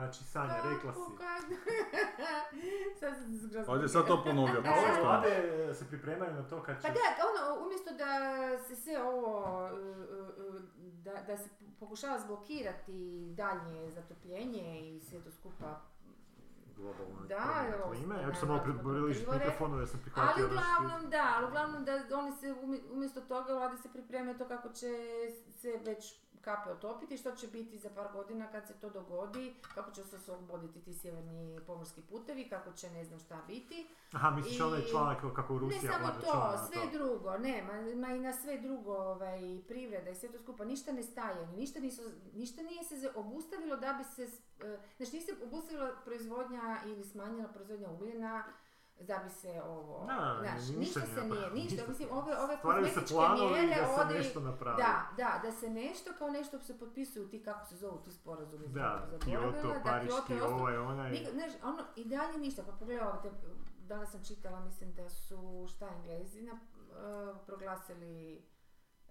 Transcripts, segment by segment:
znači Sanja, rekla si. Sad sam se zgrozila. Ajde sad to ponovio. Pa Ove vlade se pripremaju na to kad će... Pa da, ono, umjesto da se sve ovo, e, e, e, da, da se pokušava zblokirati daljnje zatopljenje i sve to skupa globalne Da, klime. Ja ću se malo približiti mikrofonu da sam Ali prihvatio da što- uglavnom da, ali uglavnom da oni se umjesto toga vlade se pripremaju to kako će se već kape otopiti, što će biti za par godina kad se to dogodi, kako će se osloboditi ti sjeverni pomorski putevi, kako će ne znam šta biti. Aha, misliš I- onaj članak kako Rusija ne samo to, sve drugo, ne, ma, ma i na sve drugo, ovaj, privreda i sve to skupa, ništa ne staje, ništa, nisu, ništa nije se obustavilo da bi se, e, znači nije se obustavila proizvodnja ili smanjila proizvodnja ugljena, da bi se ovo, Da, znaš, ni- ništa, ništa se nije napravljeno, ništa, ništa. mislim, ove, ove kozmetičke mjere, da se ode- nešto napravi. da, da, da se nešto kao nešto se potpisuju ti, kako se zovu ti sporazumi, Da, Kyoto, Pariški, ovaj, onaj... Znaš, ono, i dalje ništa, pa pogledaj ovo, te, danas sam čitala, mislim da su, šta Englezi, na, eh, proglasili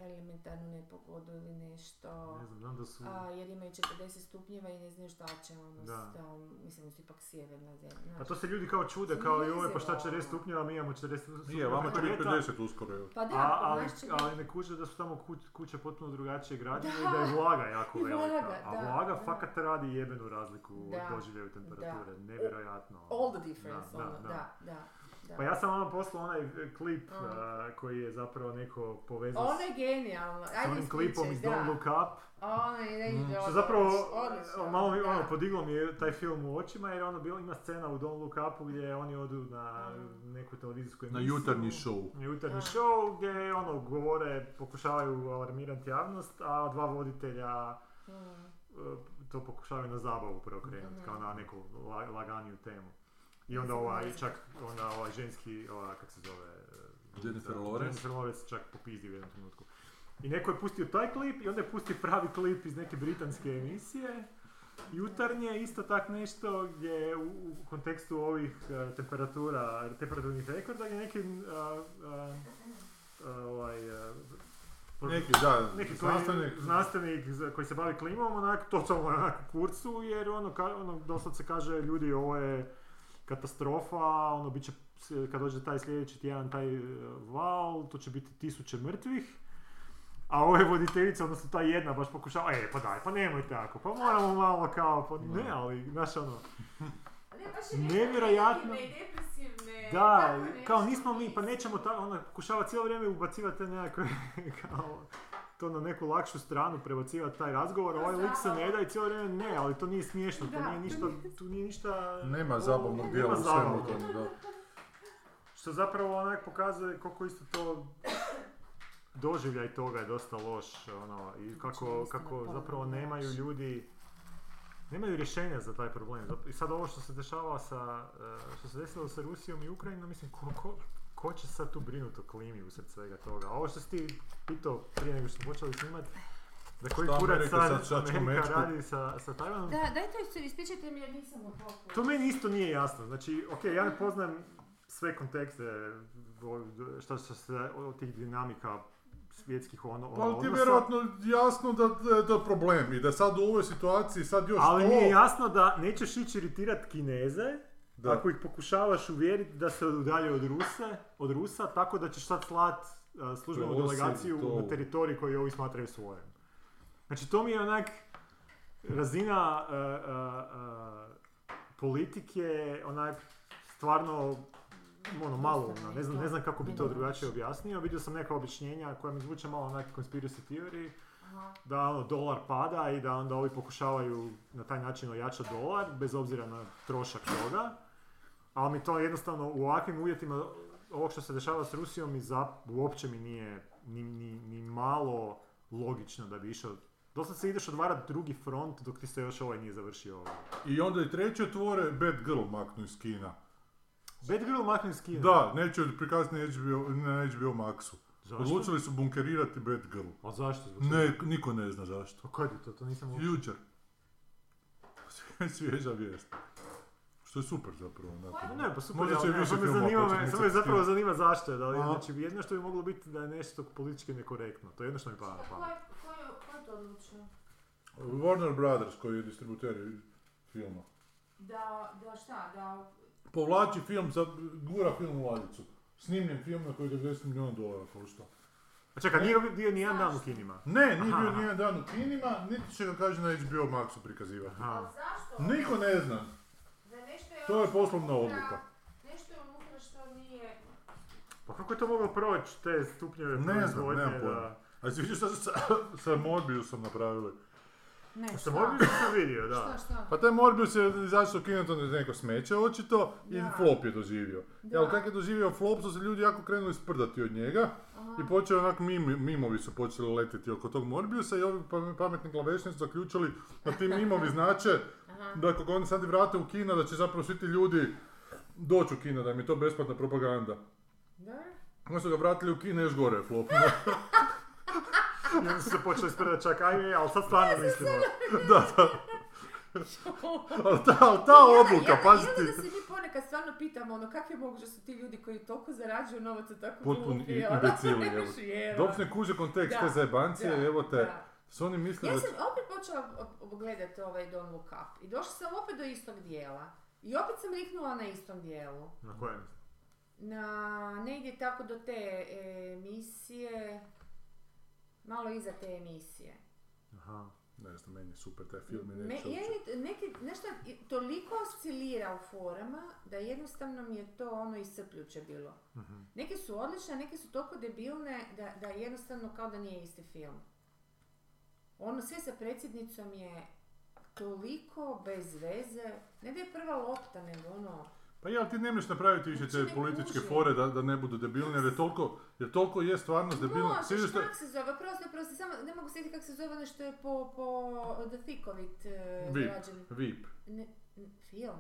elementarnu nepogodu ili nešto, Ne znam, znam da su... a, jer imaju 40 stupnjeva i ne znaju šta će, ono, Da. s tom, mislim da su ipak sjeverna zemlja. A znaš. to se ljudi kao čude, kao i ovo, pa šta Jezivo. 40 stupnjeva, mi imamo 40 stupnjeva. Nije, vama će biti ljeta. 50 uskoro. evo. Pa da, A, kod ali, ali ne kuće da su tamo kuć, kuće potpuno drugačije građene Da. i da je vlaga jako I velika. vlaga, A da, vlaga da. fakat radi jebenu razliku Da, od doživljaju temperature. da. Nevjerojatno. All the difference, Da, da, ono, da. da, da. da. Pa ja sam vam poslao onaj e, klip Mm. a, koji je zapravo neko povezao Ono s, je genijalno, s ajde onim klipom iz Don't. Look Up. Ono je, Mm. Što zapravo odlično, malo mi, ono, podiglo mi je taj film u očima jer ono bilo, ima scena u Don't Look Upu gdje oni odu na Mm. neku televizijsku Na emisiju. jutarnji show. Na jutarnji show gdje ono govore, pokušavaju alarmirati javnost, a dva voditelja Mm. e, to pokušavaju na zabavu preokrenuti, Mhm. kao na neku la- laganiju temu. I onda ovaj, čak, onda ovaj ženski, ova, kak se zove... Jennifer da, Lawrence? Jennifer Lawrence čak popizdi u jednom trenutku. I neko je pustio taj klip i onda je pustio pravi klip iz neke britanske emisije. Jutarnje, isto tak nešto gdje u, u kontekstu ovih e, temperatura, temperaturnih rekorda gdje neki ovaj, Neki, da, neki koji, znanstvenik. koji se bavi klimom, onak, totalno onak u kurcu, jer ono, ka, ono doslovce kaže, ljudi, ovo je katastrofa, ono, bit će, kad dođe taj sljedeći tjedan, taj e, val, to će biti tisuće mrtvih, a ove voditeljice, odnosno ta jedna, baš pokušava, e, pa daj, pa nemoj tako, pa moramo malo kao, pa ne, ali, znaš, ono, Ne, baš je neke Nevjerojatno. negativne i depresivne, da, tako kao nismo mi, pa nećemo ta, ona pokušava cijelo vrijeme ubacivati te nekakve, kao, to na neku lakšu stranu prebacivati taj razgovor, ovaj lik se ne da i cijelo vrijeme ne, ali to nije smiješno, to nije ništa, tu nije ništa... Nema zabavnog dijela u svemu tome, da. Što zapravo onak pokazuje koliko isto to doživljaj toga je dosta loš, ono, i kako, istina kako ponovno zapravo nemaju ljudi, nemaju rješenja za taj problem. I sad ovo što se dešava sa, eh, što se desilo sa Rusijom i Ukrajinom, mislim, ko, ko, će sad tu brinuti o klimi usred svega toga? A ovo što si ti pitao prije nego što smo počeli snimat, da koji kurac sad, sad Amerika mečku? radi sa, sa Tajvanom, Da, daj to isto, ispričajte mi jer nisam u toku. to meni isto nije jasno. Znači, ok, ja ne poznam sve kontekste što se od tih dinamika svjetskih ono, Pa ono ali ti je vjerojatno jasno da, da je to problem i da sad u ovoj situaciji sad još ali to... mi je jasno da nećeš ići iritirat Kineze Da. ako ih pokušavaš uvjeriti da se udalje od Ruse, od Rusa, tako da ćeš sad slat službenu delegaciju to- na teritorij koji ovi smatraju svojim. Znači to mi je onak razina a, a, politike, onak stvarno ono, malo umna. Ne znam, ne znam kako bi to drugačije objasnio. Vidio sam neka objašnjenja koja mi zvuče malo onak conspiracy theory, da ono, dolar pada i da onda ovi pokušavaju na taj način ojačati dolar, bez obzira na trošak toga. Ali mi to jednostavno u ovakvim uvjetima, ovo što se dešava s Rusijom, mi za, uopće mi nije ni, ni, ni malo logično da bi išao Doslovce se ideš odvarati drugi front dok ti se još ovaj nije završio ovaj. I onda i treće otvore Bad Girl maknu iz kina. Bad Girl makne iz kina. Da, neće prikazati na HBO, na HBO Maxu. Zašto? Odlučili su bunkerirati Bad Girl. A zašto? Zbog? Ne, niko ne zna zašto. Pa kad je to? To nisam uopće... Jučer. Svježa vijest. Što je super zapravo. onako. Ne, pa super, Možda će ali ne, više samo me filmova zanima, početi me, samo me zapravo zanima zašto je, da li, znači jedno što bi moglo biti da je nešto politički nekorektno, to je jedno što mi pada na Ko pamet. je, ko je, ko je to odlučio? Warner Brothers koji je distributer filma. Da, da šta, da... Povlači film, sad gura film u ladicu. Snimljen film na koji 90 milijuna dolara košta. A čekaj, nije bio nijedan dan u kinima. Ne, nije bio nijedan dan u kinima, niti će ga kaže na HBO Maxu prikazivati. Aha. Zašto? Niko ne zna. To je poslovna odluka. Nešto je unutra što nije... Pa kako je to moglo proći, te stupnjeve Ne znam, proizvodnje nemam pojma. da... A si vidio šta su sa, sa Morbiusom napravili? Ne, šta? sam sam vidio, da. Šta, šta? Pa taj Morbius je izašao kineto neko smeće očito i Da. flop je doživio. Da. Jel kak je doživio flop su se ljudi jako krenuli sprdati od njega Aha. i počeo onak mim, mimovi su počeli letiti oko tog Morbiusa i ovi pam- pametni glavešni su zaključili da ti mimovi znače Aha. da ako ga oni sad i vrate u kino da će zapravo svi ti ljudi doći u kino, da im je to besplatna propaganda. Da? Onda su ga vratili u kino i još gore je flop. I onda su se počeli spredati čak, aj, aj, ali sad stvarno mislimo. da, da. ali ta, ali ta odluka, ja, pazi ti. da se mi ponekad stvarno pitamo, ono, kako je moguće da su ti ljudi koji toliko zarađuju novaca tako Potpuni glupi, i- ono, imbecili, evo. Dok ne kuže kontekst te zajebancije, da, evo te, da. su oni mislili Ja da... sam opet počela gledati ovaj Don't Look Up i došla sam opet do istog dijela. I opet sam riknula na istom dijelu. Na kojem? Na negdje tako do te emisije, malo iza te emisije. Aha. Ne znam, meni je super taj film i Me, neću je neki, nešto toliko oscilira u forama da jednostavno mi je to ono iscrpljuće bilo. Mhm. Neke su odlične, a neke su toliko debilne da, da jednostavno kao da nije isti film. Ono sve sa predsjednicom je toliko bez veze, ne da je prva lopta, nego ono... Pa ja, ali ti nemaš napraviti više Uopće te ne političke fore da, da ne budu debilni, jer je toliko, jer toliko je stvarnost debilna. Možeš, što- kak se zove, prosto, prosto, samo ne mogu sjetiti kako se zove ono što je po, po The Thick of It uh, VIP. VIP. Ne, film.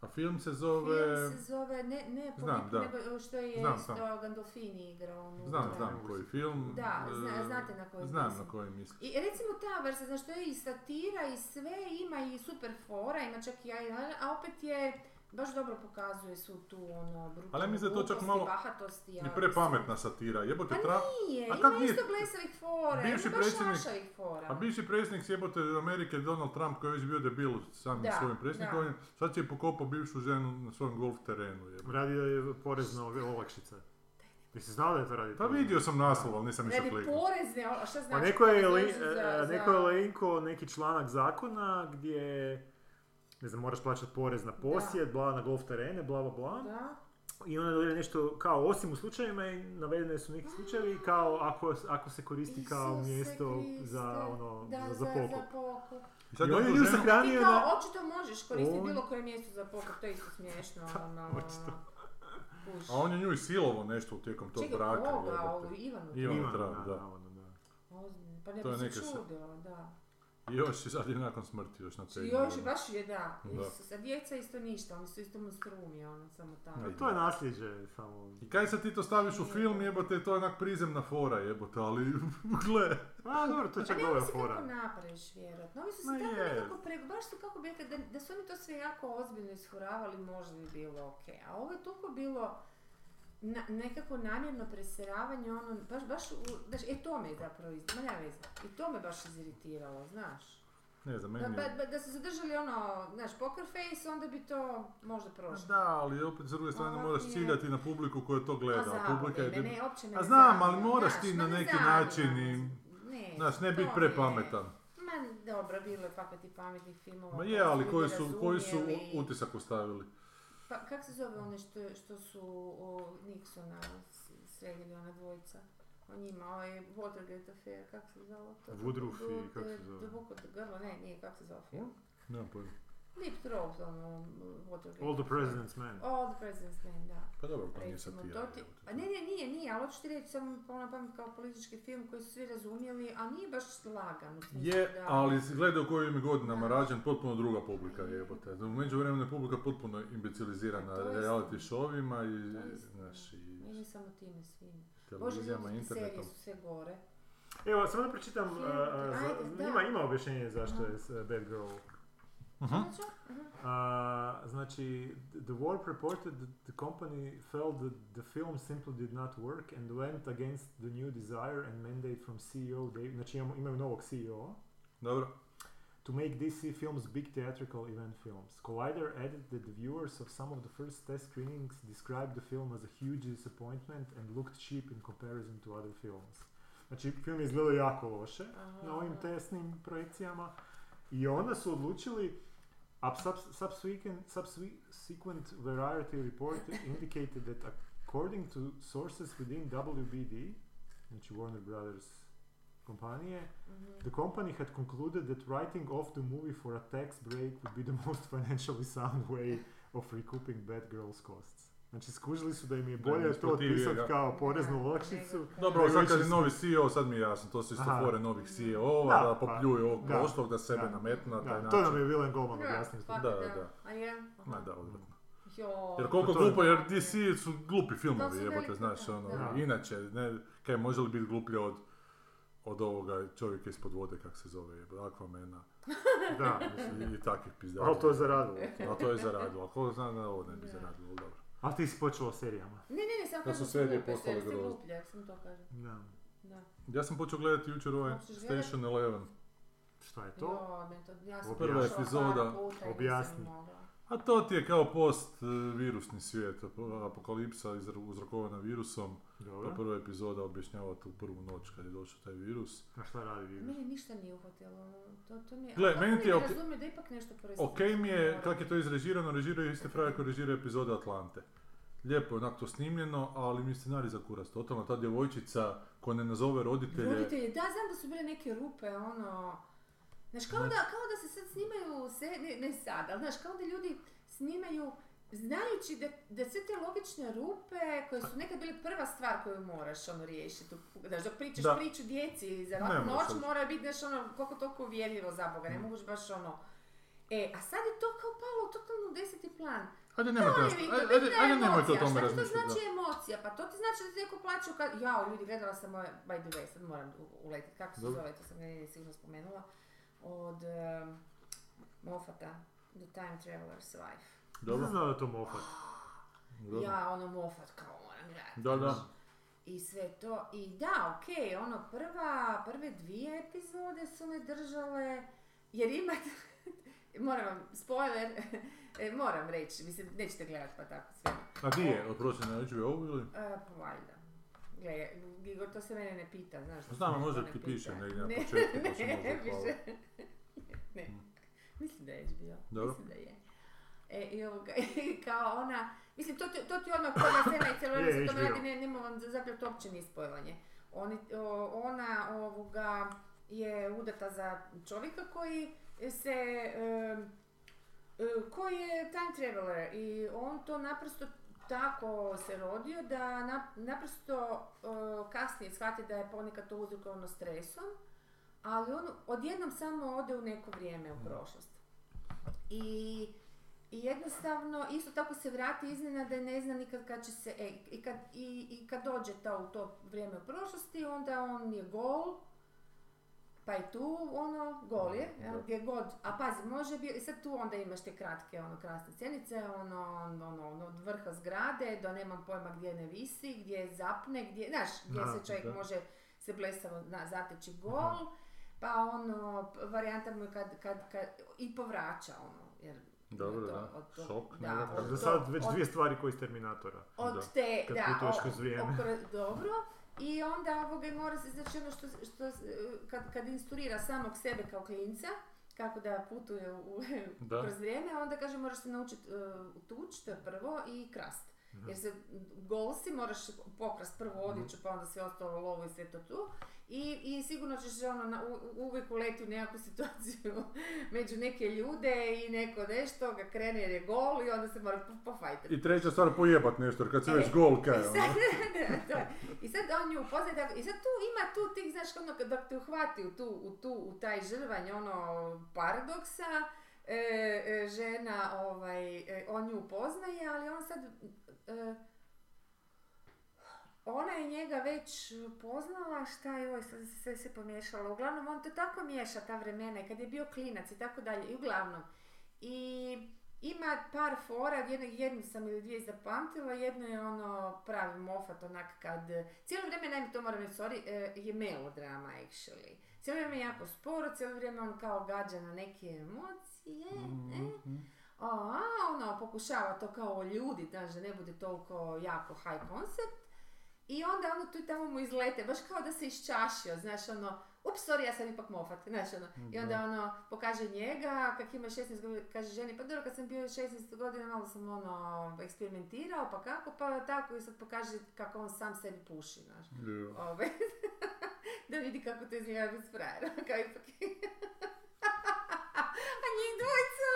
A film se zove... Film se zove, ne, ne po Znam, da. nego što je Znam, isto znam. Gandolfini igrao. Znam, znam koji film. Da, zna- e, znate na koji Znam mislim. na koji mislim. I recimo ta vrsta, znaš, to je i satira i sve, ima i super fora, ima čak i a opet je, baš dobro pokazuje su tu ono, brutalnu Ali ja mislim da je to čak malo bahatost i I ali prepametna satira. Jebote, Pa tra... Nije, A ima kak nije? isto blesavih fora, Bivši ima baš predsjednik- našavih fora. A bivši predsjednik sjebote Amerike, Donald Trump, koji je već bio debil samim Da, svojim predsjednikom, sad će pokopao bivšu ženu na svojem golf terenu. jebote. Radio je porezno olakšice. Jesi znao da je to radi? Pa vidio sam naslov, ali nisam išao Radi kliknuti. porezne, a šta znači? Pa neko je, li, za- e, za- neko je linko neki članak zakona gdje ne znam, moraš plaćati porez na posjed, bla, na golf terene, bla, bla, bla. Da, I onda je nešto kao osim u slučajevima i navedene su neki slučajevi kao ako, ako se koristi kao Isuse mjesto Kriste. za ono da, za, za pokop. Za pokop. Sad I kao na... očito možeš koristiti On- bilo koje mjesto za pokop, to je isto smiješno. ono, očito. A on je nju i silovo nešto tijekom tog Čekaj, braka. koga, jebote. ovu Ivanu? Ivan Ivan, Trump, da. da. Ozbiljno, Pa ne bi se čudila, da. I još je sad i nakon smrti još na te. I još je baš je, da. Da. Isus, a djeca isto ništa, oni su isto monstrumi, ono, samo tako. Da. To je nasljeđe, samo... I kaj sad ti to staviš u film, jebote, to je onak prizemna fora, jebote, ali gle. A, dobro, to je čak ne dobra mogu se kako fora. napraviš, vjerojatno. Ovi su se Ma tako je. nekako prego, baš su kako bi da, da su oni to sve jako ozbiljno ishoravali, možda bi bilo ok. A ovo je toliko bilo na, nekako namjerno preseravanje, ono, baš, baš, u, znaš, e to me je zapravo, iz, ma nema veze, i to me baš iziritiralo, znaš. Ne znam, Da, meni je... ba- da su zadržali ono, znaš, poker face, onda bi to možda prošlo. Da, ali opet s druge strane Ovak moraš je- ciljati na publiku koja to gleda, publika je... zaboga me, ne, uopće me A ne znam, ali moraš znaš, ti na ne neki način i- Ne, Znaš, ne biti prepametan. Ma dobro, bilo je fakat i pametnih filmova. Ma je, ali koji su, koji su utisak ostavili? Pa kak se zove one što, što su o, Nixona sredili ona dvojica? O njima, ovaj Watergate affair, kak se zove to? Woodruff i kak se zove? Duboko do grla, ne, nije, kak se zove film? Nemam pojma. Deep Throat, ono, Watergate All the. President's Men. All the President's Men, da. Pa dobro, to nije satira. to ti, jebote. a ne, ne, nije, nije, ali hoću ti reći samo palo na pamet kao politički film koji su svi razumjeli, a nije baš lagan Je, da... ali si gledao u kojim je godinama Da. rađen, potpuno druga publika jebote. U međuvremenu je publika potpuno imbecilizirana To je reality showima i, je znaš, i samo time svim. Bože, ljudi, serije internetom. su sve gore. Evo, samo da pročitam, uh, za- ima, ima objašnjenje zašto je Bad Girl. Mhm. Uh, znači, The Warp reported that the company felt that the film simply did not work and went against the new desire and mandate from CEO Dave, znači imamo, imaju novog CEO. Dobro. to make DC films big theatrical event films. Collider added that the viewers of some of the first test screenings described the film as a huge disappointment and looked cheap in comparison to other films. Znači, film je izgledao jako loše Aha. na ovim testnim projekcijama i onda su odlučili a subs- subsequent, subsequent variety report indicated that according to sources within WBD, znači Warner Brothers kompanije, Mhm. the company had concluded that writing off the movie for a tax break would be the most financially sound way of recouping bad girls costs. Znači skužili su da im je Da, bolje to isplativije otpisati ga. kao poreznu Da, olakšicu. nego- Dobro, sad kad je novi CEO, sad mi je jasno, to su isto fore novih CEO-ova, Da, da, pa- popljuju ovog da. prošlog, da sebe Da. nametnu na taj Da, to nam način. je Willem Goldman Da, objasnio. Da, it, da. A je? Ma da, odvratno. Joj. Jer koliko to glupo, jer DC su glupi To filmovi, su jebote, znaš, da, ono, da. inače, ne, kaj može li biti gluplje od od ovoga čovjeka ispod vode, kak se zove, jebote, Aquamana Da, mislim. i, takvih pizdara. Ali to je zaradilo. A to je zaradilo, ako zna da ovo ne bi Da. zaradilo, ali dobro. A ti si počeo o serijama. Ne, ne, ne, samo Da su serije postale grozne. jak sam to kažem. Da. Da. Ja sam počeo gledati jučer ovaj? Station Eleven. Šta je to? Jo, meni to, ja sam Prva epizoda, objasni. A to ti je kao post e, virusni svijet, ap- apokalipsa uzrokovana virusom. Pa Dobro. prva epizoda objašnjava tu prvu noć kad je došao taj virus. A šta radi virus? Meni ništa nije uhvatilo, to, to mi je... Gle, kako meni ti je ne ok- razumiju da ipak nešto proizvodi? Ok mi je kak je to izrežirano, režirao je isti frajer koji režira epizode Atlante. Lijepo je onak to snimljeno, ali mi je scenarij za kurac. Totalno ta djevojčica koja ne nazove roditelje. Roditelji, da, znam da su bile neke rupe, ono... Znaš, kao da, kao da se sad snimaju, se, ne, ne sad, ali znaš, kao da ljudi snimaju znajući da, da sve te logične rupe koje su nekad bile prva stvar koju moraš ono riješiti, znaš, dok pričaš Da. priču djeci za Ne možeš noć sad. mora biti nešto ono, koliko toliko uvjerljivo za Boga, ne Mm. moguš baš ono... E, a sad je to kao palo totalno u deseti plan. Ajde, To nas- Vito, ajde, ajde, ajde nemojte o tome Šta ti to razmišljati. znači da. emocija? Pa to ti znači da ti neko plaća kad... Jao, ljudi, gledala sam ove, by the way, sad moram uletiti, kako se zove, to sam ne sigurno spomenula, od Moffata, The Time Traveler's Wife. Dobro? Nisam znao da je to Moffat. Dobro. Ja, ono Moffat, kao moram gledati. Da, da. I sve to, i da, okej, ono, prva, prve dvije epizode su me držale, jer ima, moram vam, spoiler, e, moram reći, mislim, nećete gledati pa tako sve. A di je, oprosti na HBO ili? E, pa valjda. Gle, Igor, to se mene ne pita, znaš. se Znam, možda ne ti piše negdje na Ne, početku, pa se ne, možda ne hvala. piše. ne, mislim da je HBO. Dobro. Mislim da je. E, i ovoga, kao ona, mislim, to, ti- to ti odmah prva scena i cijelo vrijeme Je, se HBO. radi, ne, nema vam zapravo to uopće nije spojlanje. Oni, o, ona ovoga je udata za čovjeka koji se, e, koji je time traveler i on to naprosto tako se rodio da nap- naprosto e, kasnije shvati da je ponekad to uzrokovano stresom, ali on odjednom samo ode u neko vrijeme u prošlost. I, i jednostavno, isto tako se vrati iznenada i ne zna nikad kad će se, e, i, kad, i, i kad dođe ta u to vrijeme u prošlosti, onda on je gol, pa i tu ono, gol je, jel, gdje god, a pazi, može bi, i sad tu onda imaš te kratke, ono, krasne scenice, ono, ono, ono, od vrha zgrade do nemam pojma gdje ne visi, gdje zapne, gdje, znaš, gdje se čovjek da. može se blesavo na, zateći gol, Aha. pa ono, varijanta mu je kad, kad, kad, i povraća, ono, jer Dobro, to- da. od Šok da, od to- sad već od- dvije stvari koje iz Terminatora. od Da. te, Kad da, putuješ o- kroz vrijeme. dobro, i onda ovoga mora se, znači ono što, što e, kad, kad instruira samog sebe kao klinca, kako da putuje u, Da. kroz vrijeme, onda kaže moraš se naučiti uh, tuć, to je prvo, i krast. Mhm. Jer se gol si, moraš pokrast prvo odjeću, pa onda sve ostalo lovu i sve to tu. I, i sigurno ćeš ono, na, u, uvijek uleti u nekakvu situaciju među neke ljude i neko nešto ga krene jer je gol i onda se mora po- pofajtati. I treća stvar, pojebat nešto, jer kad si E, već gol, kaj, I sad, ono? je. I sad on nju upoznaje, tako- i sad tu ima tu tih, znaš, ono, dok te uhvati u tu, u tu, u taj žrvanj, ono, paradoksa, e, e, žena, ovaj, e, on nju upoznaje, ali on sad, e, ona je njega već poznala, šta je ovo, sad se sve se pomiješalo. Uglavnom, on to tako miješa ta vremena, kad je bio klinac i tako dalje, i uglavnom. I ima par fora, jednu, jednu sam ili dvije zapamtila, jedno je ono pravi mofat, onak kad, cijelo vrijeme, naime to moram reći, sorry, e, je melodrama actually. Cijelo vrijeme je jako sporo, cijelo vrijeme on kao gađa na neke emocije, e, Mhm. a, ono, pokušava to kao ljudi, znaš, da ne bude toliko jako high concept. I onda ono tu i tamo mu izlete, baš kao da se iščašio, znaš, ono, ups, sorry, ja sam ipak mofat, znaš, ono. I onda ono, pokaže njega, kak ima 16 godina, kaže ženi, pa dobro, kad sam bio 16 godina, malo sam ono, eksperimentirao, pa kako, pa tako, i sad pokaže kako on sam sebi puši, znaš. Ove, da vidi kako to izgleda bez frajera, kao ipak. A njih dvojica,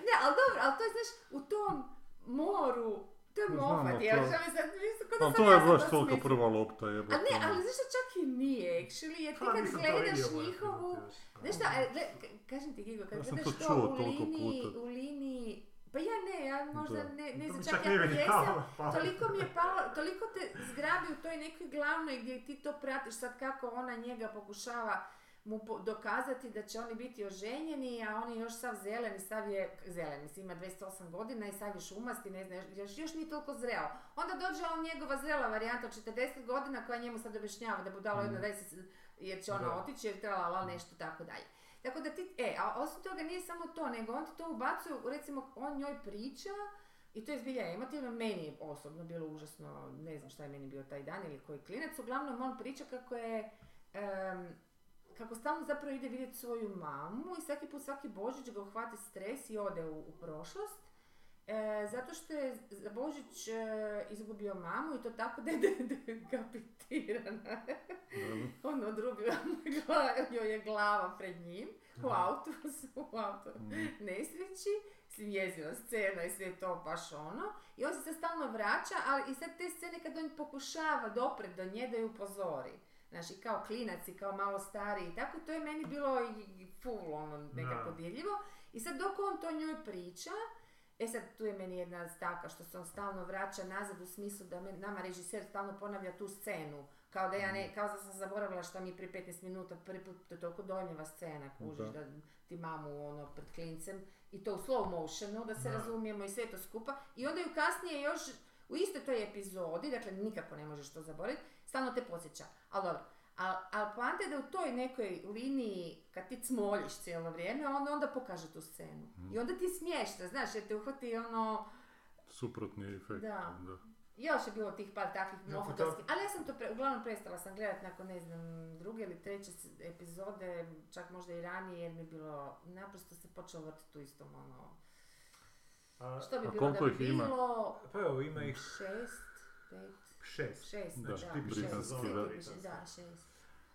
ne, ali dobro, ali to je, znaš, u tom moru, to je mofat, ja što mi sad, ko da sam to je baš to tolika prva lopta jebote. A ne, ali znaš što čak i nije, actually, jer ti Pa, kad gledaš njihovu. Znaš šta, e, kažem ti Gigo, kad gledaš to u liniji, u liniji, pa ja ne, ja možda Da. ne, ne znam, čak, ja jesam, palo. toliko mi je palo, toliko te zgrabi u toj nekoj glavnoj gdje ti to pratiš sad kako ona njega pokušava mu dokazati da će oni biti oženjeni, a on je još sav zelen i sav je zelen, mislim ima 28 godina i sav je šumasti, ne znam, još, još nije toliko zreo. Onda dođe on njegova zrela varijanta od 40 godina koja njemu sad objašnjava da budalo jedno deset jer će ona Da. otići jer trebala la nešto tako dalje. Tako da ti, e, a osim toga nije samo to, nego on ti to ubacuje, recimo on njoj priča i to je zbilja emotivno, meni je osobno bilo užasno, ne znam šta je meni bio taj dan ili koji klinac, uglavnom on priča kako je, em, kako stalno zapravo ide vidjeti svoju mamu i svaki put, svaki Božić ga uhvati stres i ode u, u prošlost. E, zato što je za Božić e, izgubio mamu i to tako da je de- dekapitirana. on odrubio joj je glava pred njim u autu, u auto nesreći, mislim jeziva scena i sve to baš ono. I on se stalno vraća, ali i sad te scene kad on pokušava dopret do nje da ju upozori. Znaš, i kao klinac i kao malo stariji i tako, to je meni bilo i full ono nekako dirljivo. I sad dok on to njoj priča, E sad, tu je meni jedna staka što se on stalno vraća nazad u smislu da me- nama režiser stalno ponavlja tu scenu. Kao da ja ne, kao da sam zaboravila šta mi je prije 15 minuta, prvi put to je toliko dojmljiva scena, kužiš, Da. da ti mamu ono pred klincem i to u slow motionu, da se Da. razumijemo i sve to skupa. I onda ju kasnije još u istoj toj epizodi, dakle nikako ne možeš to zaboraviti, stalno te podsjeća. Ali dobro, ali al poanta je da u toj nekoj liniji, kad ti cmoljiš cijelo vrijeme, on onda pokaže tu scenu. I onda ti je smiješno, znaš, jer te uhvati ono... Suprotni efekt. Da. da. Još je bilo tih par takvih Ja, mohotovskih, ali ja sam to pre, uglavnom prestala sam gledat nakon ne znam druge ili treće epizode, čak možda i ranije jer mi je bilo, naprosto se počelo vrtiti tu istom ono, A, što bi A bilo da koliko bi ih ima? bilo Pa evo, ima ih šest, pet, šest. šest, Da, da, Znači, šest, britanski, šest, da. šest, da, šest.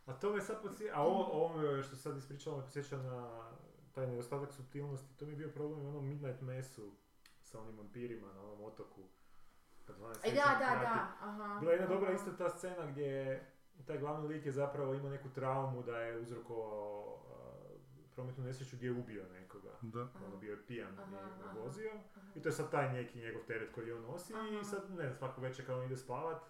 A to me sad podsjeća, a ovo, ovo što sad ispričala me podsjeća na taj nedostatak subtilnosti, to mi je bio problem u onom Midnight Messu sa onim vampirima na onom otoku. Kad E, da, da, prati. da, aha. Bila je jedna dobra isto ta scena gdje taj glavni lik je zapravo imao neku traumu da je uzrokovao prometnu nesreću gdje je ubio nekoga. Da. Ono bio je pijan Aha, i aha, vozio. aha. I to je sad taj neki njegov teret koji on nosi Aha. i sad ne znam, svako večer kad on ide spavat,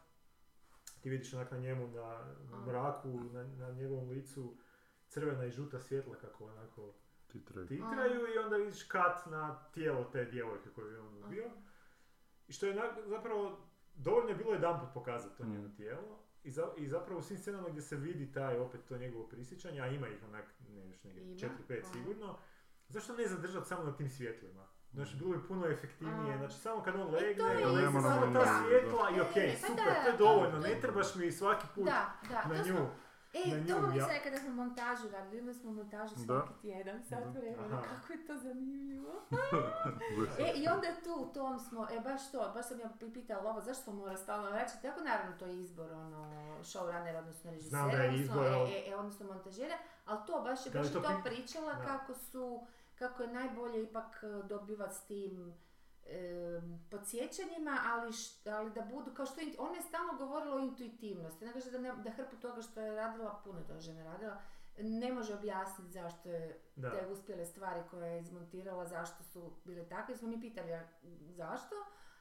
ti vidiš onak na njemu, na, na mraku, na, na njegovom licu crvena i žuta svjetla kako onako Titraj. titraju i onda vidiš kat na tijelo te djevojke koju je on ubio. I što je onak- zapravo dovoljno je bilo jedan put pokazati to Mm. njeno tijelo. I, za, I zapravo u svim scenama gdje se vidi taj opet to njegovo prisjećanje, a ima ih onak, ne još neke Ima? 4-5 Aha. sigurno, zašto ne zadržati samo na tim svjetlima? Znači, bilo bi puno efektivnije, znači samo kad on E, legne, to je samo ta da. svjetla i E, okej, pa super, to je dovoljno, ne trebaš mi svaki put Da, da, na nju. Smo, e, to mi ja- se kada smo montažu radili, imali smo montažu Da. svaki tjedan, sat Da. vremena, kako je to zanimljivo. E, i onda tu, u tom smo, e, baš to, baš sam ja pi- pitala ovo, zašto mora stalno vraćati, tako naravno to je izbor, ono, showrunner, odnosno režisera, odnosno, e, ali- e, e, odnosno montažera, ali to baš je, baš to pričala da. kako su, kako je najbolje ipak e, dobivati s tim podsjećanjima, ali, š- ali da budu, kao što ona je stalno govorila o intuitivnosti, ona kaže da, ne, da hrpu toga što je radila, puno to žena radila, ne može objasniti zašto je Da. te uspjele stvari koje je izmontirala, zašto su bile takve. Smo mi pitali zašto.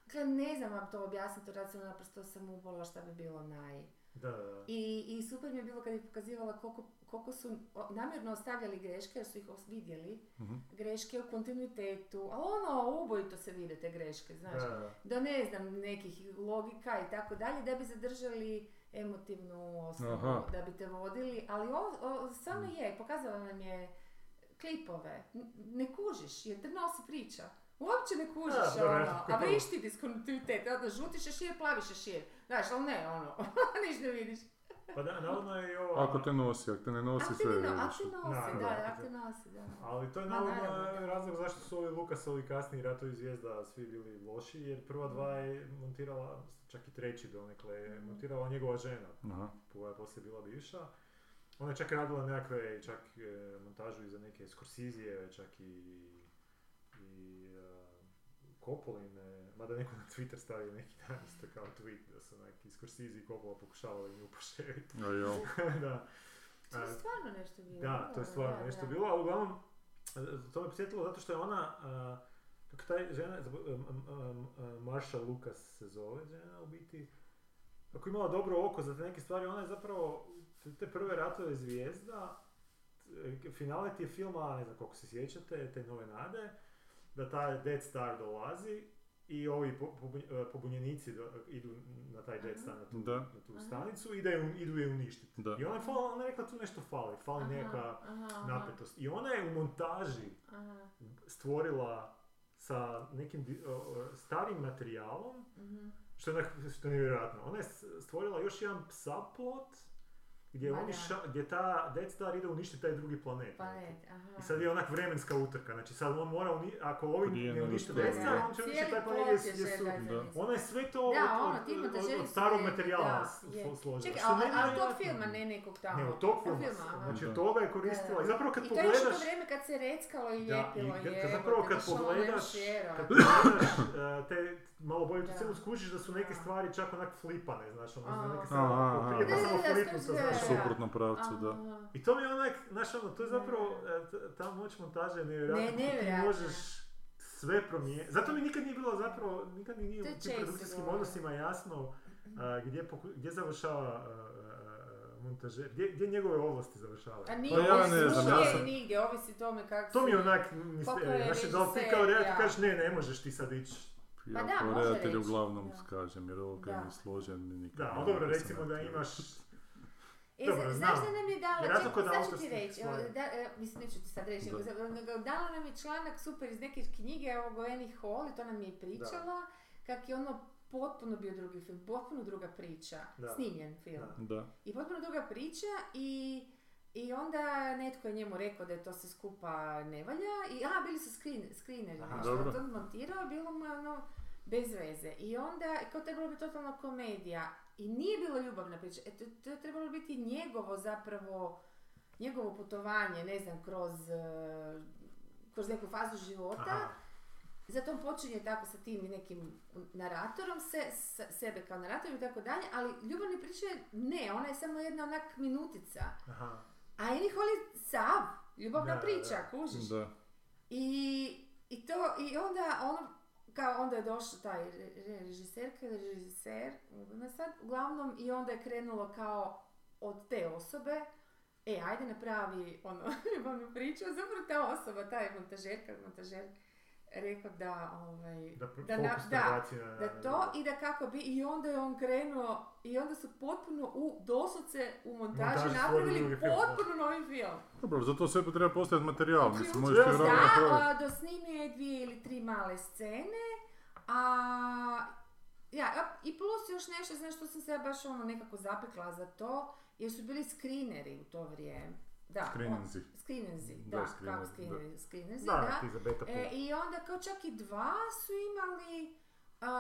Dakle, ne znam vam to objasniti, to recimo naprosto sam ubola šta bi bilo naj... Da. I, I super mi je bilo kad je pokazivala koliko, koliko su namjerno ostavljali greške, jer su ih vidjeli, Mhm. greške u kontinuitetu, ali ono, ubojito se vide te greške, znaš. Da, da. Do ne znam, nekih logika i tako dalje, da bi zadržali emotivnu osnovu, Aha. da bi te vodili, ali ovo, ovo stvarno je, pokazala nam je klipove, ne kužiš, jer te nosi priča. Uopće ne kužiš, Da, dobro, ono, a vidiš ti diskontinuitet, onda žuti šešir, plavi šešir, znaš, ali ne, ono, niš ne vidiš. Pa da, navodno je i ovo... Ako te nosi, ako te ne nosi, Ako sve vidiš. ako te nosi, Da, da, da. ako te nosi, da. Ali to je navodno razlog zašto su ovi Lukasovi kasniji ratovi zvijezda svi bili loši, jer prva dva je montirala, čak i treći donekle, je Mhm. montirala njegova žena, Aha. koja je poslije bila bivša. Ona je čak radila nekakve, čak e, montažu i za neke Scorsese, čak i, i uh, Coppoline, mada neko na Twitter stavio neki dan isto kao tweet da su neki Scorsese i Coppola pokušavali nju jel? da. To je stvarno nešto bilo. da, to je stvarno da, nešto da. bilo, ali uglavnom, e, to me posjetilo zato što je ona, kako taj žena, um, um, Marsha Lucas se zove žena u biti, ako je imala dobro oko za te neke stvari, ona je zapravo, te- te prve ratove zvijezda, finale ti je filma, ne znam koliko se sjećate, te nove nade, da taj Dead Star dolazi i ovi e, pobunjenici idu na taj Dead. Star, na tu, Da. na tu stanicu i da je, idu je uništiti. Da. I ona je, fala, ona je rekla tu nešto fali, fali Aha, neka aha, napetost. I ona je u montaži aha, stvorila sa nekim o, starim materijalom, mhm. što je, što je nevjerojatno. Ona je stvorila još jedan subplot gdje, Ma oni ša- gdje ta Dead Star ide uništiti taj drugi planet. Planet, aha. I sad je onak vremenska utrka, znači sad on mora, uni- ako ovi ne unište što- Dead Star, on će uništiti taj planet je gdje su... Ona je sve to Da, od, ono, od, od, od su starog je- materijala da, s- je. slo- složila. Čekaj, Što ali, je ali tog filma, ne nekog tamo. Ne, od tog filma. Znači od toga je koristila. I zapravo kad I to je još u pogledaš... to vrijeme kad se reckalo i Da, ljepilo je. kad zapravo kad pogledaš, kad pogledaš uh, te malo bolje tu scenu skužiš da su neke stvari čak onak flipane, znaš, ono, A. neke onako aha. prije pa Da, samo flipnuta, znaš. suprotnom pravcu, da. I to mi je onak, znaš ono, to je zapravo, e, ta moć montaže je nevjerojatna, ti možeš sve promijeniti. Zato mi nikad nije bilo zapravo, nikad mi nije u tim produkcijskim odnosima jasno a, gdje, poku- gdje završava a, a, a, montažer, gdje, gdje njegove ovlasti završavaju. A nije, Pa ja ne znam, ja sam- i nigdje, ovisi tome kako To mi onak je Znači, da li ti kao ja. kažeš ne, ne možeš ti sad ići. Pa da, može redatelj reći, uglavnom da. skažem, jer ovo kad je složen nikad Da, ali dobro, se recimo da imaš E, Dobro, znaš da nam je dala, čekaj, sad ću ti reći, evo, da, e, mislim neću ti sad reći, Da. dala nam je članak super iz neke knjige ovog Annie Hall i to nam je i pričala, kak je ono potpuno bio drugi film, potpuno druga priča, Da. snimljen film. Da. Da. I potpuno druga priča i, i onda netko je njemu rekao da je to sve skupa ne valja i a, bili su screen, screeneri, Aha. nešto, Dobro. to montirao, bilo mu je ono bez veze. I onda, kao trebalo bi totalna komedija i nije bila ljubavna priča, e, to, to je trebalo biti njegovo zapravo, njegovo putovanje, ne znam, kroz, eh, kroz neku fazu života. Aha. Zato on počinje tako sa tim nekim naratorom, se, s- sebe kao naratorom i tako dalje, ali ljubavne priče ne, ona je samo jedna onak minutica. Aha. A Hall je sav, ljubavna Da, priča, da. kužiš. Da. I, I to, i onda ono, kao onda je došao taj re- re- režiserka ili režiser, ne sad, uglavnom, i onda je krenulo kao od te osobe, e, ajde napravi ono, ljubavnu priču, zapravo ta osoba, taj montažerka, montažer, rekao da, ovaj, Da, pr- da, na- da, da to i da kako bi, i onda je on krenuo, i onda su potpuno u, doslovce u montaži Montaži napravili drugi film, potpuno novi film. Dobro, za to sve treba postojati materijal, Znači, mislim, možeš ti da, a, dosnimio je dvije ili tri male scene, a ja, i plus još nešto, znaš što sam se ja baš ono nekako zapekla za to, jer su bili screeneri u to vrijeme. Da, Screeninzi. on- screeninzi, Da, da, screeneri, kako da. screeneri, screeninzi, Da, da. ti za beta E. I onda kao čak i dva su imali, a,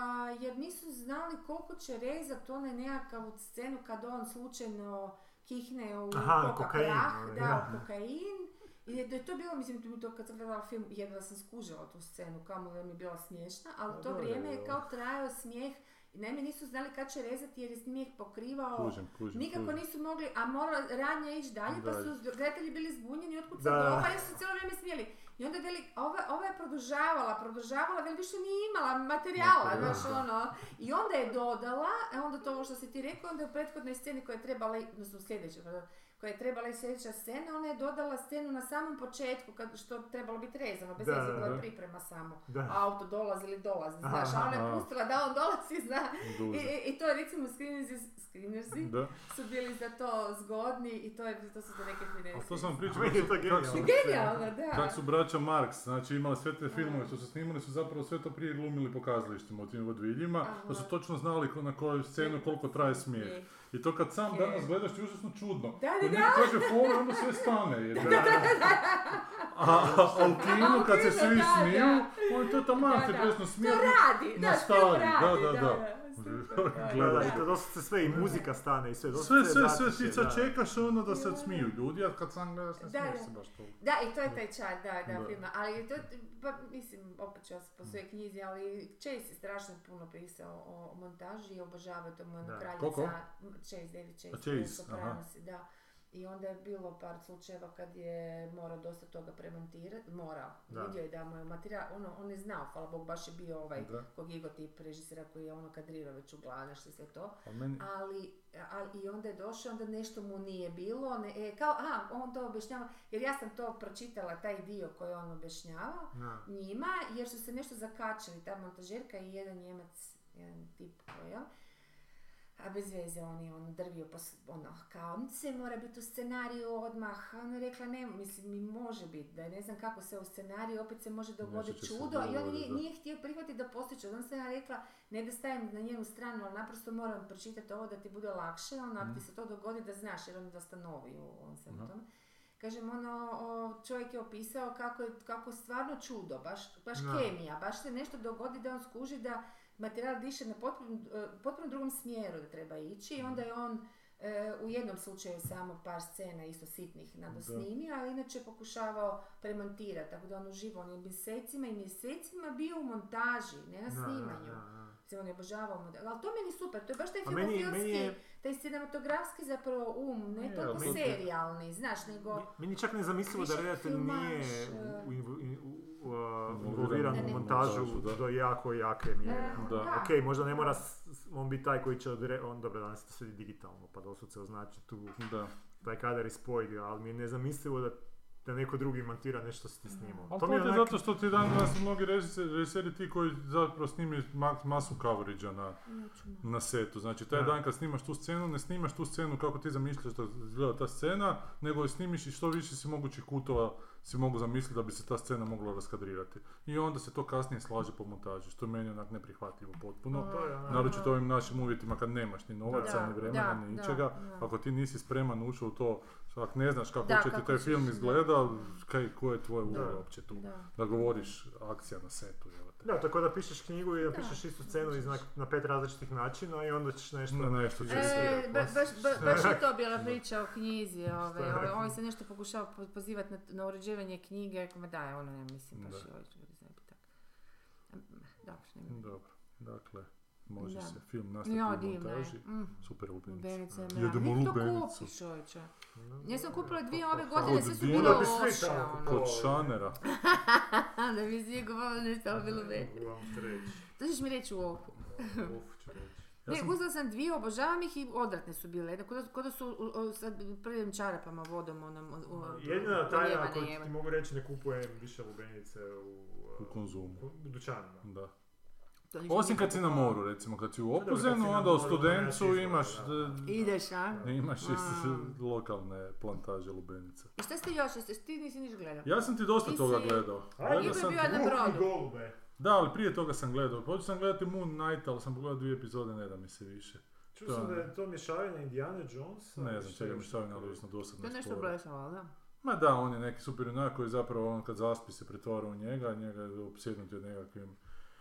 jer nisu znali koliko će rezati onaj nekakav scenu kad on slučajno kihne u Aha, koka kokain, prah, da, da. kokain. I da je to bilo, mislim, to kad sam gledala film, jedva sam skužila tu scenu, kamo da mi je bila smiješna, ali A to vrijeme je kao trajao smijeh naime nisu znali kad će rezati jer je snijeg pokrivao Kužim, kužim, Nikako kužim. nisu mogli, a mora radnja ići dalje, pa su gledatelji bili zbunjeni, otkud sad ovo, jer su cijelo vrijeme smijeli. I onda veli, ova, ova je produžavala, produžavala, veli više nije imala materijala, znaš ono. I onda je dodala, a onda to ovo što si ti rekao, onda je u prethodnoj sceni koja je trebala, odnosno pardon, koja je trebala i sljedeća scena, ona je dodala scenu na samom početku, kad, što trebalo biti rezano, bez Da, bila je priprema samo. Da. Auto dolazi ili dolazi, znaš, a ona je pustila da on dolazi, zna. I, i, i to je recimo screenersi, screenersi su bili za to zgodni i to, je, to su za neke finese. A to sam pričao je to kak su, genijalno. Genijalno, da. kak su braća Marks, znači imali sve te filmove što su snimali, su zapravo sve to prije glumili po kazalištima u tim vodviljima, da su točno znali na kojoj scenu koliko traje smijeh. I to kad sam danas gledaš ti je užasno čudno. Da, da, Kad da. neko kaže fora, onda sve stane. jer- A, a u kinu kad se svi da, smiju, da. on to tamo Da, se da. presno To smije. radi, da, nastavi, da, da, da. da, Da, da, Gledaj. i to doslovce sve, i muzika stane i sve. Sve, doslovce sve, sve, zatišje, ti sad da. čekaš ono da se smiju ljudi, a kad sam gledaš ne Da, smiješ da. se baš toliko. Da, i to je taj čar, da, da, Da. filma. Ali to, pa mislim, opet ću ja se po svojoj knjizi, ali Chase je strašno puno pisao o, montaži i obožavao to Da. ono kraljica. Koliko? Chase, David Chase. A, Chase, Sopranosi, da. I onda je bilo par slučajeva kad je morao dosta toga premontirati, morao, Da. vidio je da mu je materijal, ono, on je znao, hvala Bog, baš je bio ovaj Da. kog Igo tip režisera koji je ono kadrirao već u znaš, sve to. A meni, Ali, ali i onda je došao, onda nešto mu nije bilo, ne, e, kao, aha, on to objašnjava, jer ja sam to pročitala, taj dio koji on objašnjavao Da. njima, jer su se nešto zakačili, ta montažerka i jedan njemac, jedan tip koji je, a bez veze on je ono drvio, ono, kao, se mora biti u scenariju odmah, a ona je rekla, ne, mislim, mi može biti, da ne znam kako se u scenariju, opet se može dogoditi se čudo, i on nije, nije htio prihvatiti da postoji čudo, onda sam ja rekla, ne da stavim na njenu stranu, ali naprosto moram pročitati ovo da ti bude lakše, ono, ako ti se to dogodi da znaš, jer on je dosta novi u ovom svemu Mhm. tome. Kažem, ono, o, čovjek je opisao kako je, kako stvarno čudo, baš, baš Da. kemija, baš se nešto dogodi da on skuži da materijal diše na potpuno, e, potpuno drugom smjeru da treba ići i onda je on e, u jednom slučaju samo par scena isto sitnih nadosnimio, ali inače pokušavao premontirati, tako da on uživo, on je mjesecima i mjesecima bio u montaži, ne na Da, snimanju. da, da, da. Mislim, on je obožavao ali to meni super, to je baš taj filmofilski, je- taj cinematografski zapravo um, ne Je, toliko serijalni, znaš, nego... Meni čak nezamislivo da Više redatelj filmaš, nije e. u- u- u- Involviran involviran u montažu da. do jako jake mjere. Da. da. Ok, možda ne mora on biti taj koji će odre... On, dobro, danas to sve digitalno, pa doslovce označi tu da. taj kadar i spoj, ali mi je nezamislivo da, da neko drugi montira nešto što ti snimao. Ali To to je onak- zato što ti dan danas mnogi režiseri, ti koji zapravo snimaju ma- masu coverage na, na setu. Znači taj Da. dan kad snimaš tu scenu, ne snimaš tu scenu kako ti zamišljaš da izgleda ta scena, nego je snimiš i što više si mogućih kutova si mogu zamisliti da bi se ta scena mogla raskadrirati. I onda se to kasnije slaže po montaži, što je meni onak neprihvatljivo potpuno. To je onak- Naročito ovim našim uvjetima kad nemaš ni novaca, Da, ni vremena, da, ni da, ničega. da. Ako ti nisi spreman ušao u to, ako ne znaš kako Da, će ti taj ćeš, film da. izgleda, kaj, koja je tvoja uloga uopće tu? Da. Da govoriš akcija na setu, jel te? Da, tako da pišeš knjigu i napišeš istu scenu iz na, na pet različitih načina i onda ćeš nešto... Na nešto će E, ba- baš, ba- baš je to bila priča o knjizi, ove, ove, ovaj se nešto pokušava po- pozivati na, na uređivanje knjige, rekao, ma daj, ono, ne mislim, baš Da. je ovaj tak. Dobro. Dobro, dakle, može Da. se film Ja, nastaviti u divno je. montaži. Mm. Super lubenica. Lubenica je Jedemo lubenicu. Ja sam kupila dvije ove Od godine, sve su bile bi svi loše, ono. Kod Šanera. da mi svi kupovali nešto, ali bilo ne. Mogu vam to ćeš mi reći u oku. Uf, ću reći. Ja ne, sam- uzela sam dvije, obožavam ih i odvratne su bile. Jedno, Kod, kod da su u- u- sa prvim čarapama vodom, onom, u, u, Jedina tajna koju ti mogu reći ne kupujem više lubenice u, U konzumu. u, u dućanima. Da. Osim kad si na moru, recimo, kad si u dobro, kad si Opuzenu, na onda u Studencu imaš, Ideš, a? imaš lokalne plantaže lubenica. I šta ste još, jeste, ti nisi niš gledao? Ja sam ti dosta Ti toga si- gledao. Ajde, sam bio na brodu. Da, ali prije toga sam gledao. Počeo sam gledati Moon Knight, ali sam pogledao dvije epizode, ne da mi se više. Čuo sam Da. je to mješavanje Indiana Jonesa. Ne i znam čega još stavim, ali tako. užasno dosadno To je nešto sporo. blešalo, da? Ma da, on je neki super junak koji zapravo on kad zaspi se pretvara u njega, njega je opsjednuti od nekakvim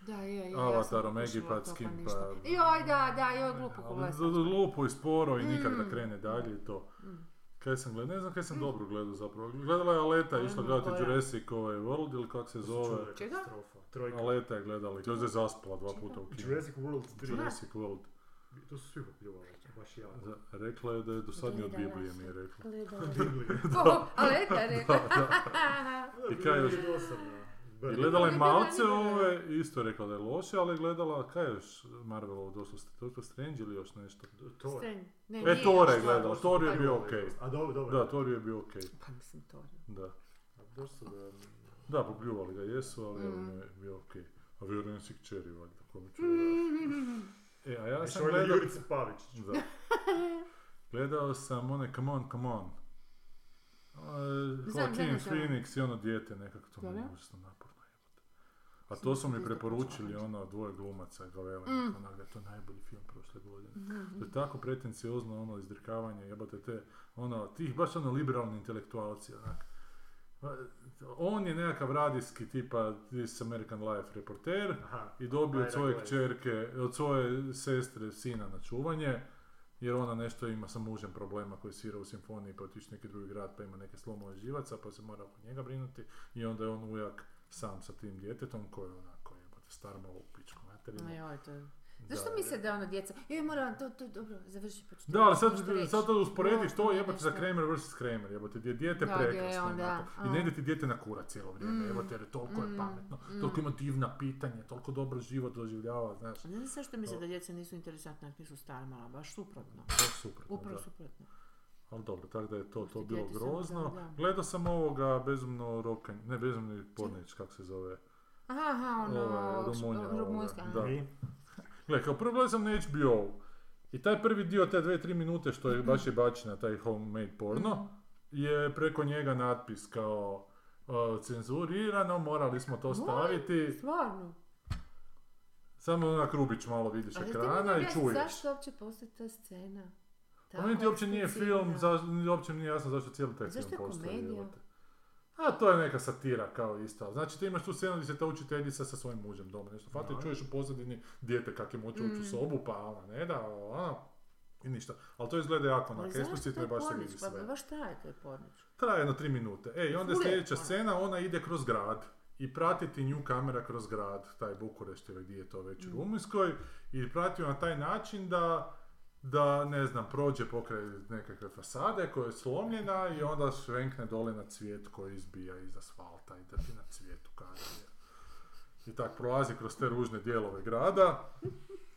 Da, je, je. Avatarom ja sam pokušala egipatskim, to, ništa. pa- Joj, da, da, joj, glupo d- glupo i sporo i nikak da Mm. krene dalje i to. Mm. Kaj sam gledao, ne znam kaj sam dobro gledao zapravo. Gledala je Aleta, išla gledati? Jurassic ovaj World ili kak se zove. Čega? Trojka. Aleta je gledala to je zaspala dva puta u kinu. Jurassic World 3. Jurassic World. To su svi popljuvali, baš ja. Da, rekla je da je dosadnije od Biblije, sam. mi je rekla. Gledala. Ali eto je rekla. I kaj još? I gledala je malce ove, isto je rekla da je loše, ali je gledala, kaj je još Marvelovo došlo, Doctor Strange ili još nešto? Stren. Ne, E, nije Tora je gledala, to. Thor je bio okej. A dobro, dobro. Da, Thor je bio okej, Pa mislim to. da. A Došlo da... Da, popljuvali ga jesu, ali Mm. je bio okej. A vjerujem si kćeri, valjda, kome ću. E, a ja sam gledao... Jurica Pavić. Da. Gledao sam one Come on, come on. Uh, Joaquin. Phoenix i ono dijete nekako to mi je Dobro. A to su mi preporučili ono dvoje glumaca Gavela, Mm. onak da je to najbolji film prošle godine. Mhm. To je tako pretenciozno ono izdrikavanje, jebote te, ono, tih baš ono liberalni intelektualci, onak. Pa, On je nekakav radijski tipa This American Life reporter Aha. i dobio od svoje kćerke, od svoje sestre sina na čuvanje, jer ona nešto ima sa mužem problema koji svira u simfoniji pa otići u neki drugi grad pa ima neke slomove živaca pa se mora oko njega brinuti i onda je on ujak sam sa tim djetetom koji je onako jebote star malo u pičku materinu. Ma joj, to je... Da, Zašto misle da ono djeca... Joj, moram to, to, dobro, završi pa Da, ali sad, sad to usporedi Možda to mi jebote za Kramer vs. Kramer, jebote, gdje je dijete Da, je prekrasno on, da, onako. I ne ide ti dijete na kura cijelo vrijeme, Mm, jebote, jer je toliko je mm, pametno, mm. toliko ima divna pitanja, toliko dobro život doživljava, znaš. Ne znam zašto misle da djeca nisu interesantna nisu starmala, baš suprotno. Baš suprotno, Upravo da. suprotno. Ali dobro, tako da je to, to bilo grozno. da, da. Gledao sam ovoga bezumno rokanje, ne bezumni pornić, kako se zove. Aha, ono... Ovaj, Rumunja, Rumunjska, da. Mi? Gle, kao prvo gledao sam na HBO. I taj prvi dio, te dve, tri minute što je baš je bačena, taj homemade porno, Mhm. je preko njega natpis kao uh, cenzurirano, morali smo to staviti. Stvarno. Samo onak rubić malo vidiš ekrana i čuješ. Zašto uopće postoji ta scena? Ti Tako uopće nije film, za, uopće nije jasno zašto cijeli taj Zašto film je postoji. komedija? jebote. A to je neka satira kao isto. Znači ti imaš tu scenu gdje se ta učiteljica sa svojim mužem doma nešto fati, Da. čuješ u pozadini dijete kak je moće ući u Mm. sobu, pa ona ne da, ona, i ništa. Ali to izgleda jako zašto eksplicitno i taj baš se vidi Pa sve. baš traje taj pornić. Traje jedno tri minute. E, i onda je je, sljedeća ono. scena, ona ide kroz grad i pratiti nju kamera kroz grad, taj Bukurešt ili gdje je to već u Mm. Rumunjskoj, i prati na taj način da da, ne znam, prođe pokraj nekakve fasade koja je slomljena i onda švenkne dole na cvijet koji izbija iz asfalta i da ti na cvijetu kaže. I tak prolazi kroz te ružne dijelove grada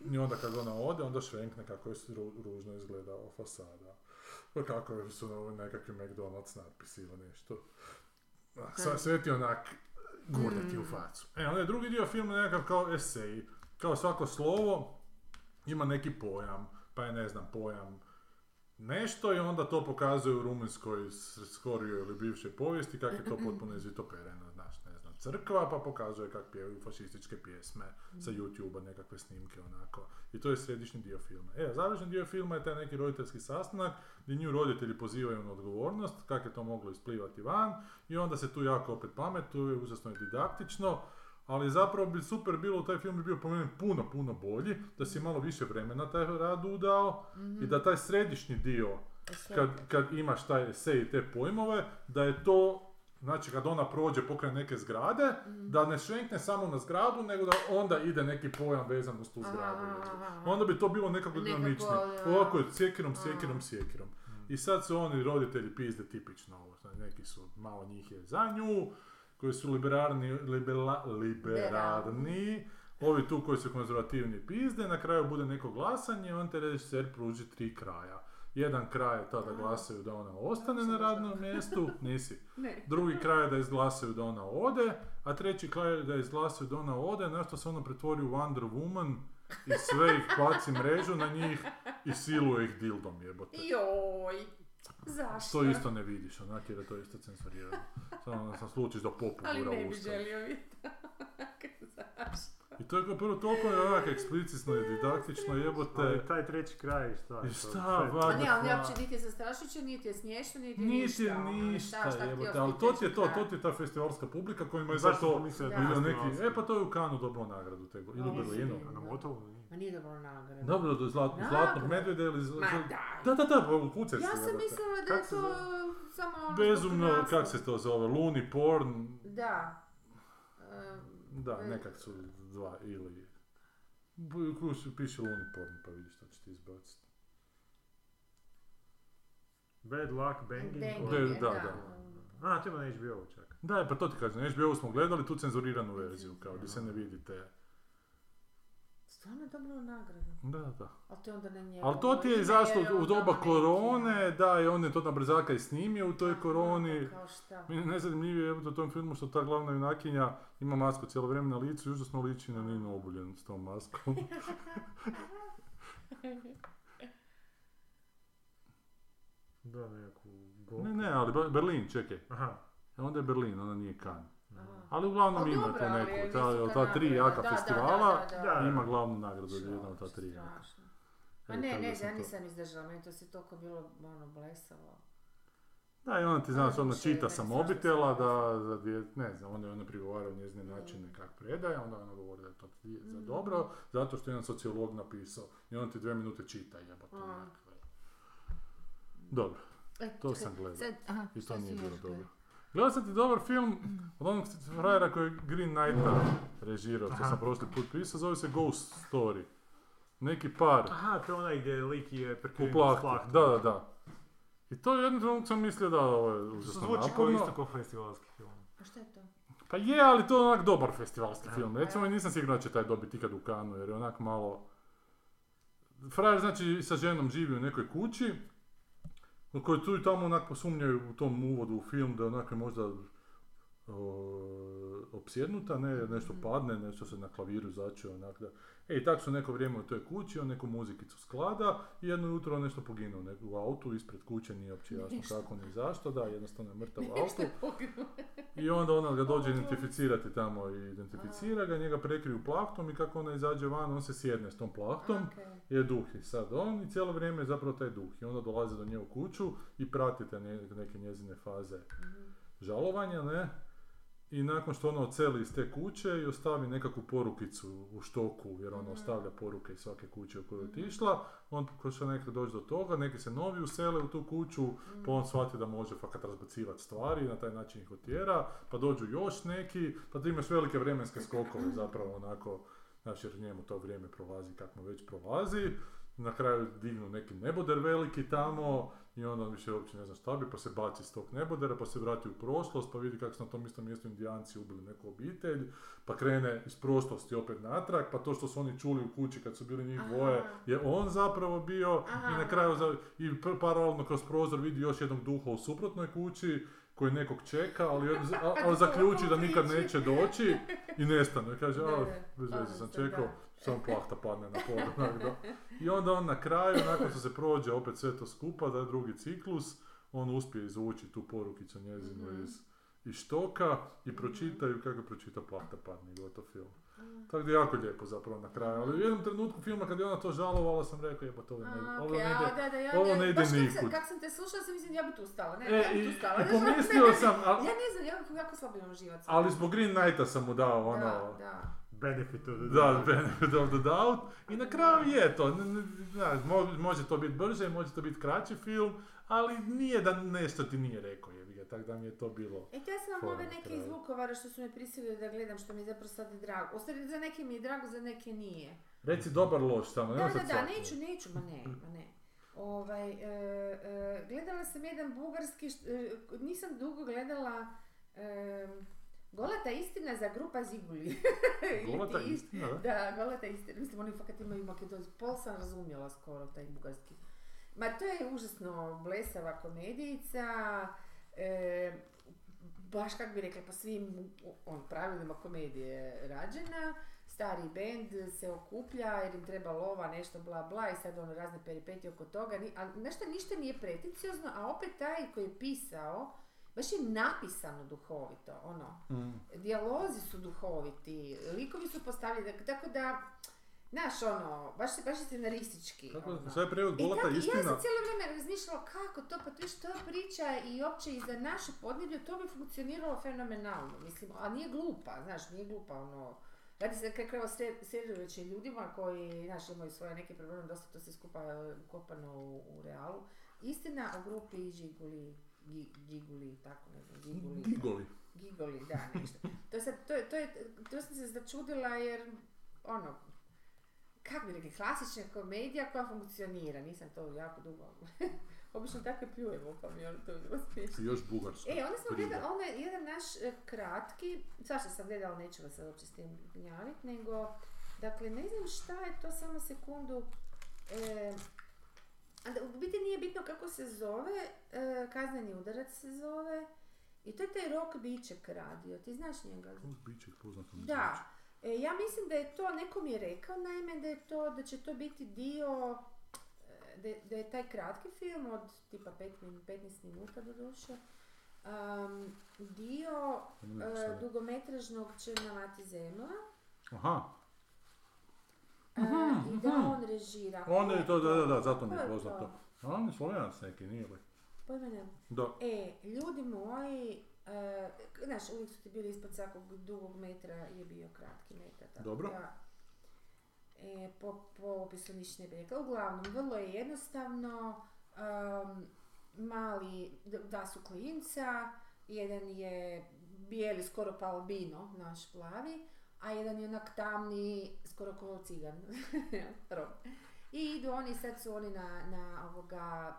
i onda kad ona ode, onda švenkne kako je ru- ružno izgledao fasada. Pa kako su nekakvi McDonald's natpisi ili nešto. Sve, sve ti onak gurne ti u facu. E, onda je drugi dio filma nekakav kao esej. Kao svako slovo ima neki pojam, pa je ne znam, pojam nešto i onda to pokazuje u rumunjskoj s- skorijoj ili bivšoj povijesti kako je to potpuno izvitopereno, znaš, ne znam, crkva pa pokazuje kako pjevaju fašističke pjesme sa youtube nekakve snimke onako. I to je središnji dio filma. E, završni dio filma je taj neki roditeljski sastanak gdje nju roditelji pozivaju na odgovornost, kako je to moglo isplivati van i onda se tu jako opet pametuje, užasno je didaktično, ali zapravo bi super bilo, taj film bi bio po meni puno, puno bolji, da si malo više vremena taj rad udao i da taj središnji dio, kad, kad imaš taj esej i te pojmove, da je to, znači kad ona prođe pokraj neke zgrade, da ne švenkne samo na zgradu, nego da onda ide neki pojam vezan uz tu zgradu. Onda bi to bilo nekako dinamičnije. da. Ovako je sjekirom, sjekirom, sjekirom. I sad su oni roditelji pizde tipično ovo. znači, Neki su, malo njih je za nju, koji su liberarni, libela, liberarni, ovi tu koji su konzervativni pizde, na kraju bude neko glasanje, on te režiser pruži tri kraja. Jedan kraj je tada glasaju da ona ostane na radnom mjestu, nisi. Ne. Drugi kraj je da izglasaju da ona ode, a treći kraj je da izglasaju da ona ode, na što se ona pretvori u Wonder Woman i sve ih baci mrežu na njih i siluje ih dildom jebote. Joj. Zašto? To isto ne vidiš, onak jer je to isto cenzurirano. Samo sam slučiš da popu Ali gura ne bi želio vidjeti. Zašto? I to je kao prvo toliko je onak eksplicitno i didaktično jebote. Ali taj treći kraj, šta? I to? šta, A ne, ali uopće niti je zastrašujuće, niti je smiješno, niti je Niti ništa. je ono, ništa, šta- šta jebote, ali to ti je to, da. to ti je ta festivalska publika kojima je Zašto zato sam mislio da Da. je bilo to neki, e pa to je u Kanu dobilo nagradu ili u Berlinu. na Motovu nije. Ma nije dobro nagrada. Dobro, do zlat, zlatnog medvjeda ili... Ma da. Da, da, da, pa ukucaj se. Ja sam mislila da je to samo ono Bezumno, kak se to zove, Looney porn, Da. Da, nekak su dva ili... Piše Luni porn, pa vidiš što će ti izbaciti. Bad Luck Banging. Banging, Da, da, da. A, to ima na HBO čak. Da, pa to ti kažem, na HBO smo gledali tu cenzuriranu verziju, kao gdje se ne vidite. Stvarno je dobilo nagradu. Da, da. Ali to je onda na njegu. Ali to ti je izašlo u doba korone, da, i on je to na brzaka i snimio u toj koroni. pa Kao šta? Meni je najzanimljivije je u tom filmu što ta glavna junakinja ima masku cijelo vrijeme na licu i užasno liči na Ninu Obuljen s tom maskom. Da, nekakvu golfu. ne, ne, ali Be- Berlin, čekaj. Aha. E, Onda je Berlin, onda nije Cannes. Ali uglavnom Ali ima to ali neku, ta, ta tri jaka da, festivala, da, da, da. ima glavnu nagradu od jedna od ta tri jaka. Ma E, ne, ne, sam ja nisam izdržala, meni to se toliko bilo ono blesavo. Da, i onda ti znaš, Da, ona čita meni sa strašno mobitela se da, za dvije, ne znam, onda je ona prigovara njezine načine Mm. kako predaje, onda ona govori da je to za Mm. dobro, zato što je jedan sociolog napisao i on ti dvije minute čita, jebote, A. nekakve. Dobro, E, To sam gledao. i to nije bilo dobro. Gledao sam ti dobar film od onog frajera koji je Green Knighta režirao, to Aha. sam prošli put pisao, zove se Ghost Story. Neki par Aha, to je onaj gdje lik je prekriven s plahtom. da, da, da. I to je jednom trenutku sam mislio da ovo je To užasno zvuči kao isto kao festivalski film. A šta je to? Pa je, ali to je onak dobar festivalski Da. film. Recimo, nisam siguran da će taj dobiti ikad u Kanu, jer je onak malo... Frajer, znači, sa ženom živi u nekoj kući, u kojoj tu i tamo onak posumnjaju u tom uvodu u film da je onak možda o, opsjednuta, ne, nešto padne, nešto se na klaviru začuje, onak da... E, i tak su neko vrijeme u toj kući, on neku muzikicu sklada i jedno jutro on nešto poginuo ne- u autu, ispred kuće, nije uopće jasno Nešto. kako ni zašto, da, jednostavno je mrtav u autu. I onda ona ga dođe identificirati tamo i identificira ga, njega prekriju plahtom i kako ona izađe van, on se sjedne s tom plahtom, Okej. je duh i sad on i cijelo vrijeme je zapravo taj duh i onda dolazi do nje u kuću i pratite neke njezine faze Mhm. žalovanja, ne? I nakon što ona oceli iz te kuće i ostavi nekakvu porukicu u štoku, jer ona Mhm. ostavlja poruke iz svake kuće u koju je otišla, on pokuša nekako doći do toga, neki se novi usele u tu kuću, pa on shvati da može fakat razbacivati stvari, na taj način ih otjera, pa dođu još neki, pa ti imaš velike vremenske skokove zapravo onako, znaš jer njemu to vrijeme prolazi kako mu već prolazi, na kraju dignu neki neboder veliki tamo i onda on više uopće ne zna šta bi, pa se baci s tog nebodera, pa se vrati u prošlost, pa vidi kako su na tom istom mjestu indijanci ubili neku obitelj, pa krene iz prošlosti opet natrag, pa to što su oni čuli u kući kad su bili njih dvoje, je on zapravo bio i na kraju za, i paralelno kroz prozor vidi još jednog duha u suprotnoj kući koji nekog čeka, ali, ali zaključi da nikad neće doći i nestane. Kaže, a, bez veze sam čekao. Samo plahta padne na pod. da. I onda on na kraju, nakon što se prođe opet sve to skupa, da je drugi ciklus, on uspije izvući tu porukicu njezinu Mhm. iz, iz štoka i pročitaju kako pročita plahta padne i gotov film. Tako da je jako lijepo zapravo na kraju. Ali u jednom trenutku filma kad je ona to žalovala sam rekao jebote ovo ne, ovo ne a, ide. da, da, ja, ovo ja, ne ide baš kak sam- nikud. Kak sam te slušala, sam mislim ja bi tu stala. Ne, E, ja bi i, tu stala. i Znaš, pomislio sam, Ja ali, ne znam, jako, jako slabo imam živac. ali zbog Green Knighta sam mu dao ono... Da, da. Benefit of the Da, doubt. benefit of the doubt. I na kraju je to. Znaš, mo- može to biti brže, može to biti kraći film, ali nije da nešto ti nije rekao, jebi ga, tako da mi je to bilo. E, ja sam vam ove na neke iz Vukovara što su me prisilili da gledam, što mi je zapravo sad drago. U stvari, za neke mi je drago, za neke nije. Reci dobar loš tamo, Da, nemoj da, da, svaku. neću, neću, ma ne, ma ne. Ovaj, e, e, gledala sam jedan bugarski, št- e, nisam dugo gledala e, Golata istina za grupa Ziguli. Golata ti ist- istina, da? Da, Golata istina. Mislim, oni fakat imaju makedonski. Pol sam razumjela skoro taj bugarski. Ma to je užasno blesava komedijica. E, baš kak bi rekla, po svim on, pravilima komedije rađena. Stari bend se okuplja jer im treba lova, nešto bla bla i sad ono razne peripetije oko toga. Ni- A nešto ništa nije preticiozno, a opet taj koji je pisao, baš je napisano duhovito, ono. Mm. Dijalozi su duhoviti, likovi su postavljeni, tako da, znaš ono, baš, je- baš je scenaristički. Kako, ono. sve je prijevod I Golata tako, ja istina. sam cijelo vrijeme razmišljala kako to, pa to je što priča i opće i za naše podneblje, to bi funkcioniralo fenomenalno, mislim, a nije glupa, znaš, nije glupa, ono, radi se kako evo sredovečnim ljudima koji, znaš, imaju svoje neke probleme, dosta to se skupa ukopano u, u realu. Istina o grupi Žiguli, Gi- Giguli, tako ne znam, Giguli. Gigoli. Gigoli, da, nešto. To, sad, to, to, je, to sam se začudila jer, ono, kako bi rekli, klasična komedija koja funkcionira, nisam to jako dugo. Obično takve pljujemo, pa mi ono to bilo smiješno. Još bugarsko. E, onda smo gledali, onaj jedan naš e, kratki, svašta sam gledala, neću vas sad uopće s tim gnjavit, nego, dakle, ne znam šta je to, samo sekundu, e, a da, u biti nije bitno kako se zove, e, kazneni udarac se zove, i to je taj Rok Biček radio, ti znaš njega? Biće poznato mi Da, e, ja mislim da je to, neko mi je rekao naime da je to, da će to biti dio, e, da, da je taj kratki film od tipa 5 min, 15 minuta do duše, um, dio e, Sada. dugometražnog Črna mati zemlja Aha, e, i da on režira. on Ko je to, da, da, da, zato mi je to? poznato. A on je slovenac neki, nije li? Pojma nemam. Da. E, ljudi moji, e, znaš, uvijek su ti bili ispod svakog dugog metra je bio kratki metar. Tako Dobro. Da, e, po, po opisu ništa ne bi rekla. Uglavnom, vrlo je jednostavno, um, mali, da su klinca, jedan je bijeli, skoro pa albino, naš plavi, a jedan je onak tamni, skoro kao cigan. Rom. I idu oni, sad su oni na, na ovoga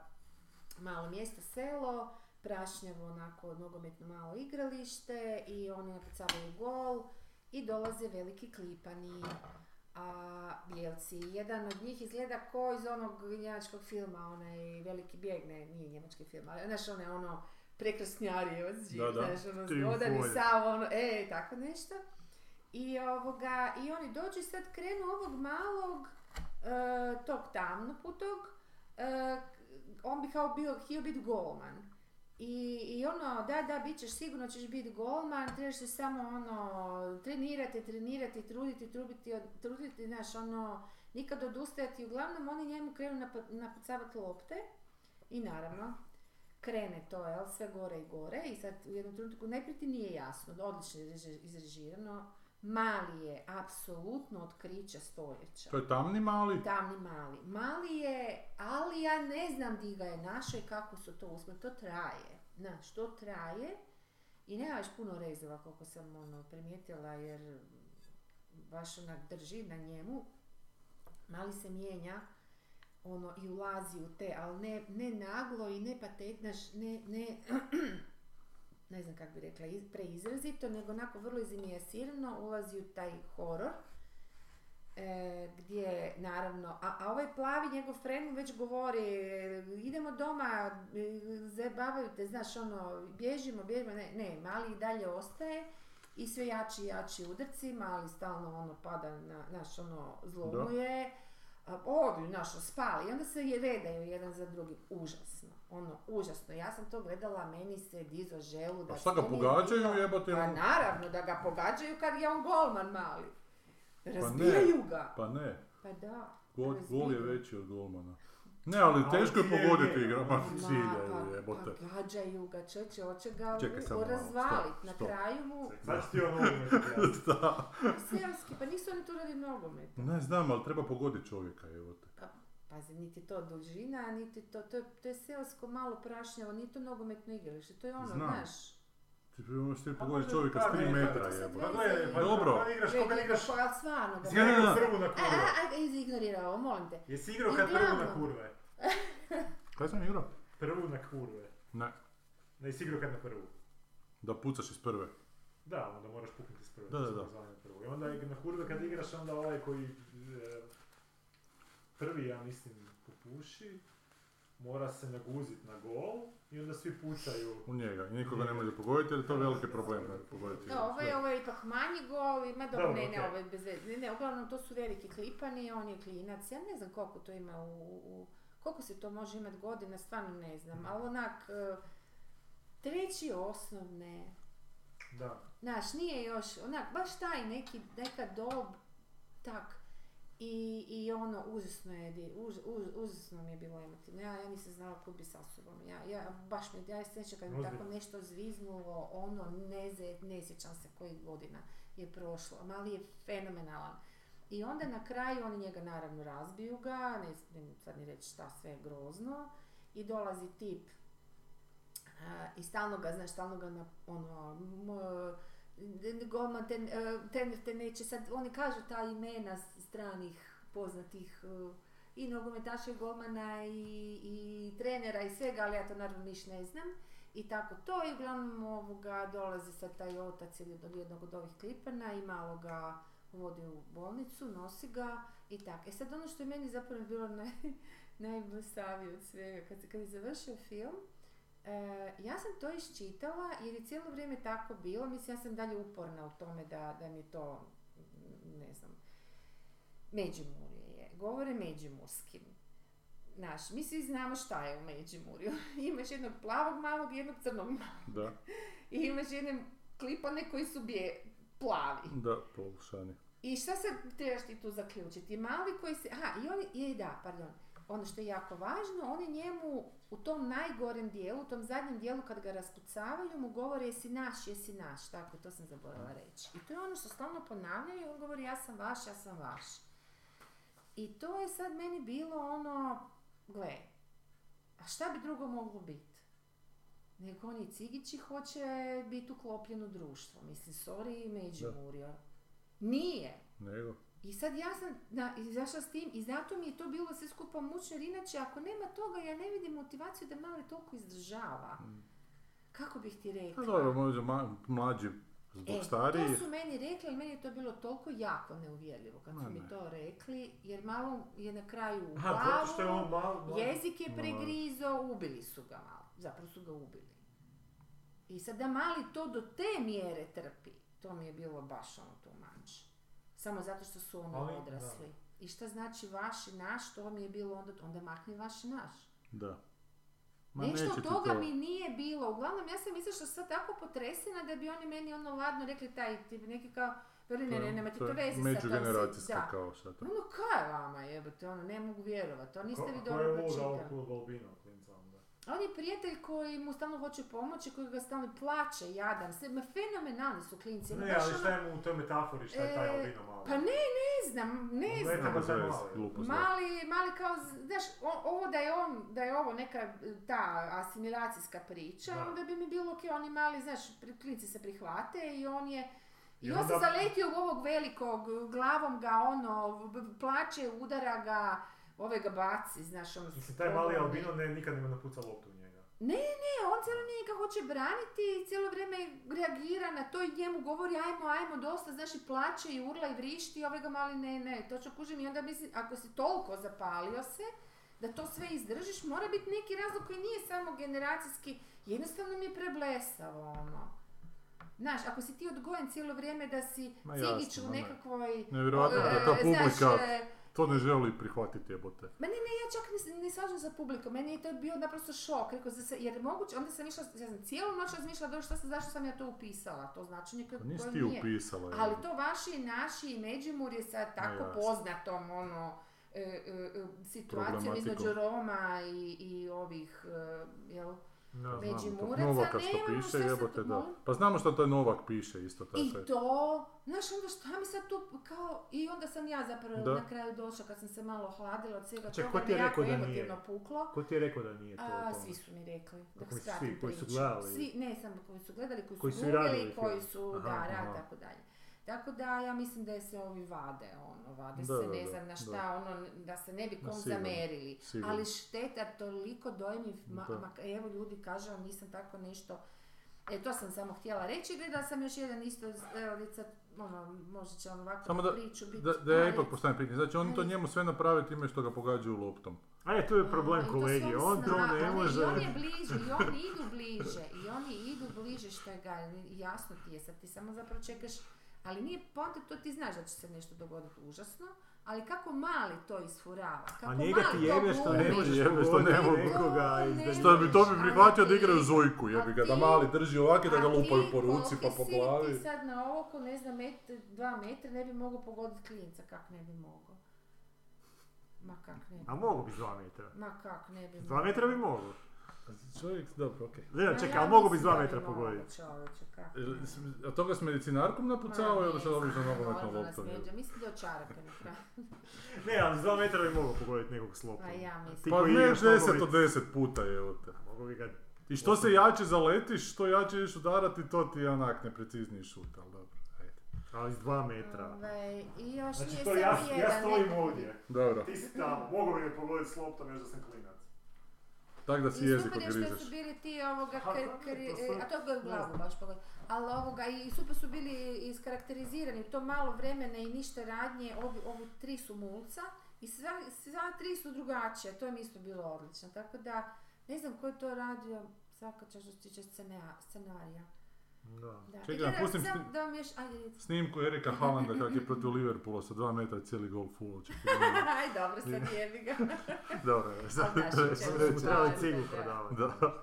malo mjesto, selo, prašnjavo onako nogometno malo igralište i oni napucavaju gol i dolaze veliki klipani a bijelci. Jedan od njih izgleda ko iz onog njemačkog filma, onaj veliki bijeg, ne, nije njemački film, ali znaš onaj ono prekrasnjari od znaš ono volje. sav, ono, e, tako nešto. I ovoga, i oni dođu i sad krenu ovog malog, e, tog tamnoputog, e, on bi kao bio, htio biti golman. I, I ono, da, da, bit ćeš, sigurno ćeš biti golman, trebaš se samo ono, trenirati, trenirati, truditi, truditi, truditi, znaš, ono, nikad odustajati. Uglavnom, oni njemu krenu napucavati lopte i naravno, krene to, jel, sve gore i gore i sad u jednom trenutku najprije ti nije jasno, odlično je izreži- izrežirano, mali je apsolutno otkriće stoljeća. To je tamni mali? Tamni mali. Mali je, ali ja ne znam di ga je našao i kako su to uspjeli. To traje. Znaš, to traje. I nema još puno rezova koliko sam ono, primijetila jer baš onak drži na njemu. Mali se mijenja ono i ulazi u te, ali ne, ne naglo i ne patetnaš, ne, ne, ne znam kako bi rekla, iz- preizrazito, nego onako vrlo izimijesirano ulazi u taj horor. E, gdje naravno, a, a ovaj plavi njegov friend već govori idemo doma, zabavaju te, znaš ono, bježimo, bježimo, ne, ne, mali i dalje ostaje i sve jači i jači udarci, mali stalno ono pada na, naš ono, zlomuje, a, odu, znaš, spali i onda se je redaju jedan za drugim, užasno, ono, užasno, ja sam to gledala, meni se dizo želu da A šta ga pogađaju, bilo- jebote? Pa naravno da ga pogađaju kad je on golman mali. ne. Razbijaju ga. Pa ne, Pa da. gol, gol je veći od golmana. Ne, ali teško je pogoditi igra, ma Ma, ciljaju pa, jebote. pa gađaju ga, čeće, hoće ga Čekaj, u- samo malo, razvalit. stop, Na kraju mu, ću ti ono. Da. seoski, pa nisu oni tu radi nogomet. Ne znam, ali treba pogoditi čovjeka, jebote. Pa, pazi, niti to dužina, niti to, to je, to je seosko malo prašnjavo, nije to nogometno igralište, to je ono, Znam. znaš. Ti Pa pogoditi može- čovjeka pa s 3 ne, metra, jebote. Pa gledaj, pa Dobro. Kad igraš, koga igraš? Pa stvarno da. prvu na A, kurve? a, a, izignorirao, molim te. Jesi igrao kad prvu na kurve? Kaj sam igrao? Prvu na kurve. Ne, Ne, jesi igrao kad na prvu. da pucaš iz prve. Da, onda moraš puknuti s prve. Da, da, da. prvu. I onda na kurve kad igraš, onda ovaj koji e, prvi, ja mislim, popuši, mora se naguzit na gol i onda svi pucaju. U njega. I nikoga ne može pogoditi jer je to veliki problem ne, pogoditi. No, ovo je, ovo je ipak manji gol, ima dobro, Dobro, ne, ne, ovo je bez veze. Ne, ne, uglavnom to su veliki klipani, on je klinac, ja ne znam koliko to ima u, u koliko se to može imati godina, stvarno ne znam, ali onak, e, treći osnovne, Da. znaš, nije još, onak, baš taj neki, neka dob, tak, i, i ono, užasno je, už, už, užasno mi je bilo emotivno, ja, ja nisam znala kud bi sa sobom, ja, ja, baš mi, ja se kad mi tako nešto zviznulo, ono, ne, ze- ne sjećam se kojih godina je prošlo, mali je fenomenalan. I onda na kraju oni njega naravno razbiju ga, ne smijem sad ni reći šta sve je grozno, i dolazi tip A, I stalno ga, znaš, stalno ga na, ono, m- d- golman te, e, trener te neće sad, oni kažu ta imena stranih poznatih e, i nogometaša i golmana i, i trenera i svega, ali ja to naravno niš ne znam. I tako to i uglavnom ovoga dolazi sad taj otac ili od jednog od ovih klipana i malo ga vodi u bolnicu, nosi ga i tako. E sad ono što je meni zapravo bilo naj, najblesavije od svega, kad, kad je završio film, e, ja sam to iščitala jer je cijelo vrijeme tako bilo, mislim ja sam dalje uporna u tome da, da mi to, ne znam, Međimurje je, govore međimurskim. Znaš, mi svi znamo šta je u Međimurju. imaš jednog plavog malog i jednog crnog malog. Da, I imaš jedne klipane koji su bije, plavi. da, polušani. I šta sad trebaš ti tu zaključiti? Mali koji se... Aha, i oni... Je, da, pardon. Ono što je jako važno, oni njemu u tom najgorem dijelu, u tom zadnjem dijelu kad ga raspucavaju, mu govore jesi naš, jesi naš. Tako, to sam zaboravila reći. I to je ono što stalno ponavljaju on govori ja sam vaš, ja sam vaš. I to je sad meni bilo ono, gle, a šta bi drugo moglo biti? Nego oni cigići hoće biti uklopljen u društvo. Mislim, sorry, Međimurja. Nije. Nego? I sad ja sam na, izašla s tim i zato mi je to bilo sve skupa mučno jer inače ako nema toga ja ne vidim motivaciju da mali toliko izdržava. Kako bih ti A rekla? dobro, možda mlađi zbog E, stariji. to su meni rekli, ali meni je to bilo toliko jako neuvjerljivo kad su mi ne. to rekli, jer malo je na kraju u je glavu, jezik je pregrizo, ubili su ga malo, zapravo su ga ubili. I sad da mali to do te mjere trpi, to mi je bilo baš ono tu manč. Samo zato što su Ali, odrasli. I šta znači vaš i naš, to mi je bilo onda, onda makni vaš i naš. Da. Ma Nešto od ti toga to- mi nije bilo. Uglavnom, ja sam izašla sad tako potresena da bi oni meni ono ladno rekli taj tip, neki kao, veli ne, ne, nemate to veze sa Međugeneracijska Da. kao to. Ono, kaj vama jebote, ono, ne mogu vjerovati, to niste Ko- vi ko dobro je uloga pročitali. ovog Balbina klinca onda? On je prijatelj koji mu stalno hoće pomoći, koji ga stalno plaće, jadan, sve, ma fenomenalni su klinci. ono, Ne, ali ono- šta je mu u toj metafori, šta je taj E, albino malo? Pa ne, ne znam, ne Ne znam. mali. Mali, kao, znaš, o- ovo da je on, da je ovo neka ta asimilacijska priča, Da. onda bi mi bilo ok, oni mali, znaš, klinci se prihvate i on je, i, I on se onda- zaletio u ovog velikog, glavom ga ono, plače, udara ga, ove ga baci, znaš, ono... Mislim, taj mali albino ne, nikad nema napuca loptu u njega. Ne, on cijelo vrijeme ga hoće braniti i cijelo vrijeme reagira na to i njemu govori ajmo, ajmo, dosta, znaš i plaće i urla i vrišti i ovaj ga mali ne, ne, točno kužim i onda mislim, ako si toliko zapalio se, da to sve izdržiš, mora biti neki razlog koji nije samo generacijski, jednostavno mi je preblesavo, ono. Znaš, ako si ti odgojen cijelo vrijeme da si Ma cigić u ne. nekakvoj... Nevjerojatno da e, ta znaš, publika e, to ne želi prihvatiti jebote. Ma ne, ne, ja čak ne, ne slažem za publiku, meni je to bio naprosto šok, rekao se, jer moguće, onda sam išla, ja sam cijelu noć razmišljala, dobro, šta sam, zašto sam ja to upisala, to značenje koje, Pa nisi koje ti nije. upisala. Ali jebote. to vaši i naši i Međimur je sad tako jasno. poznatom, ono, e, e, e, situacijom između Roma i, i ovih, e, jel, Znam Međimuraca to. Novaka što nemamo, piše, jebote da. Pa znamo što taj Novak piše isto tako. I je. to, znaš onda šta mi sad tu kao, i onda sam ja zapravo Da. na kraju došla kad sam se malo ohladila od svega Ček, toga, je jako rekao da nije? emotivno puklo. Ko ti je rekao da nije to A, svi su mi rekli, dok Kako skratim svi, koji su gledali? Svi, ne samo koji su gledali, koji, Koji su su i googlili, radili koji su, Aha, da, rad, tako dalje. Tako da ja mislim da je se ovi vade, ono, vade Da, se, da, ne da, znam na da. šta, ono, da se ne bi kom sigurno, zamerili. sigurno. Ali šteta, toliko dojmiv, ma, ma- evo ljudi kažu, nisam tako nešto, e, to sam samo htjela reći, gledala sam još jedan isto, evo, sad, ono, možda će on ovako Samo da, priču biti. da, da ja ipak postavim pitanje. Znači oni to njemu sve naprave time što ga pogađaju loptom. A je, tu je problem kolegi, on to ne može... I on je bliže, i oni idu bliže, i oni idu bliže što je ga, jasno ti je, sad ti samo zapravo čekaš, ali nije poanta, to ti znaš da će se nešto dogoditi užasno, ali kako mali to isfurava, kako A njega mali ti jebe što ne možeš Jebe što ne mogu. ne Što bi to bi prihvatio da igraju zujku, jebi ga, da mali drži ovako i da ga lupaju po ruci pa po glavi. Ti sad na oko, ne znam, met, dva metra ne bi mogao pogoditi klinca, kak ne bi mogao. Ma kak ne bi. A mogu bi dva metra. Ma kak ne bi S dva metra bi mogu. Čovjek, dobro, okej. Ne, Ma čekaj, ali mogu bi s dva metra pogoditi. s- A toga s medicinarkom napucao ili znam, nogometnom normalno loptom? Mislim da je na kraju. Ne, ali s dva metra bi mogao pogoditi nekog s loptom. A ja mislim. Pa ne igraš 10 nogomet- od 10 puta, evo te. Mogu bi ga I što se jače zaletiš, što jače ideš udarati, to ti je onak neprecizniji šut, ali dobro, ajde. Ali iz dva metra. Ovaj, I još Znači nije to ja, jedan. ja stojim ovdje. Dobro, Ti si tamo, mogu bi me pogoditi s loptom još da sam klinac. Tak da si I jezik super je što odgrizeš. su bili ti ovoga, kar- kar- je a to Ne glavu baš pogodio. Ali ovoga, i super su bili iskarakterizirani, to malo vremena i ništa radnje, ovi, ovi tri su mulca i sva, sva tri su drugačije, to je mi isto bilo odlično. Tako da, ne znam ko je to radio, svaka čast što se tiče scena- scenarija. Da. Da. Čekaj, da pustim sam da vam još, ajde. Snimku Erika Haalanda kak je protiv Liverpoola sa dva metra cijeli gol full očekivanja. Aj, dobro, sad jebi ga. Dobro, je, sad trebali cigu da, da. prodavati. Da,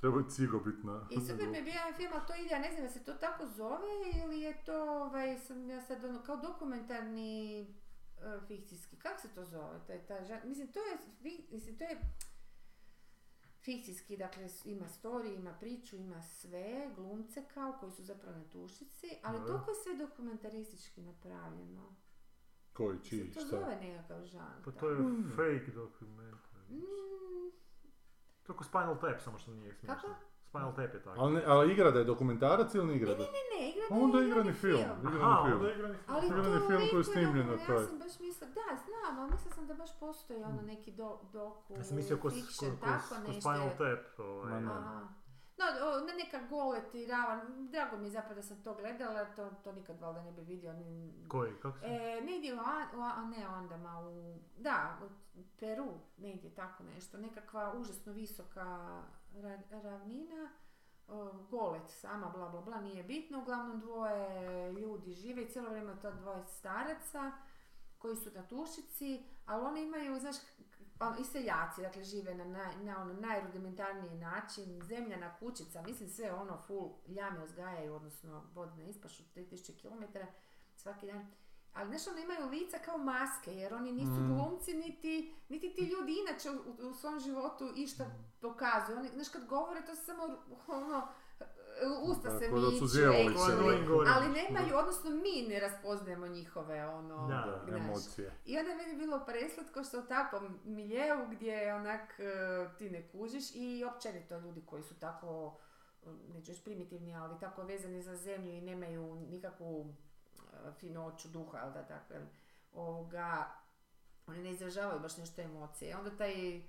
treba je cigo bit na... I super mi je bio jedan film, ali to ide, ja ne znam da se to tako zove ili je to, ovaj, sam ja sad ono, kao dokumentarni e, fikcijski, kako se to zove? To je ta, mislim, to je, mislim, to je fikcijski, dakle ima story, ima priču, ima sve, glumce kao koji su zapravo na tušici, ali Da. toliko je sve dokumentaristički napravljeno. Koji, Se čiji, to šta? zove nekakav žanr. Pa to je fake dokumentar. Mm, To je ko Spinal Tap, samo što nije smiješno. Kako? Spinal Tap je tako. Ali, ne, ali igra da je dokumentarac ili ne igra da? ne, ne, igrani, Pa Onda je igrani igrani film. Igrani Aha, film. onda je igrani film. Ali Igrani to film koji je snimljen na taj. Ja sam baš mislila, da, znam, ali mislila sam da baš postoji ono neki do, doku, Ja sam mislio ko, ko, fiction, ko, tako ko nešto. Spinal. Tap. Ovaj. Ma ne. Aha. No, o, ne neka goleti, ravan, drago mi je zapravo da sam to gledala, to, to nikad valjda ne bi vidio. Ni, Koji, kako se? E, negdje u, An- u ne Andama, u, da, u Peru, negdje tako nešto, nekakva užasno visoka ravnina, o, golet sama, bla bla bla, nije bitno, uglavnom dvoje ljudi žive i cijelo vrijeme to dvoje staraca koji su na tušici, ali oni imaju, znaš, ono, i seljaci, dakle žive na, naj, na ono najrudimentarniji način, zemljana kućica, mislim sve ono full ljame uzgajaju, odnosno vode na ispašu 3000 km svaki dan. Ali znaš, oni imaju lica kao maske, jer oni nisu Mm. glumci, niti, niti ti ljudi inače u, u svom životu išta pokazuju. Oni, znaš, kad govore, to samo ono, usta se Tako da su miču, Annoying gore. ali nemaju, odnosno mi ne raspoznajemo njihove ono, Da, Da, emocije. I onda je meni bilo preslatko što u takvom miljeu gdje onak e, ti ne kužiš i općenito ljudi koji su tako, neću primitivni, ali tako vezani za zemlju i nemaju nikakvu finoću duha, jel da tako, ovoga, oni ne izražavaju baš nešto emocije. Onda taj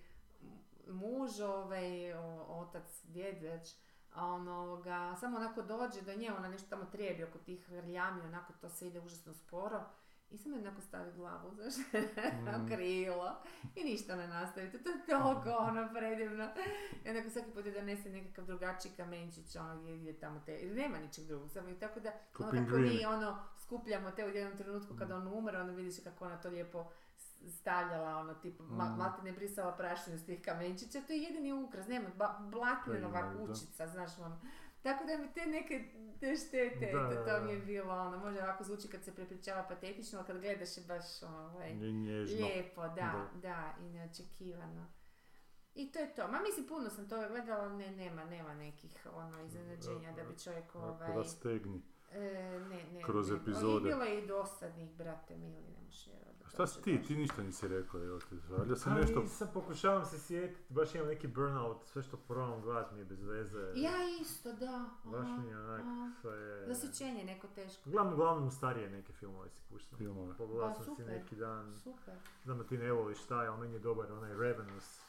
muž, ovaj, otac, djed već, a on ovoga, samo onako dođe do nje, ona nešto tamo trijebi oko tih rljami, onako to sve ide užasno sporo. I samo jednako stavi glavu, znaš, na Mm. krilo. I ništa ne nastavi. To je toliko ono predivno. I onako svaki put je donese nekakav drugačiji kamenčić, ono gdje ide tamo te, nema ničeg drugog. Samo i tako da, ono kako pingvini. mi ono skupljamo te u jednom trenutku kada on umre, onda vidiš kako ona to lijepo stavljala, ono, tipa, ma, Mm. malte ne brisala prašinu s tih kamenčića, to je jedini ukras, nema, ba, To ima, da. kućica, znaš, ono. Tako da mi te neke te štete, Da, da, to mi je bilo, ono, može ovako zvuči kad se prepričava patetično, ali kad gledaš je baš, ovaj, lijepo, da, Da. da, i neočekivano. I to je to. Ma mislim, puno sam to gledala, ne, nema, nema nekih ono iznenađenja da bi čovjek ovaj... Da stegni. E, ne, ne, kroz ne. epizode. I bilo je i dosadnih, brate mili, ne možeš vjerovati. A Šta si ti? Ti ništa nisi rekao, evo ti. Valjda se Pa nešto... nisam, pokušavam se sjetiti, baš imam neki burnout, sve što probam gledat mi je bez veze. Ja isto, da. Baš aha, mi je onak, aha. sve... Zasićenje neko teško. Uglavnom, uglavnom starije neke filmove si puštam. Filmove. Pogledao Pa, sam si neki dan, Super. znam da ti ne voliš taj, ali meni je dobar onaj Ravenous.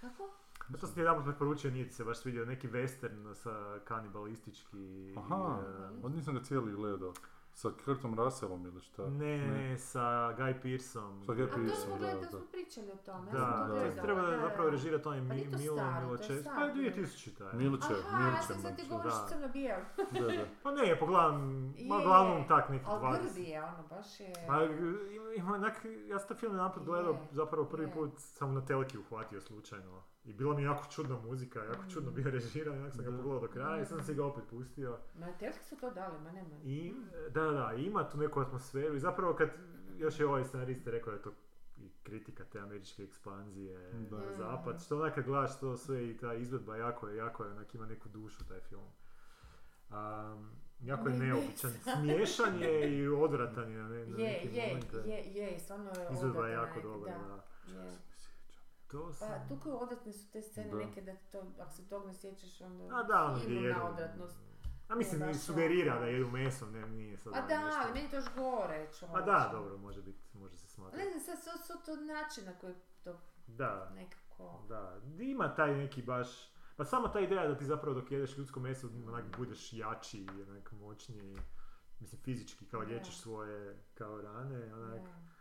Kako? Pa to sam ti jedan preporučio, nije ti se baš svidio, neki western sa kanibalistički... Aha, e, od nisam ga cijeli gledao. Sa Kurtom Russellom ili šta? ne, ne, sa Guy Pearceom. Sa Guy smo da, da. to smo pričali o tome. Da, ja sam to da. gledala, treba da, zapravo da. režirati onaj Pa Mi, to Milo staro, to je Miločević. sad Pa je bilo. 2000 taj. Milče, Aha, ja sam sad ti govoriš da. crno bijel. Da, da. Pa ne, pogledam, ma Je, uglavnom tak neki Ali 20. grdi je, ono, baš je... Pa ima, ima onak, ja sam taj film jedanput gledao, Je, zapravo prvi je. put sam na teleki uhvatio slučajno. I bila mi jako čudna muzika, jako Mm. čudno bio režiran, onak sam ga Da. pogledao do kraja i sam si ga opet pustio. Ma telke su to dali, ma nema. I, da, da, da, ima tu neku atmosferu i zapravo kad, još je ovaj scenarist rekao da je to i kritika te američke ekspanzije Da. na zapad, što onak kad gledaš to sve i ta izvedba jako je, jako je, onak ima neku dušu taj film. Um, jako je Ne, ne neobičan, smiješan je i odvratan je na, ne, na Je, neke je, je, je, stvarno je Izvedba je jako neki, dobra, da. da. Je. To sam... Pa, toliko odvratne su te scene Da. neke da to, ako se tog ne sjećaš, onda A da, ono imu jedu. na odvratnost. A mislim, Nije baš sugerira ono. da jedu meso, ne, nije sad A ono da, nešto- ali meni to još gore, čovječe. Pa da, dobro, može biti, može se A smatrati. Ne znam, sad su, to način na koji to Da, nekako... da. Ima taj neki baš... Pa samo ta ideja da ti zapravo dok jedeš ljudsko meso onak budeš jači i onak moćniji. Mislim, fizički, kao Da. liječiš svoje kao rane, onak. Da.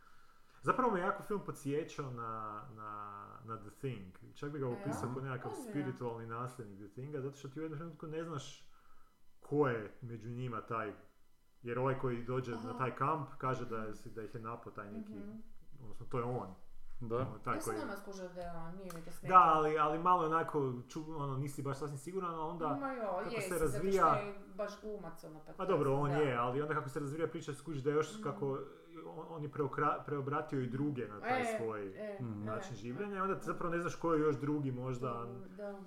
Zapravo me jako film podsjećao na, na, na The Thing. Čak bi ga A opisao kao nekakav spiritualni nasljednik The Thinga, zato što ti u jednom trenutku ne znaš ko je među njima taj, jer ovaj koji dođe na Aha. taj kamp kaže da, je, da ih je napao taj neki, Mhm. odnosno to je on. Da. ono, taj Ja sam koji... nama skužila da je on, nije mi to Da, ali, ali malo je onako, ču, ono, nisi baš sasvim siguran, a onda... Ma jo, kako jesi, se zato što razvija- je baš glumac ono pa Pa to dobro, on da. je, ali onda kako se razvija priča, skužiš da je još Mhm. kako on, on je preokra- preobratio i druge na taj E, svoj e, e. način življenja i onda ti zapravo ne znaš ko je još drugi možda, Da.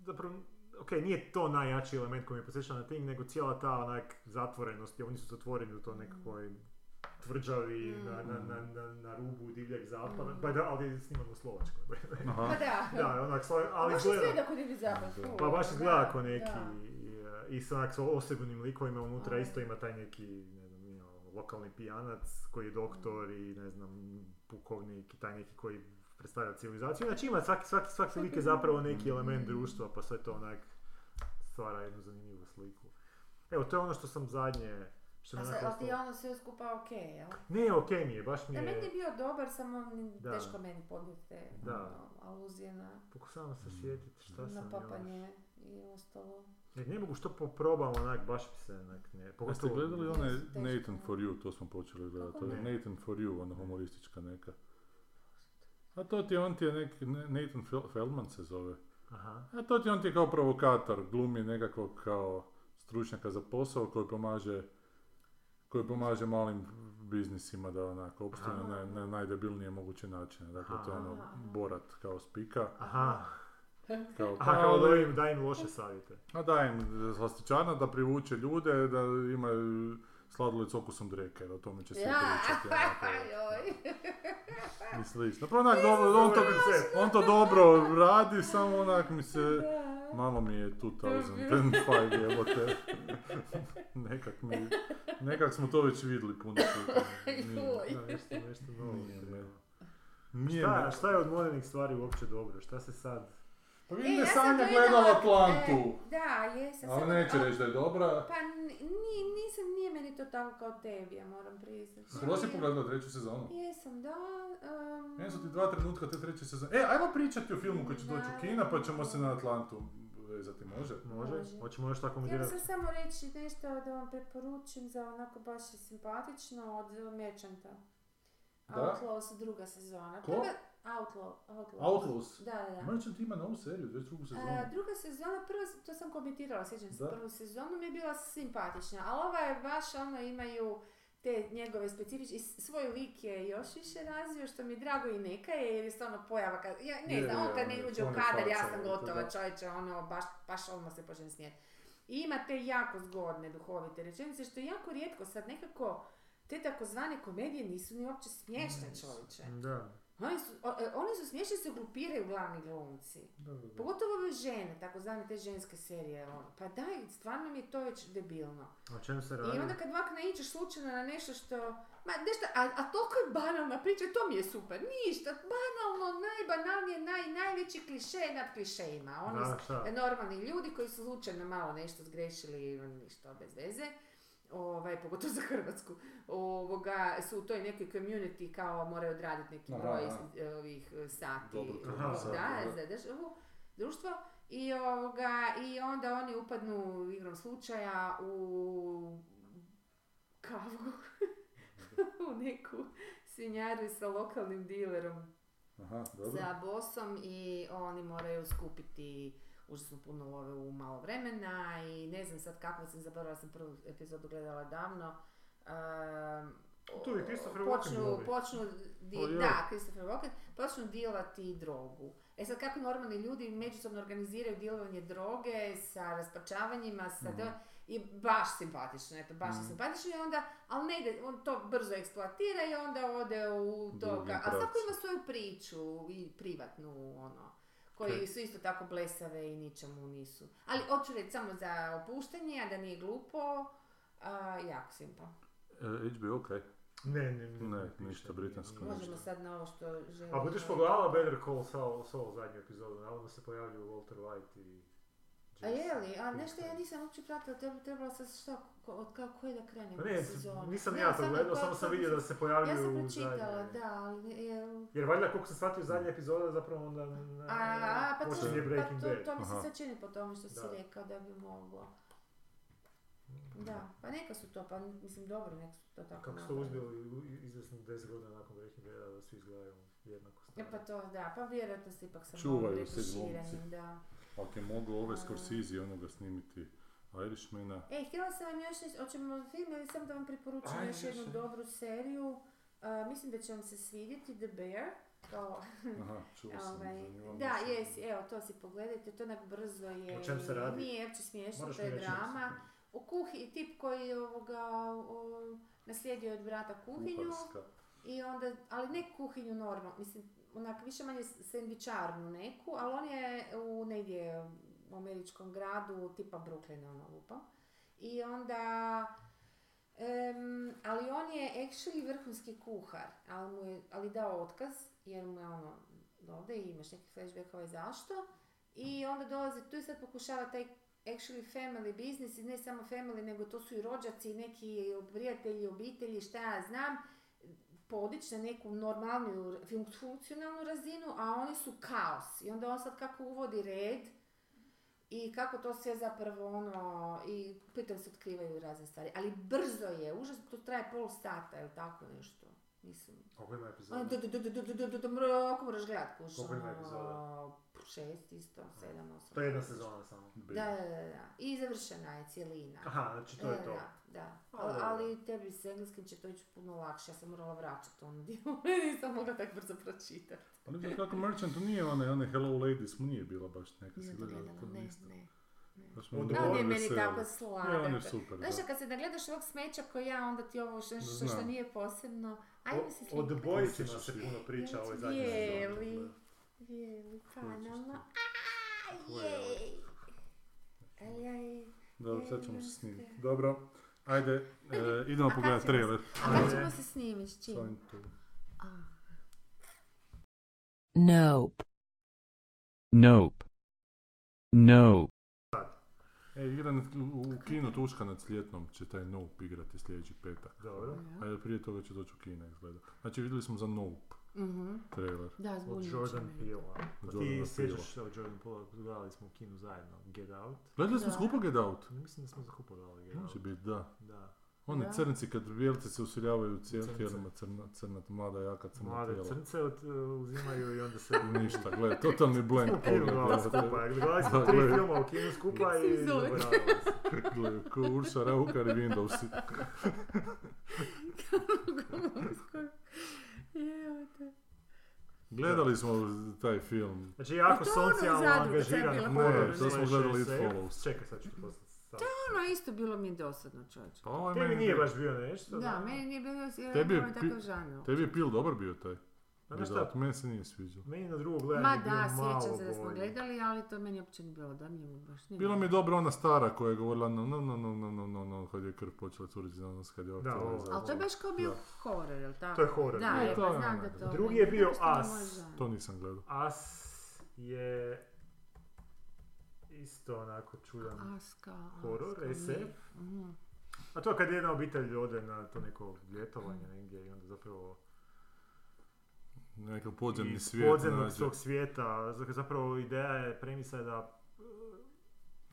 zapravo, ok, nije to najjači element koji me posjeća na Thing, nego cijela ta onak zatvorenost, oni su zatvoreni u to nekakvoj tvrđavi Mm. na, na, na, na, na rubu divljeg zapada, Mm. pa da, ali je sniman u Slovačkoj. Aha. Pa da. da, onak, ali baš izgleda, izgleda kod Divi zapad. Da. pa baš da, izgleda kao da. neki, i, i s onak s osebunim likovima unutra A. isto ima taj neki, lokalni pijanac koji je doktor i ne znam, pukovnik i taj neki koji predstavlja civilizaciju. Znači ima svaki, svaki, svaki lik je zapravo neki element društva, pa sve to onak stvara jednu zanimljivu sliku. Evo, to je ono što sam zadnje, što A je sad, ti je ono sve skupa okej, jel? Ne, okej mi je, baš mi Da, meni je je... bio dobar, samo Da. teško meni podnijeti te Da. ono, aluzije na, Pokušavam se sjetiti šta sam na još. papanje i ostalo. Ne, ne mogu što poprobam, onak, baš mi se, onak, ne. Jeste Pogotovo... gledali onaj. Nathan for You, to smo počeli gledati. To je? Nathan for You, ona humoristička neka. A to ti je, on ti je neki, Ne- Nathan Fel- Feldman se zove. Aha. A to ti je on ti je kao provokator, glumi nekakvog kao stručnjaka za posao koji pomaže koji pomaže malim biznisima da onako opstanu na, na najdebilnije moguće načine. Dakle, to je ono. Borat kao spika. Aha. Kao, Aha, kao da im, da im loše savjete. A da im slastičarna da privuče ljude, da imaju sladoled s okusom dreke, o tome će svi Ja, pričati. I slično. Pa onak, dobro, on, to, on to dobro radi, samo onak mi se, Da. malo mi je 2005 jebote. nekak mi, nekak smo to već vidjeli puno puta. Nešto, nešto novo. Nije nije Šta, šta je od modernih stvari uopće dobro? Šta se sad... Pa E, vidim da je ja Sanja gledala Atlantu. e, da, jesam. Ali neće reći da je dobra. Pa n- ni- nisam, nije meni to tako kao tebi, ja moram priznati. Skoro si pogledala treću sezonu? Jesam, da. Um, Meni su ti dva trenutka te treće sezone. E, ajmo pričati o filmu koji će doći u kina, pa ćemo se na Atlantu vezati, može? Može? Može. Hoćemo još tako Htjela komentirati? sam samo reći nešto da vam preporučim za onako baš simpatično od Merchanta. Da? Outlaws druga sezona. Ko? Prva- Outlaw, Outlaws. Outlaws. Da, da, da. Merchant ima novu seriju, već drugu sezonu. A, druga sezona, prva, to sam komentirala, sjećam se, prvu sezonu mi je bila simpatična, ali ova je baš, ono, imaju te njegove specifične, svoj lik je još više razvio, što mi je drago i neka je, jer je stvarno pojava, kad, ja ne Je, znam, je, on kad ne uđe u kadar, ja sam gotova čovječe, ono, baš, baš odmah se počne smijeti. I ima te jako zgodne duhovite rečenice, što je jako rijetko sad nekako, te takozvane komedije nisu ni uopće smiješne čovječe. Da. Oni su, e, oni su smiješni se glupiraju glavni glumci. Da, da, da. Pogotovo ove žene, takozvane te ženske serije. ono. Pa daj, stvarno mi je to već debilno. O čem se radi? I onda kad ovak naiđeš slučajno na nešto što... Ma nešto, a, a toliko je banalna priča, to mi je super. Ništa, banalno, najbanalnije, naj, najveći kliše nad klišejima. Oni su normalni ljudi koji su slučajno malo nešto zgrešili, ništa bez veze. Ovaj, pogotovo za Hrvatsku, ovoga, su u toj nekoj community kao moraju odraditi neki broj eh, ovih eh, sati. Dobro, Aha, da. za državu, društvo. I, ovoga, I onda oni upadnu igrom slučaja u kavu, u neku svinjaru sa lokalnim dilerom Aha, dobro. za bosom i oni moraju skupiti užasno puno love u malo vremena i ne znam sad kako sam zaboravila sam prvu epizodu gledala davno. Um, Tu je Christopher počnu, počnu di- O, je. da, Christopher Walken, počnu dilati drogu. E sad kako normalni ljudi međusobno organiziraju dilovanje droge sa raspačavanjima, sa Mhm. do- i baš simpatično, eto, baš Mhm. simpatično i onda, ali ne ide, on to brzo eksploatira i onda ode u to, a svako ima svoju priču i privatnu, ono, koji su isto tako blesave i ničemu nisu. Ali hoću reći samo za opuštanje, a da nije glupo, a, jako simpa. E, HBO, ok. Ne, ne, Ne, piše, ništa britansko. Možemo sad na ovo što želimo. A budeš pogledala Better Call Saul, Saul zadnju epizodu, navodno se pojavljuju Walter White i... A je li? A nešto ja nisam uopće pratila, treba- trebala sam šta, od kako koje da krenem Pa ne, sezonu. nisam Ne, ja to samo gledao, pa- samo sam pa- vidio da se Ja pojavljuju sam u pročitala, zadnje- da, ali jel... Jer valjda, koliko sam shvatio zadnja epizoda, zapravo onda na, A, a, pa to, počinje pa Breaking to, Bad. to mi se sad čini po tome što si Da. rekao da bi moglo. Da, pa neka su to, pa mislim dobro, neka su to tako Kako su to uspjeli izvjesno 10 godina nakon Breaking Bada da svi izgledaju jednako E stari. pa to, da, pa vjerojatno se ipak sa Čuvaju malo da. Ako je mogao ove. Scorsese onoga snimiti Irishmana, E, htjela sam vam još reći, hoćemo film ili samo da vam preporučim još jednu dobru seriju. A, mislim da će vam se svidjeti, The Bear. Kao, aha, čuo sam, ovaj, da, jes, evo, to si pogledajte, to onak brzo je. O čem se radi? Nije uopće smiješno, Moraš to je drama. nešto. U kuhi, tip koji je ovoga, o, naslijedio od brata kuhinju. Kuharska. I onda, ali ne kuhinju normalno, mislim, onak više manje sendvičarnu neku, ali on je u negdje u američkom gradu, tipa Brooklyna, ono lupa. I onda, em, ali on je actually vrhunski kuhar, ali, mu je, ali dao otkaz, jer mu je ono, i imaš neki flashbackova i zašto. I onda dolazi tu i sad pokušava taj actually family business i ne samo family, nego to su i rođaci, neki prijatelji, obitelji, šta ja znam, podići na neku normalniju fun- funkcionalnu razinu, a oni su kaos. I onda on sad kako uvodi red i kako to sve zapravo ono, i pritom se otkrivaju razne stvari. Ali brzo je, užasno, to traje pol sata ili tako nešto. Mislim... Koliko ima epizoda? Mroko moraš gledat, kuš. Koliko ima epizoda? Šest isto, sedam, osam. To je jedna sezona samo. Da, da, da. I završena je cijelina. Aha, znači to je e, to. Da, Ali tebi s engleskim će to ići puno lakše. Ja sam morala vraćati ono dio. Nisam mogla tako brzo pročitati. Pa ne kako Merchant, to nije onaj Hello Ladies, mu nije bila baš neka se gledala. Ne, ne. On je meni tako sladak. E, Znaš, kad se nagledaš ovog smeća koji ja, onda ti ovo što, što nije posebno, ajmo se O, o The slikati. Boysima se puno priča ovoj zadnjoj Bijeli, bijeli, je jej. Aj, aj. Dobro, sad ćemo se snimiti. Dobro, ajde, e, idemo A pogledati trailer. A kad ćemo se snimiti, s čim? Svojim tu. A. Nope. Nope. Nope. E, igra na, u, u kinu Tuška nad Sljetnom će taj Nope igrati sljedeći petak. Dobro. Ajde, prije toga će doći u kina izgleda. Znači vidjeli smo za Nope Mhm. trailer. Da, Od Jordan. Peele. Pa ti sjećaš se od Jordan Peele, gledali smo u kinu zajedno, Get Out. Gledali smo Da. skupo Get Out? Mislim da smo zakupo gledali Get Može Out. biti, da. Da. Oni Da. crnci kad bijelci se usiljavaju u cijel tijelima, crna, crna, mlada, jaka crna Mlade tijela. crnce od, uh, uzimaju i onda se... Ništa, gledaj, totalni blank U kinu pogled. gledali skupa. Gledali smo tri gledaj. filma u kinu skupa i. Gledaj, ko Urša Raukar i Windowsi. Gledali smo taj film. Znači jako Pa to ono socijalno angažiran to smo gledali It. Follows. Čekaj, sad ću poslati. Staviti. Ono isto bilo mi je dosadno, čovječe. Pa ovaj Tebi meni nije baš bio nešto. Da, meni nije bilo Tebi je ovaj pi- takav žanr. Tebi je pil dobar bio taj. Pa znaš šta, Out, Meni se nije sviđao. meni na drugo gledanje Ma je bio da, malo sjećam se da smo gledali, ali to meni uopće nije bilo dojmljivo baš. nije Bilo mi je dobro ona stara koja je govorila no, no, no, no, no, no, no, no, kad je krv počela curiti za nas, kad je Da, ovdje ovo. Ali to je baš kao bio Da. horor, jel tako? To je horor Da, bio. je, pa je znam da da. to... Drugi je bio As. To nisam gledao. As je isto onako čudan Aska, horor, Aska, SF. Mhm. A to kad jedna obitelj ode na to neko ljetovanje negdje i onda zapravo Nekakav podzemni iz svijet podzemnog nađe. svog svijeta, zapravo ideja je, premisa je da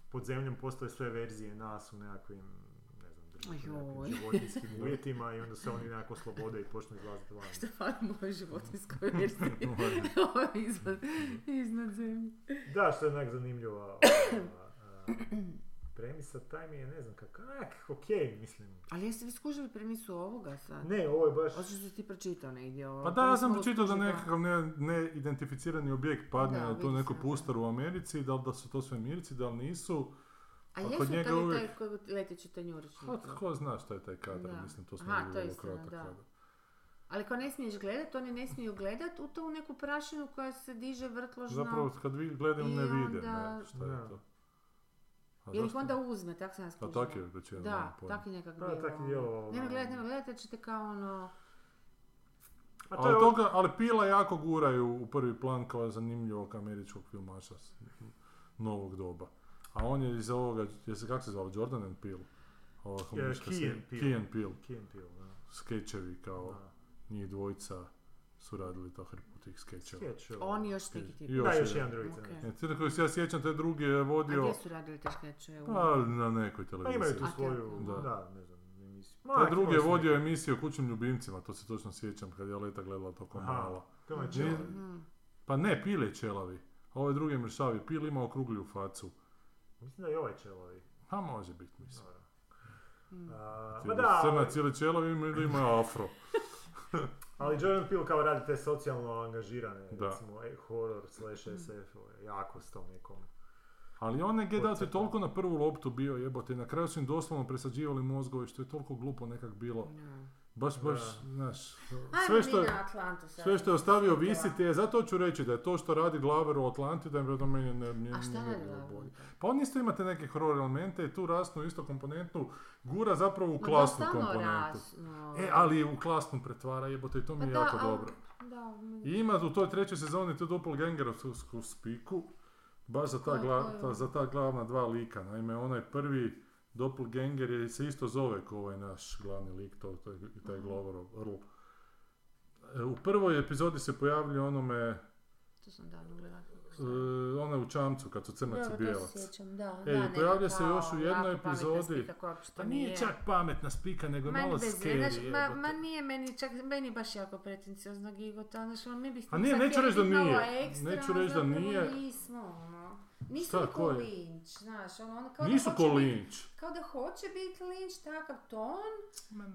pod zemljom postoje sve verzije nas u nekakvim životinskim uvjetima i onda se oni nekako slobode i počnu izlaziti van. Što fali mojoj životinskoj verziji. Ovo je iznad, iznad zemlje. Da, što je onak zanimljiva ova, a, premisa, taj mi je ne znam kak, ak, okej, mislim. Ali jeste vi skužili premisu ovoga sad? Ne, ovo je baš... Osim što si ti pročitao negdje ovo. Pa da, ja sam pročitao da nekakav ne, neidentificirani objekt padne Da, na to se. pustar u Americi, da li da su to sve mirci, da li nisu. A a kod jesu njega uvijek- taj koji leteći ko zna šta je taj kadar, Da. mislim, to smo Aha, to je istina, kratak da. kadar. Ali kao ne smiješ gledat, oni ne smiju gledat u to u neku prašinu koja se diže vrtložno. Zapravo kad vi gledaju I ne vide, onda- ne, šta je to. A Jer ih onda uzme, tak sam ja A skužila. tak je rečeno. Da, tak je nekak Pa, bilo. tak je djelovalo, Nema da. gledat, nema gledat, jer ćete kao ono... A to Ali, je o- toga, ali Pila jako guraju u prvi plan kao zanimljivog američkog filmaša novog doba. A on je iz ovoga, je se, kako se zvalo, Jordan and Peele? Ova komunistička Key serija. and Peele. Key and Peele. Key and Peele, da. Skečevi kao Da. njih dvojica su radili to hrpu tih skečeva. Skeč, ovo. On i još neki tip. Da, još jedan. drugi Ok. crnac. E, ti koji se ja sjećam, taj drugi je A vodio, gdje su radili te škeče? U- pa na nekoj Pa televiziji. imaju tu A, svoju, da. da, ne znam, emisiju. Ma, Taj drugi je vodio emisiju o kućnim ljubimcima, to se točno sjećam kad je Leta gledala to kao Aha. mala. To je čelo. Mhm. Pa ne, Pil je čelavi. A ovaj drugi je mršavi. Pil ima okruglju facu. Mislim da je i ovaj čelovi. Pa može biti, mislim. Mm. A, Ma da, Crna ali, cijeli čelavi ima ili ima afro. ali Jordan Peele kao radi te socijalno angažirane, Da. recimo, e, horror slash SF, jako s tom nekom. Ali on je Get Out je toliko na prvu loptu bio jebote. i Na kraju su im doslovno presađivali mozgove što je toliko glupo nekak bilo. Da. Baš, baš, Da. znaš. Sve što, sve što je ostavio visiti je, zato ću reći da je to što radi Glaver u Atlanti, da je meni ne, ne, ne Glaver? bolje. Pa on isto imate neke horror elemente i tu rasnu isto komponentnu gura zapravo u No, klasnu komponentu. rasno. E, ali u klasnu pretvara jebote i to mi Pa je da, jako al- dobro. Da, I ima u toj trećoj sezoni tu doppelgangerovsku spiku, baš za ta, Koju- gla- ta- za ta glavna dva lika. Naime, onaj prvi doppelganger je, se isto zove kao ovaj naš glavni lik, to, to je taj Gloverov Earl. E, U prvoj epizodi se pojavljuje onome, To sam davno gledala. e, onaj u čamcu kad su crnac i bijelac. sjećam, da. E, da, pojavlja se još u jednoj epizodi- Pa to nije čak pametna spika, nego malo scary. znaš, ma, ma nije meni čak, meni baš jako pretenciozno gigota, znaš, ono, mi bismo A nije, neću reći da nije, ekstra, neću reći da nije. Nismo, ono. Nisu Šta, ko je? linč, znaš, ono, ono kao Nisu da ko hoće bit- linč. Kao da hoće biti linč, takav ton,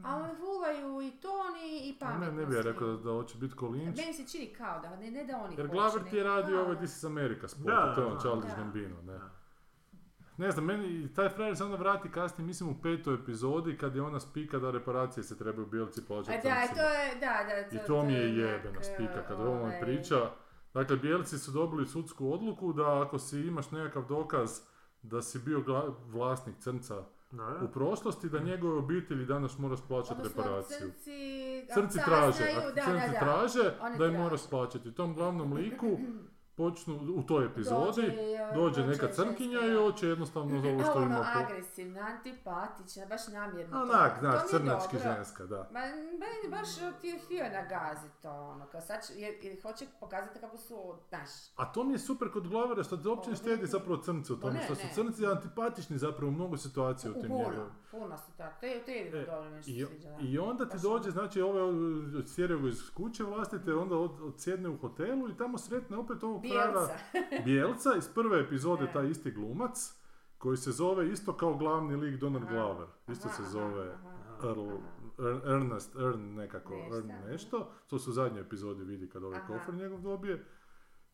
ali fulaju i ton i, i pametno. Ne, ne bi ja rekao da, da hoće biti ko linč. Meni se čini kao da, ne, ne da oni Jer hoće, Glaver ti je radio ovaj This is America spot, Da, to je on da. Gambino, ne. Ne znam, meni taj frajer se onda vrati kasnije, mislim u petoj epizodi, kad je ona spika da reparacije se trebaju bijelci plaćati A da, to je, da, da. I to mi je onak, jebena spika kad o ovome ovaj, priča. Dakle, bijelci su dobili sudsku odluku da ako si imaš nekakav dokaz da si bio gla- vlasnik crnca u prošlosti, da njegove obitelji danas moraš plaćati Odnosno, reparaciju. crnci, traže, da, crnci da, da. traže da im moraš plaćati. Tom glavnom liku počnu u toj epizodi, Dođe, dođe dođe neka crnkinja i hoće jednostavno za ovo što ono ima po... agresivna, antipatična, baš namjerno. Onak, znaš, crnački dobro. ženska, da. Ma, meni baš ti je htio nagaziti to, ono, kao sad, jer, jer hoće pokazati kako su, znaš, A to mi je super kod Glavera što te uopće ne štedi zapravo crnci u tome, ne, što su crnci antipatični zapravo u mnogo situacija u tim puno, njegovim. Puno su tako, to je, to je jedino E, dobro nešto I, sviđa. I onda ti dođe, ono. znači ove odsjeraju iz kuće vlastite, onda od, odsjedne u hotelu i tamo sretne opet ovog Bijelca. Bijelca iz prve epizode, Da. taj isti glumac, koji se zove isto kao glavni lik Donald Glover. Isto aha, se zove aha, Earl, aha. Er- Ernest, Ern nekako, Nešto, Ern nešto. To se u zadnjoj epizodi vidi kad ovaj kofer njegov dobije.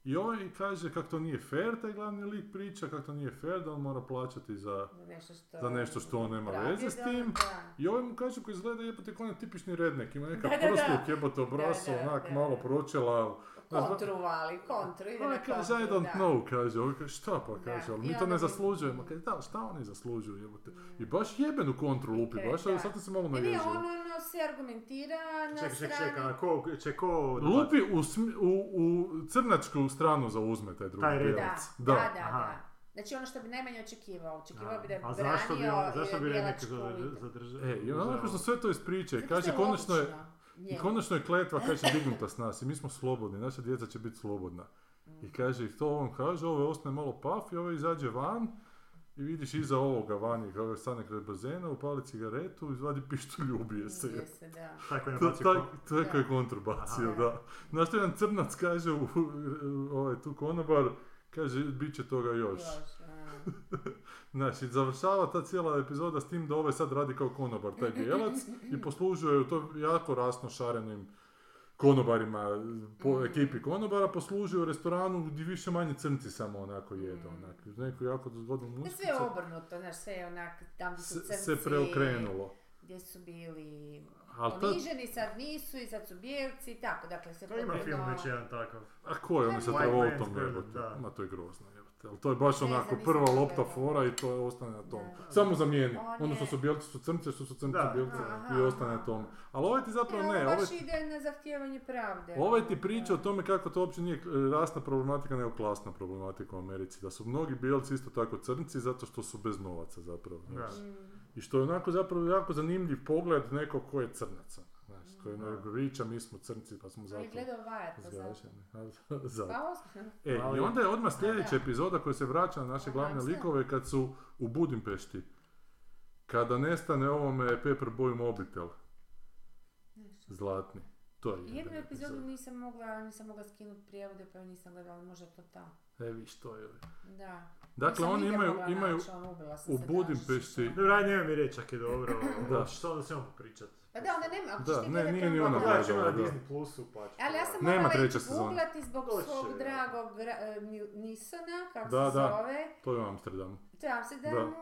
I ovaj kaže kako to nije fair, taj glavni lik priča, kako to nije fair, da on mora plaćati za... Nešto što... Za nešto što on nema veze s tim. Da. I ovaj mu kaže koji izgleda jebote kao tipični rednek, ima neka Da, jebote obraso, onak da. malo pročela. Kontru vali, kontru, ide Ona na kaže, I kontru, don't da. know, kaže, ovaj kaže, šta pa, kaže, ali I mi to ne zaslužujemo. Kaže, da, šta oni zaslužuju, jebote. I baš jebenu kontru lupi, Ok, baš, da. sad se malo Ne, ne, naježio. on ono se argumentira na Čekaj, čekaj, strani... čekaj, a ko, će ko... Lupi u, u, u crnačku stranu zauzme taj drugi Taj. Da, da, da, da. Znači ono što bi najmanje očekivao. Očekivao bi da je A zašto bi, branio on, zašto bi i- zadržao? E, i onda što sve to ispriča i Zato kaže, konačno je, I konačno je kletva, kaže, dignuta s nas i mi smo slobodni, naša djeca će biti slobodna. I kaže, i to on kaže, ovo ostane malo paf i ovo izađe van i vidiš iza ovoga vani, kako stane kraj bazena, upali cigaretu, izvadi pištolj, ubije se. Ubije se, da. Tako je To, je Da. koji je kontru bacio, Aha. da. Znaš što jedan crnac kaže, u, ovaj tu konobar, kaže, bit će toga još. Znači, završava ta cijela epizoda s tim da ovaj sad radi kao konobar, taj bijelac, i poslužuje u to jako rasno šarenim konobarima, po Mm. ekipi konobara, poslužuje u restoranu gdje više manje crnci samo onako jedu, Mm. onak, neku jako zgodnu je muziku sve obrnuto, znaš, sve je onak, tam gdje su se, crnci... se preokrenulo. gdje su bili poniženi, sad nisu i sad su bijelci i tako, dakle se To ima film već jedan takav. A ko je on sa White Travoltom. Ma to je grozno to je baš Ne onako prva lopta fora i to je ostane na tom. Da. Samo zamijeni. On Ono što su bijelci su crnci, što su crnci bijelci i ostane na tom. Ali ovaj ti zapravo Ne, ne, ovo ovaj baš ide na zahtijevanje pravde. Ovaj ti priča o tome kako to uopće nije e, rasna problematika, nego klasna problematika u Americi. Da su mnogi bijelci isto tako crnci zato što su bez novaca zapravo. Da. Mm. I što je onako zapravo jako zanimljiv pogled nekog ko je crnaca. Koji ono priča, mi smo crnci pa smo Ali zato je gledao Wyatt, pa zato. Pa E, Ali- i onda je odmah sljedeća Da. epizoda koja se vraća na naše glavne likove kad su u Budimpešti. Kada nestane ovome Paperboy mobitel, zlatni. To je Jednu epizodu epizoda. nisam mogla, nisam mogla skinuti prijevode, pa nisam gledala, možda je to ta. E, viš, to je. Da. Dakle, oni imaju, imaju u se Budimpešti- ajde, nema mi reći ako je dobro. Da. da. Što onda ćemo pričat? Pa da, onda nema, ako Da, ne, nije ono, ni ona da. Gledat ćemo na da. Disney Plusu, pa ću Ali ja sam Nema morala sezone. googlati zbog Doći će, svog da. dragog gra- e, Nisona, kako Da, se da. zove, To je u Amsterdamu. to je Amsterdamu,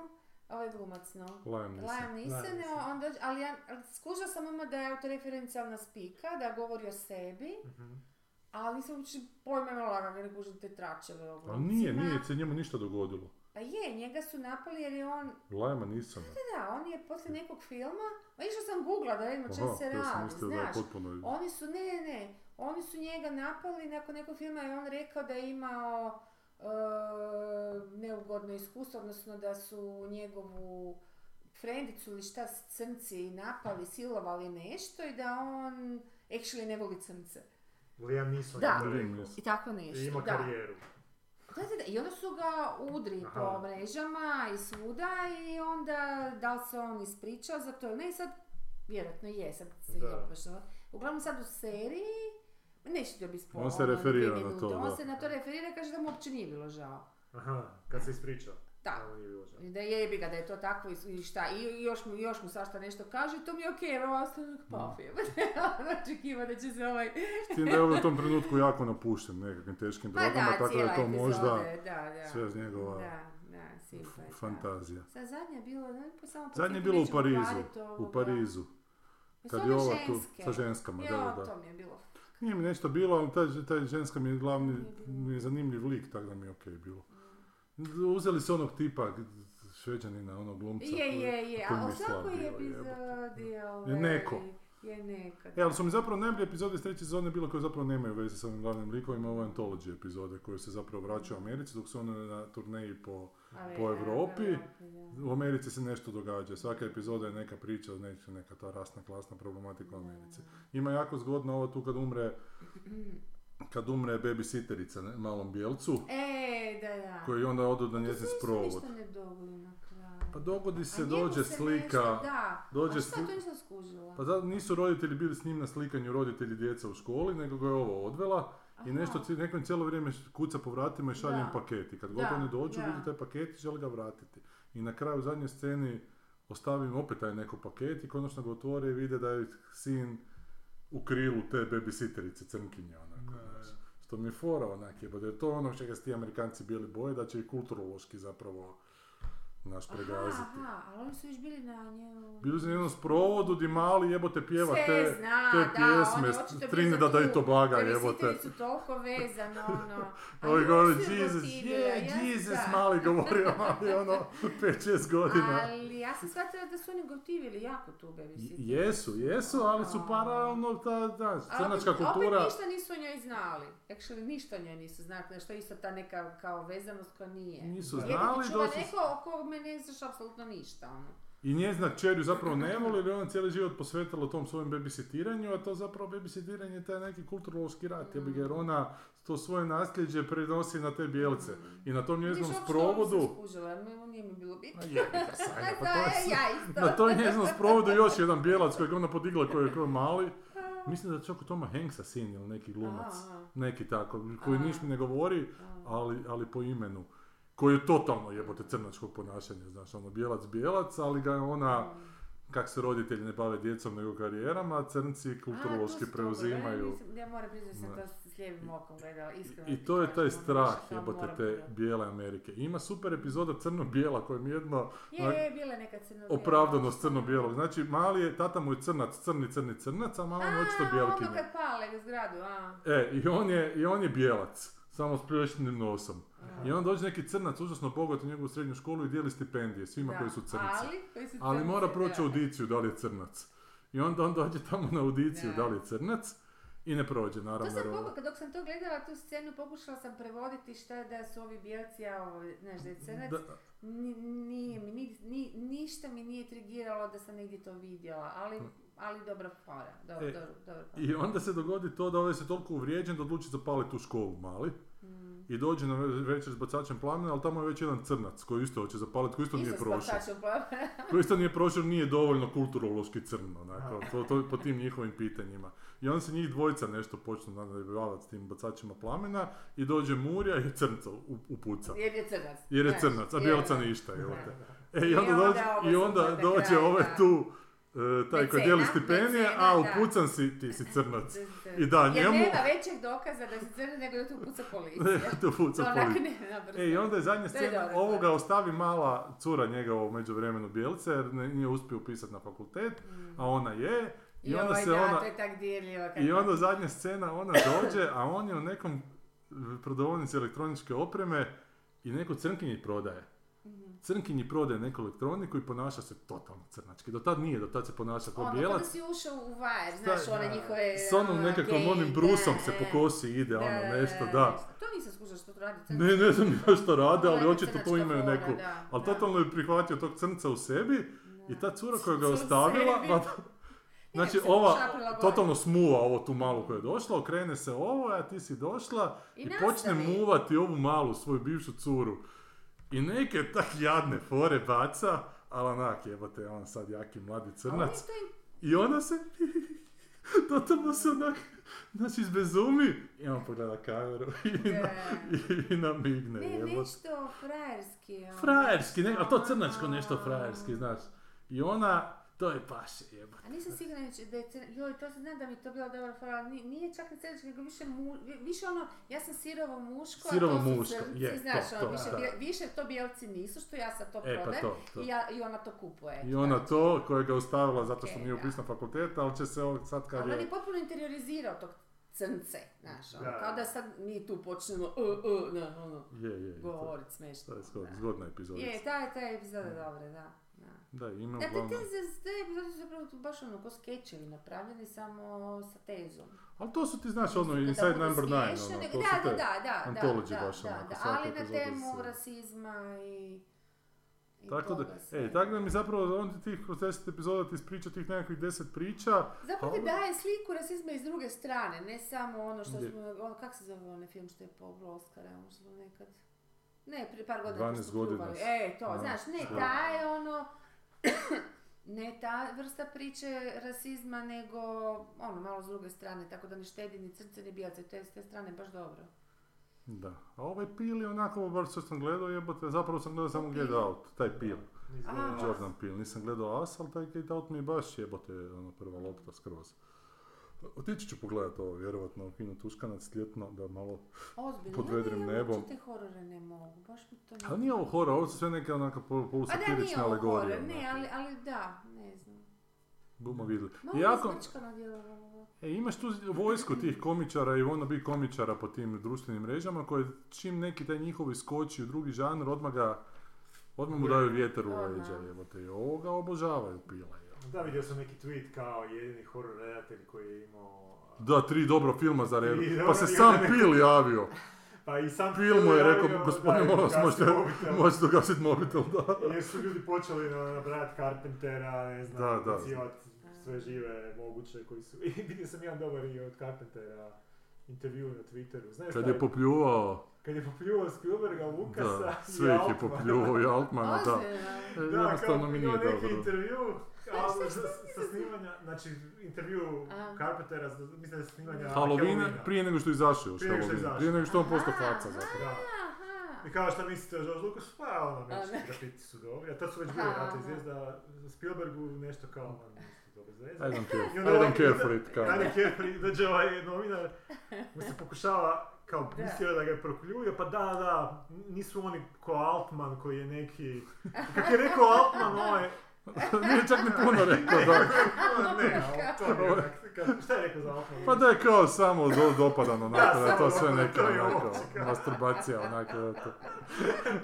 ovaj glumac, no. Liam Neeson. Liam Neeson, onda, ali ja skužila sam odmah da je autoreferencijalna spika, da govori o sebi, Mhm. ali nisam uopće pojma imala kako ne kužim te tračeve o Ali nije, glumcima. nije se njemu ništa dogodilo. Pa je, njega su napali jer je on, Liama Neesona. da, on je poslije nekog filma, ma išla sam googla da vidim o čem se radi, da je znaš. potpuno... Oni su, ne, ne, ne, oni su njega napali nakon nekog filma i on rekao da je imao e, neugodno iskustvo, odnosno da su njegovu frendicu ili šta crnci napali, silovali nešto i da on actually ne voli crnce. Liam Neeson Da. I tako nešto, I ima da. karijeru. Da, da, da. I onda su ga udri Aha. po mrežama i svuda i onda da li se on ispričao za to ili ne, sad vjerojatno je, sad se je ono- Uglavnom sad u seriji, neću to biti spoiler, On se ono, referira dvije na to, On se na to referira i kaže da mu uopće nije bilo žao. Aha, kad se ispričao. Da. Da jebi ga da je to tako i, šta, i još mu, još mu svašta nešto kaže, to mi je okej, evo ostanak paf je. Očekiva da će se ovaj... S tim da je ovaj u tom trenutku jako napušten nekakvim teškim Pa drogama, da, tako da je to epizode, možda da, da. sve njegova Da, da, simpa je, f- da. fantazija. Sad zadnje je bilo, ne, pa samo Zadnje je bilo u Parizu, u. Parizu. Jesu Kad je ova tu, sa ženskama, Jo, da, da. to mi je bilo. Nije mi nešto bilo, ali taj, taj ženska mi je glavni, mi je zanimljiv lik, tako da mi je okej bilo. Uzeli su onog tipa, šveđanina, onog glumca. Je, je, je, ali je u svakoj epizodi Je ovaj, neko. Je neko, E, ali su mi zapravo najbolje epizode iz treće sezone bilo koje zapravo nemaju veze sa ovim glavnim likovima, ovo je antology epizode koje se zapravo vraćaju u Americi dok su one na turneji po... Ali, po Europi. da. U Americi se nešto događa, svaka epizoda je neka priča, neka, neka ta rasna, klasna problematika u Americi. Ima jako zgodno ovo tu kad umre, kad umre babysitterica, ne, malom bijelcu, E, da, da. koji onda odu na to njezin se isto sprovod. ništa ne dogodi na kraju. Pa dogodi se, dođe se slika, nešto- da. dođe A šta, sli- to nisam skužila. pa zato nisu roditelji bili s njim na slikanju roditelji djeca u školi, nego ga je ovo odvela i Aha. nešto, ci- neko im cijelo vrijeme kuca po vratima i šalje im Da. paket. I kad god oni dođu, vidi taj paket i želi ga vratiti. I na kraju u zadnjoj sceni ostavim opet taj neko paket i konačno ga otvore i vide da je sin u krilu te babysitterice, crnkinje. Da, znaš. Što mi je fora onak jer to je ono čega se ti Amerikanci bili boje, da će i kulturološki zapravo naš pregaziti. Aha, aha, ali oni su još bili na njemu... Bili su na jednom sprovodu di mali jebote pjeva Sve te, zna, te da, pjesme, Trinidada i Tobaga jebote. babysittericu toliko vezan, ono... Ovi govori, su Jesus, je, Jesus, mali govorio, mali ono, 5-6 godina. Ali ja sam shvatila da su oni gotivili jako tu babysitter. Jesu, jesu, ali su paralelno ta, da, crnačka kultura. Opet ništa nisu o njoj znali. Actually, ništa o njoj nisu znali. Je isto ta neka kao vezanost koja nije. Nisu znali, su- neko o kome ne znaš apsolutno ništa. Ono. I njezina kćer zapravo ne voli, jer je ona cijeli život posvetila tom svojem babysitiranju, a to zapravo babysittiranje je taj neki kulturološki rat, ga, jer ona to svoje nasljeđe prenosi na te bijelce. I na tom njezinom uopće sprovodu... skužila, nije mi bilo bitno. Pa Da, to je sve- ja. Na tom njezinom sprovodu još jedan bijelac kojeg ona podigla koji je koji mali. Mislim da je čak u Toma Hanksa sin ili neki glumac. Neki tako, koji ništa ne govori, ali, ali po imenu. Koji je totalno jebote crnačkog ponašanja, znaš, ono bijelac bijelac, ali ga je ona kak se roditelji ne bave djecom nego karijerama, crnci kulturološki preuzimaju. Ja moram priznati da sam to s lijevim okom gledala, iskreno. I to je taj ono, strah jebote te bijele Amerike. Ima super epizoda crno-bijela je jedno Je, je, bila neka crno opravdanost crno-bijelog. Znači, mali je, tata mu je crnac, crni, crni, crnac, a mama mu je očito A, ono kad pale zgradu, a. E, i on je, i on je bijelac, samo s plješnim nosom. I onda dođe neki crnac, užasno bogat u njegovu srednju školu i dijeli stipendije svima Da, koji su crnci. Ali, koji su Ali mora proći da. audiciju da li je crnac. I onda on dođe tamo na audiciju Da. da li je crnac i ne prođe, naravno. To sam jer- pokušala, dok sam to gledala, tu scenu pokušala sam prevoditi šta je da su ovi bijelci, a ovo, znaš, da je crnac. Da, Ni- nije mi, ni, ni- ništa mi nije trigiralo da sam negdje to vidjela, ali, ali dobra fora, dobro, E, dobro, dobro. I onda se dogodi to da ovaj se toliko uvrijeđen da odluči zapaliti tu školu mali. I dođe na ve- večer s bacačem plamena, ali tamo je već jedan crnac koji isto hoće zapaliti, koji isto nije Isto prošao. Koji isto nije prošao, nije dovoljno kulturološki crno, onako, to, to, po tim njihovim pitanjima. I onda se njih dvojica nešto počnu nadebavati s tim bacačima plamena i dođe Murja i crnca u- upuca. Jer je crnac. Jer je crnac, a bijelca ništa, te. E, i onda dođe, i onda dođe kraj, ovaj tu, taj koji dijeli stipendije, a da. upucan si, ti si crnac. Da, da. I da, Jer njemu- nema većeg dokaza da si crnac nego da tu puca policija. tu puca To onak policija. E, i onda je zadnja je scena, ovoga da. ostavi mala cura njegova u međuvremenu bijelce, jer nije uspio upisati na fakultet, a ona je. I onda se da, ona, to je tak kad- i onda zadnja scena, ona dođe, a on je u nekom prodavnici elektroničke opreme i neko crnkinji prodaje. Crnkinji prodaje neku elektroniku i ponaša se totalno crnački. Do tad nije, do tad se ponaša kao Ono, bijelac. da si ušao u Sta- znaš, one da. njihove... S onom ono, nekakvom onim brusom da, se e. po kosi ide, Da, ono da, nešto, da. To nisam skušala što to radi crnci. Ne, ne znam ni što rade, ali očito tu crnačka imaju neku... Ali totalno je prihvatio tog crnca u sebi i ta cura koja ga ostavila, ma- znači ova totalno smuva ovo tu malu koja je došla, okrene se ovo, a ti si došla I i, počne muvati ovu malu svoju bivšu curu. I neke tak jadne fore baca, ali onak jebate, on sad jaki mladi crnac. I ona se, totalno se onak, znači izbezumi i on pogleda kameru i, na, i, i namigne, Ne, jebote. nešto frajerski. ono, Frajerski, ne, a to crnačko nešto frajerski, znaš. I ona, to je paše, jebote. A nisam sigurna da je. Joj, to se zna da mi je to bila dobra fora, ali nije čak ni crnački, nego više, mu... vi- više ono, ja sam sirovo muško, Sirovo a to su muško, crnci, je, to, znaš, ono, to, više, da. više to bijelci nisu, što ja sad to E, pa prodajem, to, to. I, ja, i ona to kupuje. I ona to, koja ga ostavila zato što Ok, nije upisna fakultet, ali će se ovog sad kad Ali on je je... potpuno interiorizirao tog crnce, znaš, ono, kao da sad mi tu počnemo, uh, uh, ne, ono, Je, je, govorit smešno. to je zgodna epizoda. Je, ta je, ta je epizoda dobra, da. Da. Da, ima Da, te, te, uglavnom... te, su zapravo baš ono, ko skečevi napravljeni, samo sa tezom. Ali to su ti, znaš, ono, Da Inside Number 9, smiješne, ono, to da, su da, te... da, da, antology da, baš da, onako, da, ali na temu se- rasizma i... i Tako da, sve. e, tako da mi zapravo on ti tih kroz 10 epizoda ti ispriča tih nekakvih 10 priča. Zapravo ti a- daje sliku rasizma iz druge strane, ne samo ono što smo, ono, kak se zove onaj film što je povuklo Oscara, ono što nekad... Ne, prije par godina 12 kad smo godina s- E, to, da, znaš, ne taj ono... ne ta vrsta priče rasizma, nego ono, malo s druge strane, tako da ne štedi ni crce ni bijelce, to je s te strane baš dobro. Da. A ovaj Pil je onako, bar što sam gledao, jebote, zapravo sam gledao samo? Get Out, taj Pil. A. Jordan Pil, nisam gledao As, ali taj Get Out mi je baš jebote, ono, prva lopta skroz. Otići ću pogledat ovo, vjerovatno, u kino Tuškanac ljetno, da malo... Ozbiljno, Pod vedrim ja nebom. uopće te horore ne mogu, baš mi to ne... Ali nije ovo horor, ovo su sve neke onako pol- A da, polusatirične nije ovo alegorije. horor, ne, ali, ali da, ne znam. Bumo vidjeli. Malo jako, e, imaš tu vojsku tih komičara i wannabe komičara po tim društvenim mrežama koje čim neki taj njihov iskoči u drugi žanr, odmah ga, odmah mu daju vjetar u leđa, jebote, i ovoga obožavaju pila. Da, vidio sam neki tweet kao jedini horror redatelj koji je imao... Da, tri dobra filma za redom. Tri Pa se sam Pil javio. Pa i sam Pil mu je rekao, gospodine, da, molim vas, možete, mobitel. možete ugasiti mobitel, da. Jer su ljudi počeli na- nabrajati Carpentera, ne znam, Da, da. sve žive moguće koji su... I vidio sam jedan dobar i od Carpentera intervju na Twitteru. Znaš Kad je popljuvao, kad je popljuvao Spielberga, Lukasa da, i sve ih je Altmana. popljuvao i Altmana, da. Da, Jednostavno kao mi nije neki dobro. intervju, sa, sa snimanja, znači intervju. Carpentera, mislim da je snimanja Halloweena. prije nego što je izašao još Prije nego što je Halloween, prije nego što je on postao faca zapravo. I kao šta mislite o George Lucas? Pa ono, ne. grafiti su dobri. A tad su već bili rata zvijezda Spielbergu nešto kao, nisu to veze. I don't care, I don't ovaj- care for it, kao. I don't care for it, dođe ovaj novinar, mu se pokušava, kao mislio da ga je prokljuvio, pa da, da, nisu oni ko Altman koji je neki... Kako je rekao Altman, ovaj... Nije čak ni puno rekao, da. ne, to je onak, šta je rekao za? Pa da je kao samo do, dopadan onako, Da, da je to sve neka to onako, masturbacija onako, eto.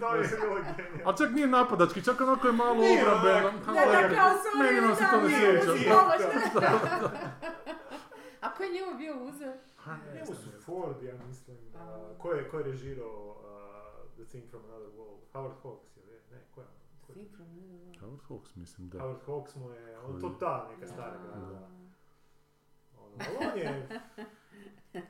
to mi je bilo genijalno. Ali čak nije napadački, čak onako je malo obrambeno. onak, Ha, Da, da, kao sorry, Meni vam se to ne da, nije, sviđa. nije. da. A ko je njemu bio uzor? Njemu su Ford, ja mislim, ko je, ko je režirao uh, The Thing from Another World? Howard Hawks, ili? Ne, ko je? Je? Howard Hawks, mislim, da. Howard Hawks mu je, on Koji? to ta neka stara Da. grada. Ono, ali on je,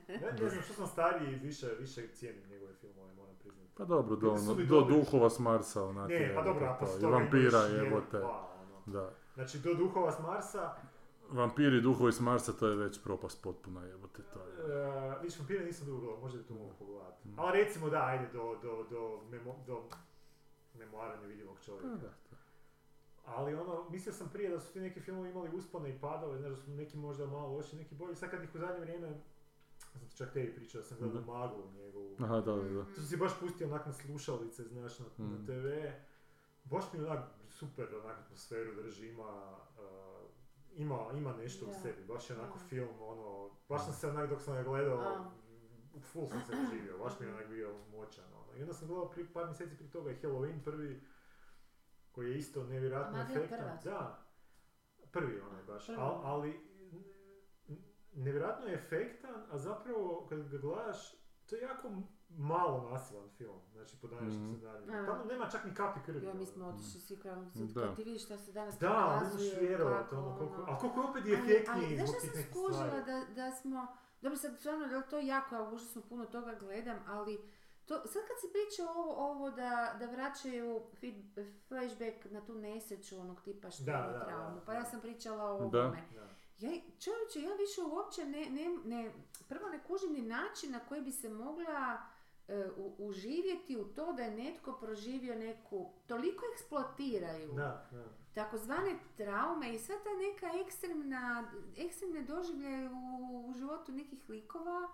ne, ne znam što sam stariji, više, više cijenim njegove filmove, moram priznati. Pa dobro, do, mi do duhova s Marsa, onako. Ne, pa jebote, dobro, a to, posle I toga vampira, jebote. ono. Da. Znači, do duhova s Marsa, Vampiri, duhovi s Marsa, to je već propast potpuna, jebote, to je. uh, vidiš, vampire nisam dugo gledao, možda bi to mogu pogledati. Mm. Ali recimo da, ajde, do, do, do, memo, do memoara nevidljivog čovjeka. Da, da. Ali ono, mislio sam prije da su ti neki filmovi imali uspone i padove, znaš da su neki možda malo loši, neki bolji. Sad kad ih u zadnje vrijeme, sam ti čak tebi pričao, da sam gledao Mhm. Maglu njegovu. Aha, da, da, da. To sam si baš pustio onak na slušalice, znaš, na, na Mhm. TV. Baš mi onak super onak atmosferu drži, ima, uh, ima, ima nešto Da. u sebi, baš je onako Da. film, ono, baš sam se onak dok sam ga gledao, full sam se doživio, baš mi je onak bio moćan, ono. I onda sam gledao prije par mjeseci prije toga i Halloween prvi, koji je isto nevjerojatno efektan. Da, prvi onaj baš, Prvi. Al- ali nevjerojatno je efektan, a zapravo kad ga gledaš, to je jako malo nasilan film, znači po današnjim standardima. A. Tamo nema čak ni kapi krvi. Mi ono. smo otišli svi kao Da. kad ti vidiš šta se danas Da, ne možeš pokazuje, vjerovat, kako, ono, koliko, ono. ali koliko je opet efektniji ali, znaš zbog tih sam nekih skužila stvari. da, da smo, dobro sad stvarno da to jako, ja užasno puno toga gledam, ali to, sad kad si pričao ovo, ovo da, da vraćaju feed- flashback na tu nesreću onog tipa što Da, je da, traumu, da, pa da. ja sam pričala o ovome. Ja, čovječe, ja više uopće ne, ne, ne, prvo ne kužim ni način na koji bi se mogla e, u- uživjeti u to da je netko proživio neku, toliko eksploatiraju Da, da. Takozvane traume i sva ta neka ekstremna, ekstremne doživljaje u, u životu nekih likova,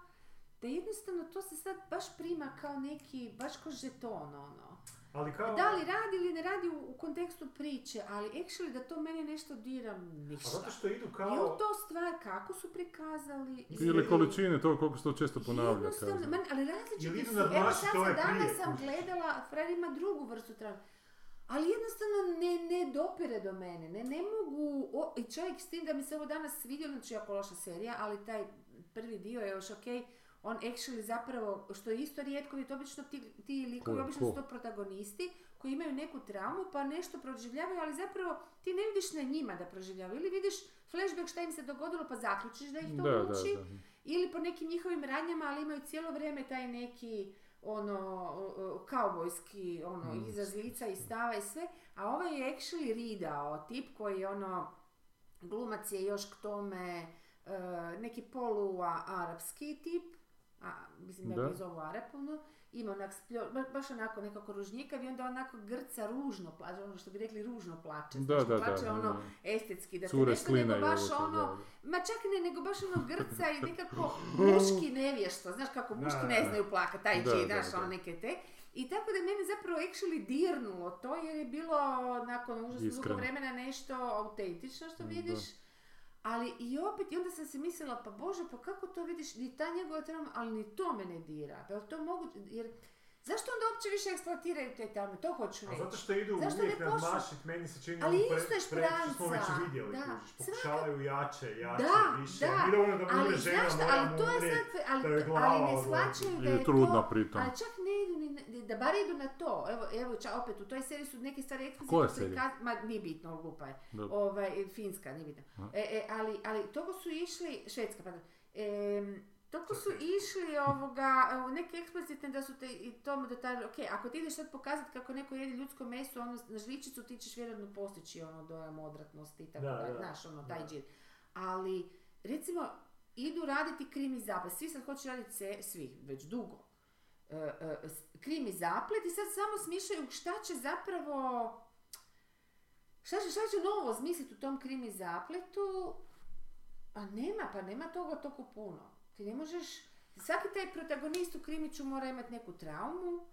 da jednostavno to se sad baš prima kao neki, baš kao žeton ono. Ali kao... Da li radi ili ne radi u, u kontekstu priče, ali actually da to mene nešto dira, A ništa. zato što idu Je kao... to stvar kako su prikazali? Ili količine to koliko se to često ponavlja, Jednostavno, man, ali različiti su. Evo sad danas sam gledala, Fred ima drugu vrstu traume. Ali jednostavno ne, ne dopire do mene, ne, ne mogu, o, i čovjek s tim da mi se ovo danas svidio, znači jako loša serija, ali taj prvi dio je još okej, on actually zapravo, što je isto rijetko, je to obično ti, ti likovi, Ko- obično su ko? to protagonisti, koji imaju neku traumu pa nešto proživljavaju, ali zapravo ti ne vidiš na njima da proživljavaju. Ili vidiš flashback šta im se dogodilo pa zaključiš da ih to Da, da, muči, da. ili po nekim njihovim radnjama, ali imaju cijelo vrijeme taj neki ono, kaubojski ono, Mm. izraz lica i stava i sve, a ovaj je actually ridao, tip koji je ono, glumac je još k tome e, neki polu-arapski tip, a, mislim da Da. ga zovu Arap, ono, ima onak, spljo- ba- baš onako nekako ružnjikav i onda onako grca ružno plače, ono što bi rekli ružno plače, Da, znaš, da, plače da, ono da. estetski, da Cure nešto, nego baš ono, da, Ma čak ne, nego baš ono grca i nekako muški nevješto, znaš kako muški ne znaju plakat, taj Da, znaš, da. ono neke te. I tako da mene zapravo actually dirnulo to jer je bilo nakon užasno dugo vremena nešto autentično što Da. vidiš. Ali i opet, i onda sam si mislila, pa bože, pa kako to vidiš, ni ta njegova trauma, ali ni to me ne dira. Pa to moguće, jer zašto onda uopće više eksploatiraju te traume, to hoću A reći. zato što idu Zašto uvijek nadmašit, meni se čini Ali ono isto je pre, što smo već špranca. vidjeli, Da. kužiš, pokušavaju jače, jače, Da, više. da. Nije dovoljno da Ali žena, znaš ali to je sad, ali, da joj ali ne shvaćaju da I je je trudna to, pritom. ali čak ne idu ni, da bar idu na to, evo, evo ča, opet u toj seriji su neke stvari eksplicitno Koja serija? prikaz- ma nije bitno, glupa je, ovaj, finska, nije bitno, e, e, ali, ali toliko su išli, švedska, pardon, em, toliko su išli ovoga, evo, neke eksplicitne da su te i tome da taj, ok, ako ti ideš sad pokazati kako neko jede ljudsko meso, ono, na žličicu ti ćeš vjerojatno postići ono dojam odvratnosti i tako Da, da. znaš, ono, taj džir. Ali, recimo, idu raditi krimi zapad, svi sad hoće raditi se, svi, već dugo. e, e, krimi zaplet i sad samo smišljaju šta će zapravo šta će, šta će novo smisliti u tom krimi zapletu a nema, pa nema toga toliko puno. Ti ne možeš, svaki taj protagonist u krimiću mora imati neku traumu,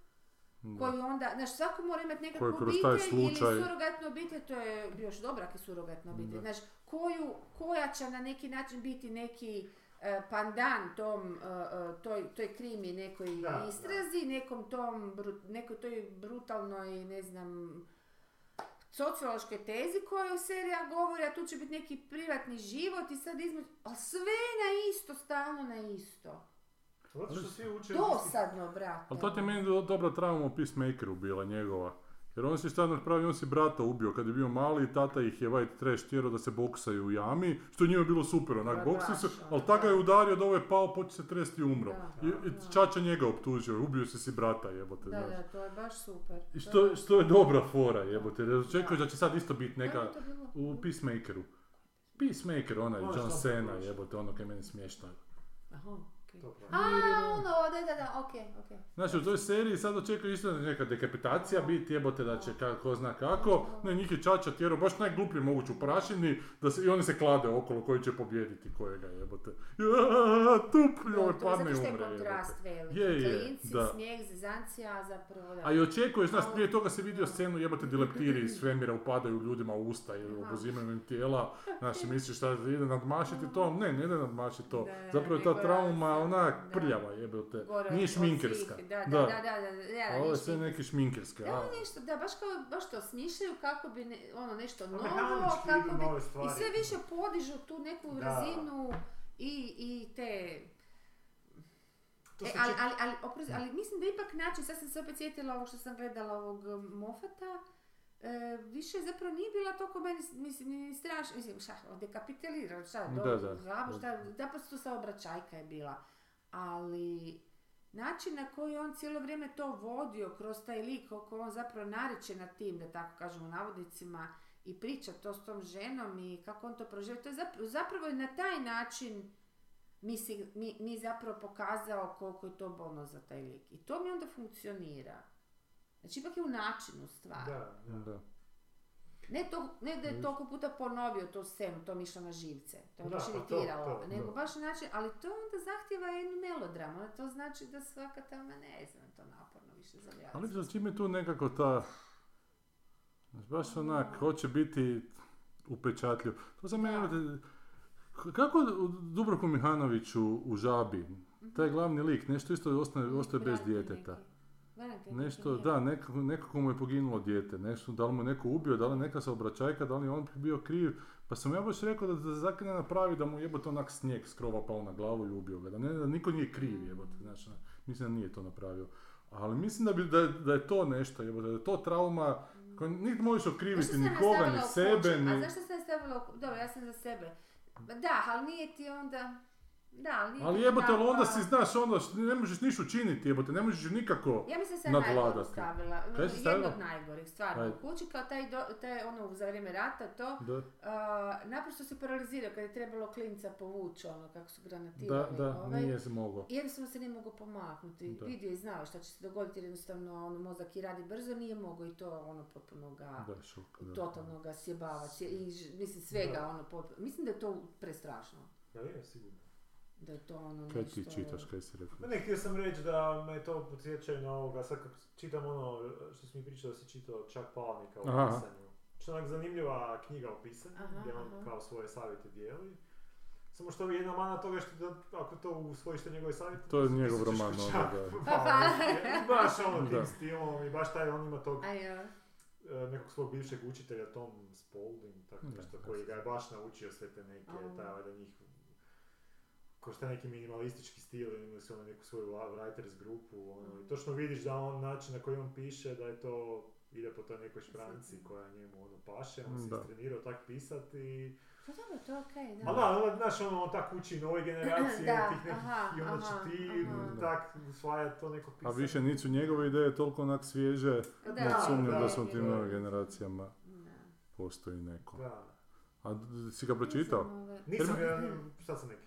koju onda, znaš, svako mora imati nekakvu obitelj ili slučaj- surogatnu obitelj, to je još dobra je surogatna obitelj, Da. znaš, koju, koja će na neki način biti neki e, pandan tom, e, e, toj, toj krimi, nekoj Da, da. istrazi, nekom tom, nekoj toj brutalnoj, ne znam, sociološkoj tezi koju serija govori, a tu će biti neki privatni život i sad između, a sve na isto, stalno na isto. Zato što svi uče... Dosadno, brate. Ali to ti je meni do- dobra trauma u Peacemakeru bila njegova. Jer on si šta napravio, on si brata ubio kad je bio mali i tata ih je white trash tjerao da se boksaju u jami, što je njima bilo super, onak, Da, boksaju se, ali tako je da. udario da ovo je pao, počeo se tresti i umro. Da, I, da, čača njega optužio, ubio si si brata, jebote, Da, znaš. da, to je baš super. I To što, što je dobra fora, jebote, jer očekuješ Da. će sad isto biti neka, u Peacemakeru. Peacemaker, onaj John Cena, jebote, ono kaj meni smiješno. Aha. To. A, ono, da, da, da, okej, okej. Znači u toj seriji sad očekuje isto neka dekapitacija biti, jebote da će kako zna kako, ne njih je čača tjerao baš najgluplji mogući u prašini, da se, i oni se klade okolo koji će pobijediti kojega jebote. Ja, tup, To, joj, to, padne i zato što je umre kontrast veliki. Je, je, Klinci, da. smijeh, zezancija, zapravo da. A i očekuješ, znaš, prije toga se vidio scenu jebote dileptiri iz svemira upadaju ljudima u usta i Aha. obuzimaju im tijela, znaš, misliš šta ide nadmašiti to, ne, ne ide nadmašiti to. Da, Zapravo je ta trauma onak da. prljava jebote, nije šminkerska. svih, Da, da, Da. da, da, da, da, da, ovo je sve šminkerska. neki šminkerske, Da, nešto, da, baš kao, baš to smišljaju kako bi, ne, ono, nešto novo, kako bi, i sve više podižu tu neku Da. razinu i, i te E, ali, ali, ali, oprosti, ali mislim da ipak način, sad sam se opet sjetila ovog što sam gledala ovog um, Mofata, e, više zapravo nije bila toliko meni, mislim, ni strašno, mislim, šta, dekapitalizirano, šta, Da, do, da. glavu, šta, naprosto saobraćajka je bila, ali način na koji on cijelo vrijeme to vodio kroz taj lik, kako on zapravo nareće nad tim, da tako kažemo, u navodnicima, i priča to s tom ženom i kako on to proživio, to je zapravo, zapravo je na taj način mi, si, mi, mi zapravo pokazao koliko je to bolno za taj lik. I to mi onda funkcionira. Znači ipak je u načinu stvar. Da, da. Da. Ne, to, ne da je toliko puta ponovio tu scenu, to mi išlo na živce. To Da, baš pa iritiralo. nego baš na način, ali to onda zahtjeva jednu melodramu. To znači da svaka tamo, ne znam, to naporno više za. Ali za čim je tu nekako ta... Baš onak, hoće biti upečatljiv. To mene, Da. kako u Dubrovku Mihanoviću u Žabi, taj glavni lik, nešto isto ostaje, ostaje bez djeteta. Nešto, da, nekako, nekako mu je poginulo dijete, nešto, da li mu je neko ubio, da li je neka saobraćajka, da li je on bio kriv, pa sam ja baš rekao da, da zakine napravi da mu jebote onak snijeg skrova pao na glavu i ubio ga, da, ne, da niko nije kriv jebote, znači, mislim da nije to napravio. Ali mislim da, bi, da, je- da je to nešto, jebote, da je to trauma koju niti možeš okriviti sam ni ni sebe, kuću? A ni... zašto sam stavila Dobro, ja sam za sebe. Da, ali nije ti onda... Da, ali Ali jebote, ali onda si, znaš, ono, ne možeš niš učiniti, jebote, ne možeš nikako... Ja mislim da nadvladati. najgoru stavila. Kaj si Jedno stavila? od najgorih, stvarno. Ajde. U kući kao taj, do, taj ono, za vrijeme rata, to, Da, a, naprosto se paralizirao kad je trebalo klinca povući, ono, kako su da, granatirali. da, ovaj. nije se moglo. I Jednostavno se nije mogao pomaknuti. Da. Vidio je i znao šta će se dogoditi jednostavno ono, mozak i radi brzo, nije mogao i to ono potpuno ga, Da, šok, da. totalno ga sjebava. sje- I, mislim svega Da. ono, potpuno. mislim da je to prestrašno. Da je, sigurno. Da je to ono Kaj nešto... ti čitaš, kaj si rekao? Ma ne, htio sam reći da me to podsjeća na ovoga, sad kad čitam ono što si mi pričao da si čitao čak Palnika u Aha. pisanju. Što je onak zanimljiva knjiga o pisanju, Aha, gdje on aha. kao svoje savjete dijeli. Samo što je jedna mana toga što da, ako to usvojiš te njegove savjete... To je njegov roman, ono, da. Pa, pa. baš ono Da. tim stilom i baš taj, on ima tog e, nekog svog bivšeg učitelja Tom Spalding, tako Da, nešto, da. koji ga je baš naučio sve te neke, taj valjda njih ko šta neki minimalistički stil, imali su ono neku svoju writers grupu, ono, i točno vidiš da on način na koji on piše, da je to ide po toj nekoj špranci koja njemu ono paše, on se Da. istrenirao tak pisat i... Pa dobro, to je okej, da. Ma da, ono, znaš, ono, on tak uči nove generacije Da, tih nekih, aha, i onda će ti aha. tak usvajati to neko A pisanje. više nisu njegove ideje toliko onak svježe, Da, ne sumnjam da, da, su u tim da. novim generacijama Da. postoji neko. Da. A si ga pročitao? Nisam, ovaj, Jer- ga, šta sam neki?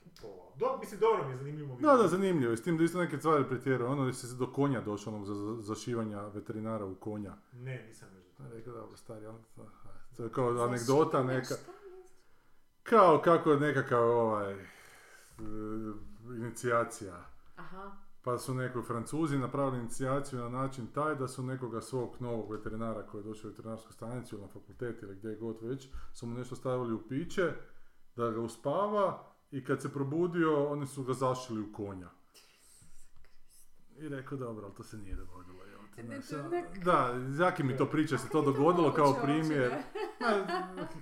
Do, mislim, dobro mi je zanimljivo. mi je. Da, da, zanimljivo je. S tim da isto neke stvari pretjerao. Ono je se do konja došao, onog za, za, zašivanja veterinara u konja. Ne, nisam još. do toga. Rekao, dobro, stari, ali to, to je kao anegdota neka. Kao kako je nekakav ovaj, e, inicijacija. Aha. Pa su neko Francuzi napravili inicijaciju na način taj da su nekoga svog novog veterinara koji je došao u veterinarsku stanicu ili na fakultet ili gdje god već, su mu nešto stavili u piće da ga uspava i kad se probudio oni su ga zašili u konja. I rekao dobro, ali to se nije dogodilo. jel nek- Da, Zaki mi to priča se to dogodilo kao primjer.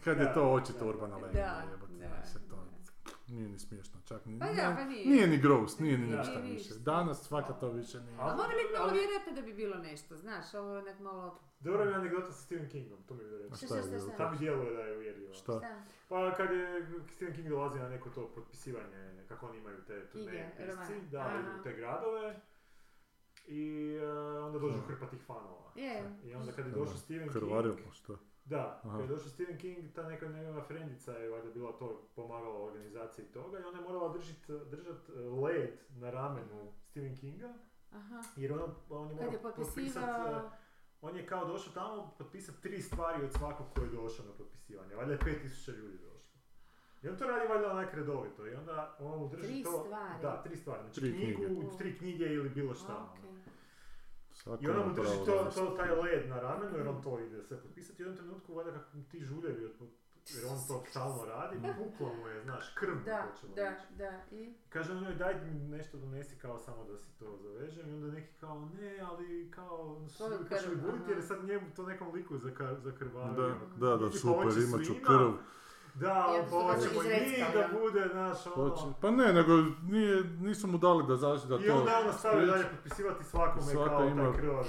kad je to očito urbana da. legenda, Da, jebote, da, znaš, se to da. Nije ni smiješno, čak ni, Pa da, ne- pa nije. nije ni gross, nije ni Nije ništa ništa. više. Danas svaka to više nije. A mora biti malo Ali- vjerojatno da bi bilo nešto, znaš, ovo je onak malo... Dobro mi je anegdota sa Stephen Kingom, to mi je. A Šta, šta je šta, bilo? šta? Ta mi djeluje da je uvjerljivo. Šta? Šta? Pa kad je Stephen King dolazi na neko to potpisivanje, kako oni imaju te turneje pisci, da, Aha. idu u te gradove i eh, onda dođu hrpa tih fanova. Je. I onda kad je došao Stephen Krvarilo, King, što? Da, Aha. kad je došao Stephen King, ta neka njegova frendica je valjda bila to pomagala u organizaciji toga i ona je morala držit, držat eh, led na ramenu Stephen Kinga, Aha. jer on, on je Kad je morao potpisat, potpisivao... on je kao došao tamo potpisati tri stvari od svakog koji je došao na potpisivanje. Valjda je 5000 ljudi došlo. I on to radi valjda onak redovito i onda on mu drži Tri to... stvari? Da, tri stvari. Znači Tri knjigu, knjige. tri knjige ili bilo šta. ono. Svako I onda ima mu drži to, da- to, taj led na ramenu jer on to ide sve potpisati. I u jednom trenutku valjda kako mu ti žuljevi od jer on to stalno radi, puklo mu je, znaš, krv mu Da, počela da, ići. da, i... Kaže on njoj daj mi nešto donesi kao samo da si to zavežem i onda neki kao ne, ali kao počeli buditi jer je sad njemu to nekom liku zakrvavio. Da, da, da, Tipa, super, imat ću krv. Da, I on onda pa hoćemo i mi izreckali, da bude, znaš, ono... Hoće- Pa ne, nego nije, nisu mu dali da zaži da to... I onda je on nastavio spriječi. dalje potpisivati svakome Svako kao ima taj krvavi.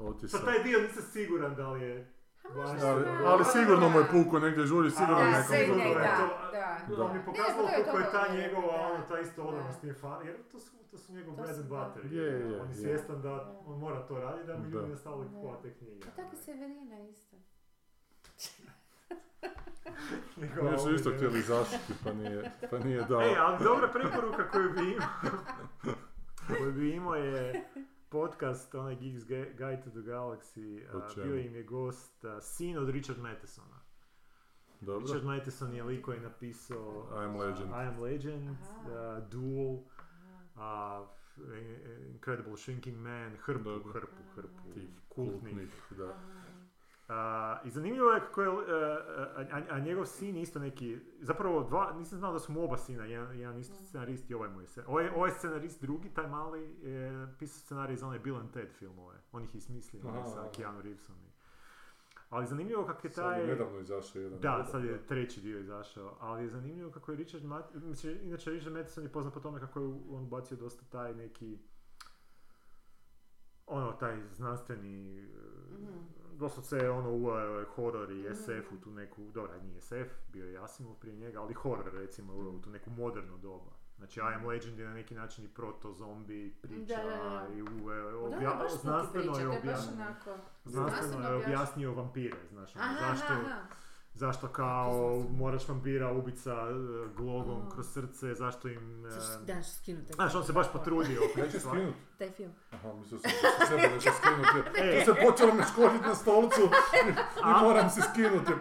Otisak. Sad taj dio nisam siguran da li je... baš- Ali, ali sigurno mu je puko negdje žuri, sigurno Ali Da, nekom sigurno je da, to- da. Da. mi pokazalo je koliko je ta njegova, ono, ta isto Da. odanost njim fan, jer to su, to su njegov bread and butter. Je, je, on je je. svjestan da on mora to raditi da bi ljudi nastavili Da. kupovati te knjige. Pa tako se Evelina isto. Oni su isto htjeli zaštiti, pa nije, pa nije dao. Ej, ali dobra preporuka koju bi imao, koju bi imao je podcast, onaj Geeks Guide to the Galaxy, a, bio im je gost, a, sin od Richard Mathesona. Dobro. Richard Matheson je lik koji je napisao I am Legend. I Am Legend, a, Duel, a, Incredible Shrinking Man, hrpu, Dobro. hrpu, hrpu, Tih kultnih. kultnih, da. A, I zanimljivo je kako je, e, a, a njegov sin isto neki, zapravo dva, nisam znao da su mu oba sina, jedan, jedan isto scenarist i ovaj mu je se. Ovaj, ovaj scenarist drugi, taj mali, je pisao scenarij za one Bill and Ted filmove. On ih je smislio Aha, sa. Keanu Reevesom. Ali zanimljivo kako je Sad taj... je nedavno izašao jedan. Da, sad je treći dio izašao, ali je zanimljivo kako je Richard Mat- mislim, inače Richard Matheson je poznat po tome kako je on bacio dosta taj neki ono, taj znanstveni, Mhm. Doslovce ono uveo je horor i Mhm. SF u tu neku, dobra nije SF, bio je Asimov prije njega, ali horor recimo uveo u tu neku moderno doba. Znači I Am Legend je na neki način i proto-zombi priča Da, da, da. i uveo, Da, obja- baš znanstveno priča, je baš objasnio. onako... Znanstveno je objasnio vampire, znaš, ono, Aha, zašto, aha. Zašto kao moraš vampira ubica e, glogom Aha. kroz srce, zašto im... e, Zašto- Da, što skinuti. Znaš, on se baš potrudio. Neće skinuti. Taj film. Aha, mislio sam da se sebe da će skinuti. E. To se počelo me škoditi na stolcu i moram se skinuti.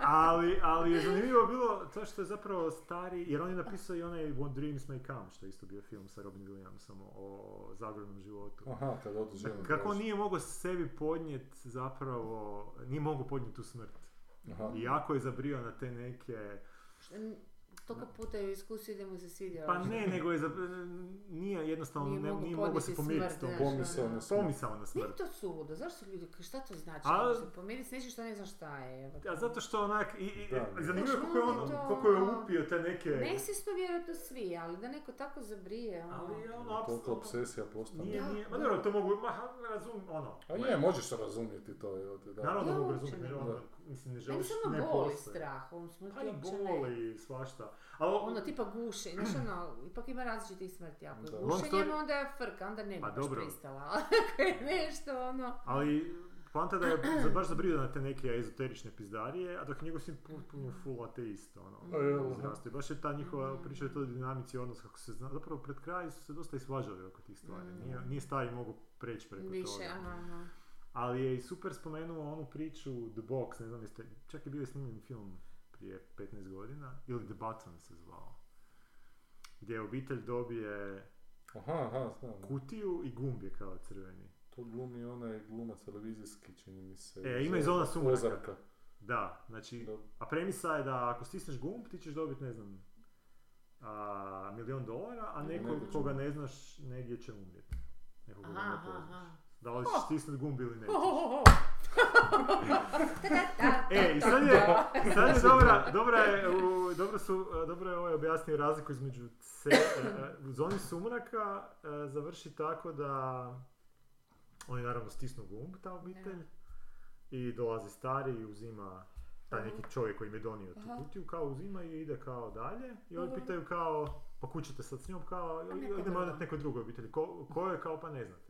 ali, ali je zanimljivo bilo to što je zapravo stari, jer on je napisao i onaj What Dreams May Come, što je isto bio film sa Robin Williamsom o zagornom životu. Aha, kad odu ženu. Kako on nije mogao sebi podnijet zapravo, nije mogao podnijeti tu smrt. Aha. I jako je zabrio na te neke, Toliko puta je u iskusiju da mu se svidio. pa ne, nego je zabrio, nije jednostavno, Nije ne, nije mogao se pomiriti s tom znaš, Pomisao ono. na smrt. pomisao na Nije smrt. to suludo, zašto ljudi, šta to znači? A- se pomiriti s nečim što ne znaš šta je. evo. A zato što onak, i, i, Da. zanimljivo je koliko je on, to- koliko je upio te neke... Nesvjesno vjerojatno svi, ali da neko tako zabrije, ono. Ali ono, Toliko obsesija postane. nije, nije, ma dobro, to mogu, ma, razum, ono. A je, možeš se razumjeti to. je, da. Naravno da mogu razumjeti, ne, ono, mislim, ne želiš, samo ne boli postoji. strah, on smrti Pa i uopće ne. boli i svašta. Ali, Ono tipa guše, znaš ono, ipak ima različitih smrti, ako je gušenjem story- onda je frka, onda ne bi Pa baš pristala, ali ako je nešto ono... ali poanta da je za- baš zabrio na te neke ezoterične pizdarije, a dok je njegov sin potpuno full ateist, ono. I baš je ta njihova priča o toj dinamici odnosa, kako se zna, zapravo pred kraj su se dosta i svađali oko tih stvari. Mm. Nije, nije stari mogu preći preko Više, toga. aha, aha. Ali je i super spomenuo onu priču The Box, ne znam jeste, čak je bio snimljen film prije 15 godina, ili The Button se zvao. Gdje obitelj dobije Aha, aha, znam. kutiju i gumb je kao crveni. To glumi onaj glumac televizijski, čini mi se. E, ima iz Zona sumraka. Ozarka. Da, znači, Da. a premisa je da ako stisneš gumb ti ćeš dobiti, ne znam, a, milion dolara, a neko koga ne znaš negdje će umrijeti. Neko koga Aha, ne aha, poznaš. Da li ćeš stisnuti gumb ili nećeš. Ta, E, i sad je, sad je dobra, dobra je, u, dobro, su, dobro je ovaj objasnio razliku između se, e, u zoni sumraka e, završi tako da oni naravno stisnu gumb, ta obitelj, i dolazi stari i uzima taj neki čovjek koji im je donio tu kutiju, kao uzima i ide kao dalje i oni Mhm. pitaju kao, pa kud ćete sad s njom, kao, idemo odati nekoj drugoj obitelji, ko, ko je, kao, pa ne znate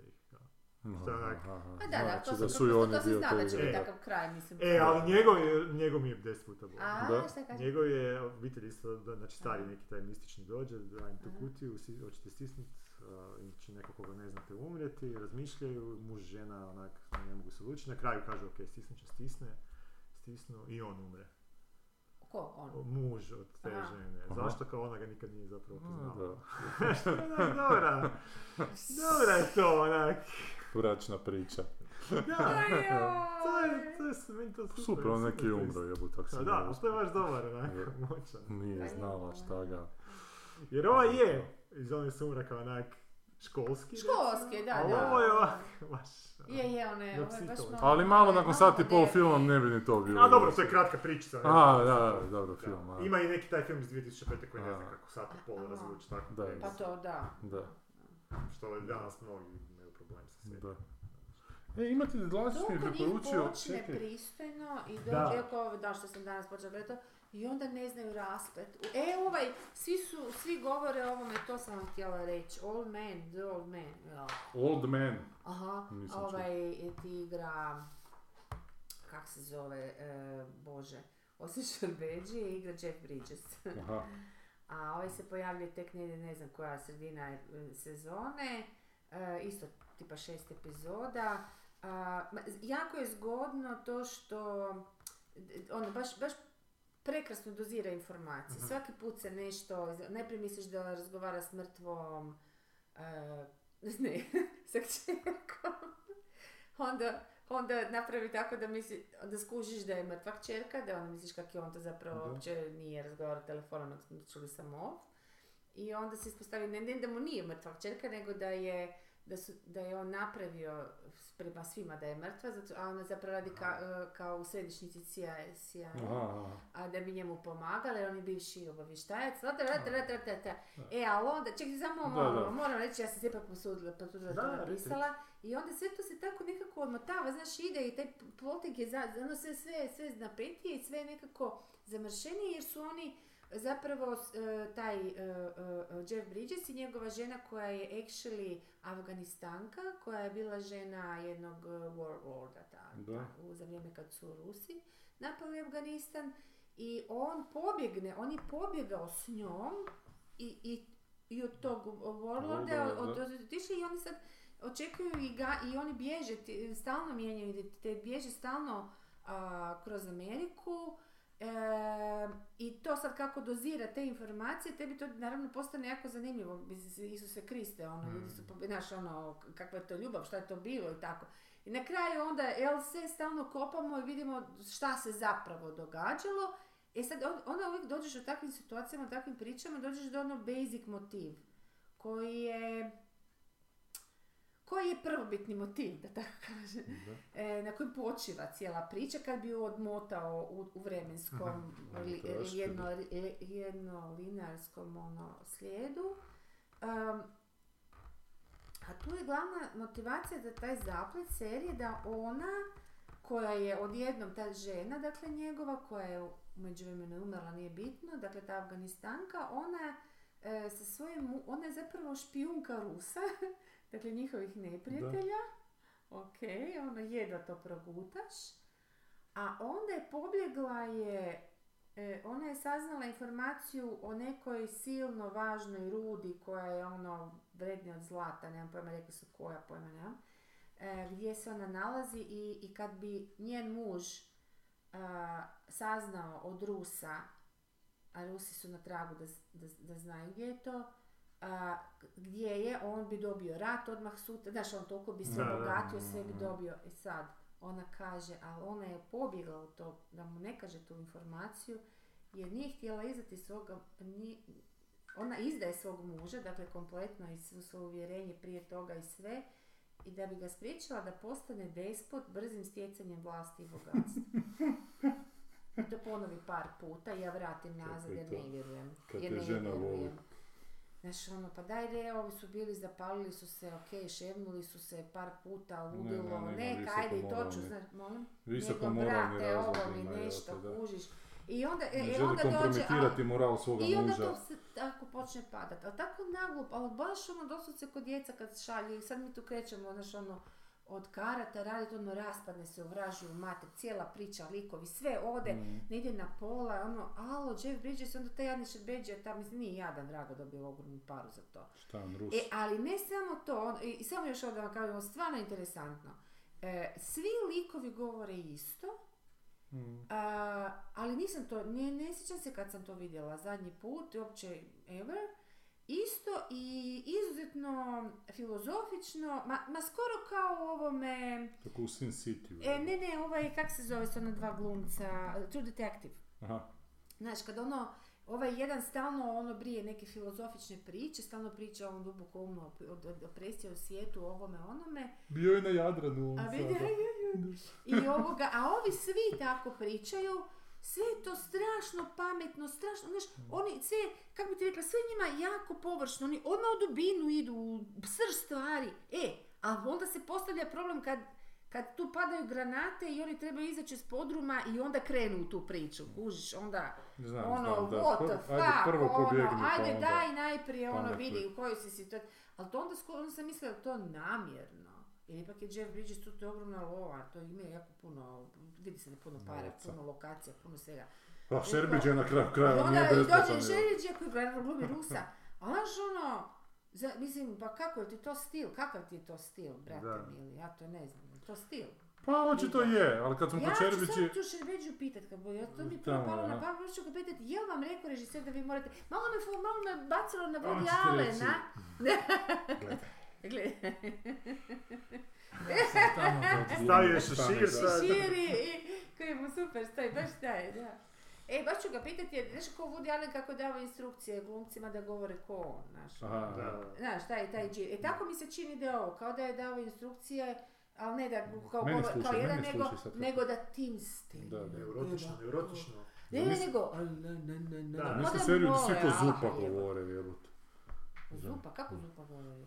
Pa da, da, to, Znači da sam, su to, to se zna da će biti igre. takav kraj, mislim. E, ali njegov, je, njegov mi je deset puta bolji. A, Da. šta kaže? Njegov je obitelj isto, da, znači stari neki taj mistični dođe, da im tu kutiju, si, hoćete stisnuti, će neko koga ne znate umrijeti, razmišljaju, muž, žena, onak, ne mogu se odlučiti, na kraju kaže, ok, stisnut će, stisne, stisnu i on umre. Ko on? Muž od te Aha. žene. Aha. Zašto kao ona ga nikad nije zapravo A, poznala. da. Što dobra, dobra je to, onak. Bračna priča. Da, to je, to je, meni to super. Super, on neki umro, jebu, tak twist. se Da, da, ali to je baš dobar, onak, Da. moćan. Nije znala je. šta ga. Jer ovaj je iz onih sumraka onak školski. Školski, da, da. ovo je ovak, baš... Je, je, one, ovo je baš malo... Ali malo nakon malo sat i pol filma ne bi ni to bilo. A dobro, to je kratka pričica. ne? A, da, da, dobro, film, a. Ima i neki taj film iz 2005. koji ne znam kako sat i pol razvuči tako. Da. Pa to, da. Da, Što je danas mnogi imaju problem sa svijetom. da. E, imate mi je Toliko njih preporučio, počne pristojno i dođe, Da. da što sam danas počela gledati, i onda ne znaju rasplet. E, ovaj, svi su, svi govore o ovome, to sam vam htjela reći, old man, the old man. Ja. Old Man. Aha, Nisam ovaj ti igra, kak se zove, e, bože, osim Šarbeđi igra Jeff Bridges. Aha. A ovaj se pojavljuje tek negdje, ne znam koja sredina e, sezone, e, isto tipa šest epizoda. A, jako je zgodno to što, ono, baš, baš prekrasno dozira informacije. Mhm. Svaki put se nešto, najprije misliš da razgovara s mrtvom, e, ne, sa kćerkom. onda, onda napravi tako da misli, da skužiš da je mrtva kćerka, da onda misliš kako je on to zapravo Da. uopće nije razgovarao telefonom, nego smo čuli samo. I onda se ispostavi ne, ne da mu nije mrtva kćerka, nego da je, da, su, da je on napravio prema svima da je mrtva, zato, a ona zapravo radi ka, e, kao u središnjici CIA, CIA a da bi njemu pomagali, jer on je bivši obavještajac. Da, da, da, da, da. E, ali onda, čekaj, samo Da, malo, moram reći, ja sam se ipak posudila, posudila Da, napisala. I onda sve to se tako nekako odmotava, znaš, ide i taj plotek je za, ono sve, sve, sve napetije i sve nekako zamršenije, jer su oni zapravo e, taj e, e, Jeff Bridges i njegova žena koja je actually Afganistanka, koja je bila žena jednog warlorda ta, ta, za vrijeme kad su Rusi napali Afganistan i on pobjegne, on je pobjegao s njom i, i, i od tog warlorda, od, otišli i oni sad očekuju i, ga, i oni bježe, stalno mijenjaju identitet, bježe stalno a, kroz Ameriku e, i to sad kako dozira te informacije, tebi to naravno postane jako zanimljivo, Isuse Kriste, ono, ljudi su, pobi- znaš, ono, kakva je to ljubav, šta je to bilo i tako. I na kraju onda, sve stalno kopamo i vidimo šta se zapravo događalo. E sad, on- onda uvijek dođeš u takvim situacijama, u takvim pričama, dođeš do ono basic motiv, koji je koji je prvobitni motiv, da tako kažem, Da. e, na kojem počiva cijela priča kad bi ju odmotao u, u vremenskom li, Teško, jedno, da. li- jedno linarskom ono, slijedu. Um, a tu je glavna motivacija za taj zaplet serije da ona koja je odjednom ta žena, dakle njegova, koja je u međuvremenu je umrla, nije bitno, dakle ta Afganistanka, ona e, sa svojim, ona je zapravo špijunka Rusa, dakle njihovih neprijatelja, ok, ono jedva to progutaš. A onda je pobjegla je, e, ona je saznala informaciju o nekoj silno važnoj rudi koja je ono vrednija od zlata, nemam pojma, rekli su koja pojma, nemam, e, gdje se ona nalazi i, i kad bi njen muž a, saznao od Rusa, a Rusi su na tragu da, da, da znaju gdje je to, a, gdje je, on bi dobio rat odmah sutra, znaš, on toliko bi se obogatio, sve bi dobio. I sad, ona kaže, ali ona je pobjegla u to, da mu ne kaže tu informaciju, jer nije htjela izdati svoga, ni- ona izdaje svog muža, dakle kompletno i svo svoje uvjerenje prije toga i sve, i da bi ga spriječila da postane despot brzim stjecanjem vlasti i bogatstva. I to ponovi par puta i ja vratim nazad je jer ne vjerujem. Kad jer ne žena voli. vjerujem. Znaš, ono, pa daj re, ovi su bili, zapalili su se, ok, ševnuli su se par puta, ludilo, ne, ne, ima ajde i to ću, znaš, molim? Visoko Nego, brate, ovo mi nešto, da. kužiš. I onda, e, Ne e, želi onda dođe, kompromitirati moral svoga i onda muža. to se tako počne padat. Ali tako naglup, ali baš ono doslovce kod djeca kad šalje i sad mi tu krećemo, znaš ono, od karata raditi ono raspadne se u vražju mater, cijela priča, likovi, sve ode, Mm. ne ide na pola, ono, alo, Jeff Bridges, onda taj jadni Šerbeđe, tam, mislim, nije jadan, drago dobio ogromnu paru za to. Šta on, Rus? E, ali ne samo to, on- i, i samo još ovdje vam kažem, stvarno interesantno. E, svi likovi govore isto, Mm. a, ali nisam to, ne, ne sjećam se kad sam to vidjela zadnji put, uopće ever. Isto i izuzetno filozofično, ma, ma skoro kao u ovome, Tako u Sin City. e, ne ne, ovaj, kak se zove s ona dva glumca, True Detective. Aha. Znaš, kad ono, ovaj jedan stalno ono brije neke filozofične priče, stalno priča o ovom duboko umno, o, o, o svijetu, ovome, onome, Bio je na Jadranu on a vidi, sada. i ovoga, a ovi svi tako pričaju, sve je to strašno pametno, strašno, znaš, oni sve, kako bi ti rekla, sve njima jako površno, oni odmah u dubinu idu, u srž stvari, e, a onda se postavlja problem kad, kad tu padaju granate i oni trebaju izaći iz podruma i onda krenu u tu priču, kužiš, onda Znam, ono, znam, da. what the fuck, ajde prvo ono, pobjegni, pa ajde onda- daj najprije pa ono vidi u kojoj si situaciji, ali to onda onda sam mislila da to namjerno. Jer ipak je Jeff Bridges tu, to je ogromna lova, to ima jako puno, vidi se da je puno para, Novca. puno lokacija, puno svega. Pa Šerbić je na kraju onda nije besplatan. dođe jel? Šerić koji glumi Rusa, a znaš ono, za, mislim, pa kako je ti to stil, kakav ti je to stil, brate Da. mili, ja to ne znam, je to stil. Pa očito je, ali kad smo Ja kod ću Šerbići... sad tu Šerbeđu pitat, kad bo, ja, to mi je prvo palo na pamet, prvo ću ga pitat, jel vam rekao režiser da vi morate, malo me, malo me bacilo na On Woody Allena. Gledaj. Gle, Stavio je šešir sad. širi i koji mu super stoji, baš taj, da. E, baš ću ga pitati, jer znaš ko Woody Allen kako dava instrukcije glumcima da govore ko on, znaš. Aha, Da. Znaš, taj, taj džir. E tako mi se čini da je ovo, kao da je dao instrukcije, ali ne da kao, Meni govor- slušaj, kao jedan, meni nego, nego da tim stil. Da, da. Neurotično, neurotično. Ne, ne, nego. Da. modern seriju svi ko zupa jebote. govore, vjerujte. Zupa, kako zupa govori?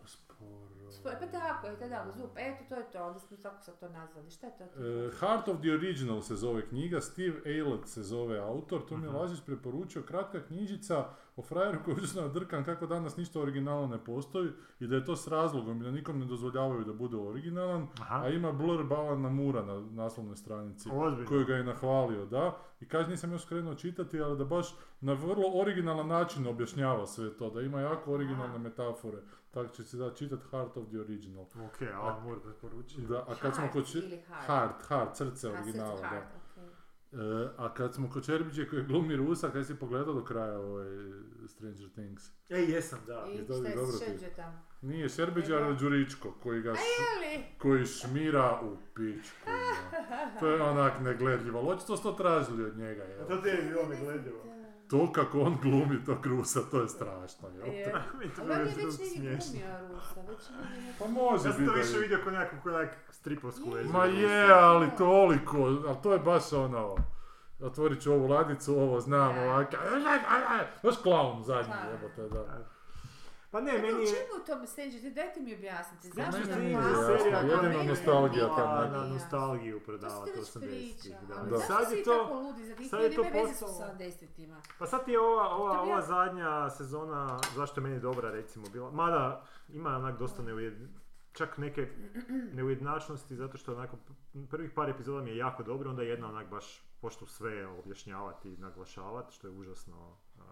Sporo. Spo- Pa tako, eto da, zupa, eto to je to, onda smo tako sad to nazvali, šta je to? E, Heart of the Original se zove knjiga, Steve Aylett se zove autor, to mi je Lazić preporučio, kratka knjižica o frajeru koji je nadrkan kako danas ništa originalno ne postoji i da je to s razlogom i da nikom ne dozvoljavaju da bude originalan, Aha. a ima blurb Alana Mura na naslovnoj stranici Ozbiljno. koji ga je nahvalio, da. I kaže, nisam još krenuo čitati, ali da baš na vrlo originalan način objašnjava sve to, da ima jako originalne metafore. Tako će se da čitat Heart of the Original. Ok, Moore preporučio. Da, a kad smo kod... heart? Heart, heart, srce A, srce originala, da. E, a kad smo kod Čerbiće koji glumi Rusa, kaj si pogledao do kraja ovaj Stranger Things? E, jesam, da. I šta je ti. šeđe tamo? Nije Šerbiđa, ali Đuričko, koji ga š- koji šmira u pičku. To je onak negledljivo, očito su to tražili od njega, A jel? to te je bilo negledljivo. To kako on glumi tog Rusa, to je strašno, jel? je. Mi to Ali on je već smiješno. glumio Rusa, već je negdje neko- Pa može Ja sam to biti više vidio nekakvu kao nekak stripovsku verziju. Ma je, ali toliko, ali to je baš ono... Otvorit ću ovu ladicu, ovo znam, ovak... Baš klaun zadnji, Da. jebote, da. Pa ne, Dakle, meni u je... čemu je to Stranger Things? Dajte mi objasniti. Ja Zašto jasno, serija jedino meni- nostalgija kad na ne- nostalgiju To već 80-ih. pričali, Da. Da. Sad je tako to... ludi za sad je to sa postalo- 70-ima? Pa sad je ova, ova, To ova zadnja sezona, zašto je meni dobra recimo bila, mada ima onak dosta neujed... čak neke neujednačnosti, zato što onako prvih par epizoda mi je jako dobro, onda jedna onak baš pošto sve objašnjavati i naglašavati, što je užasno a,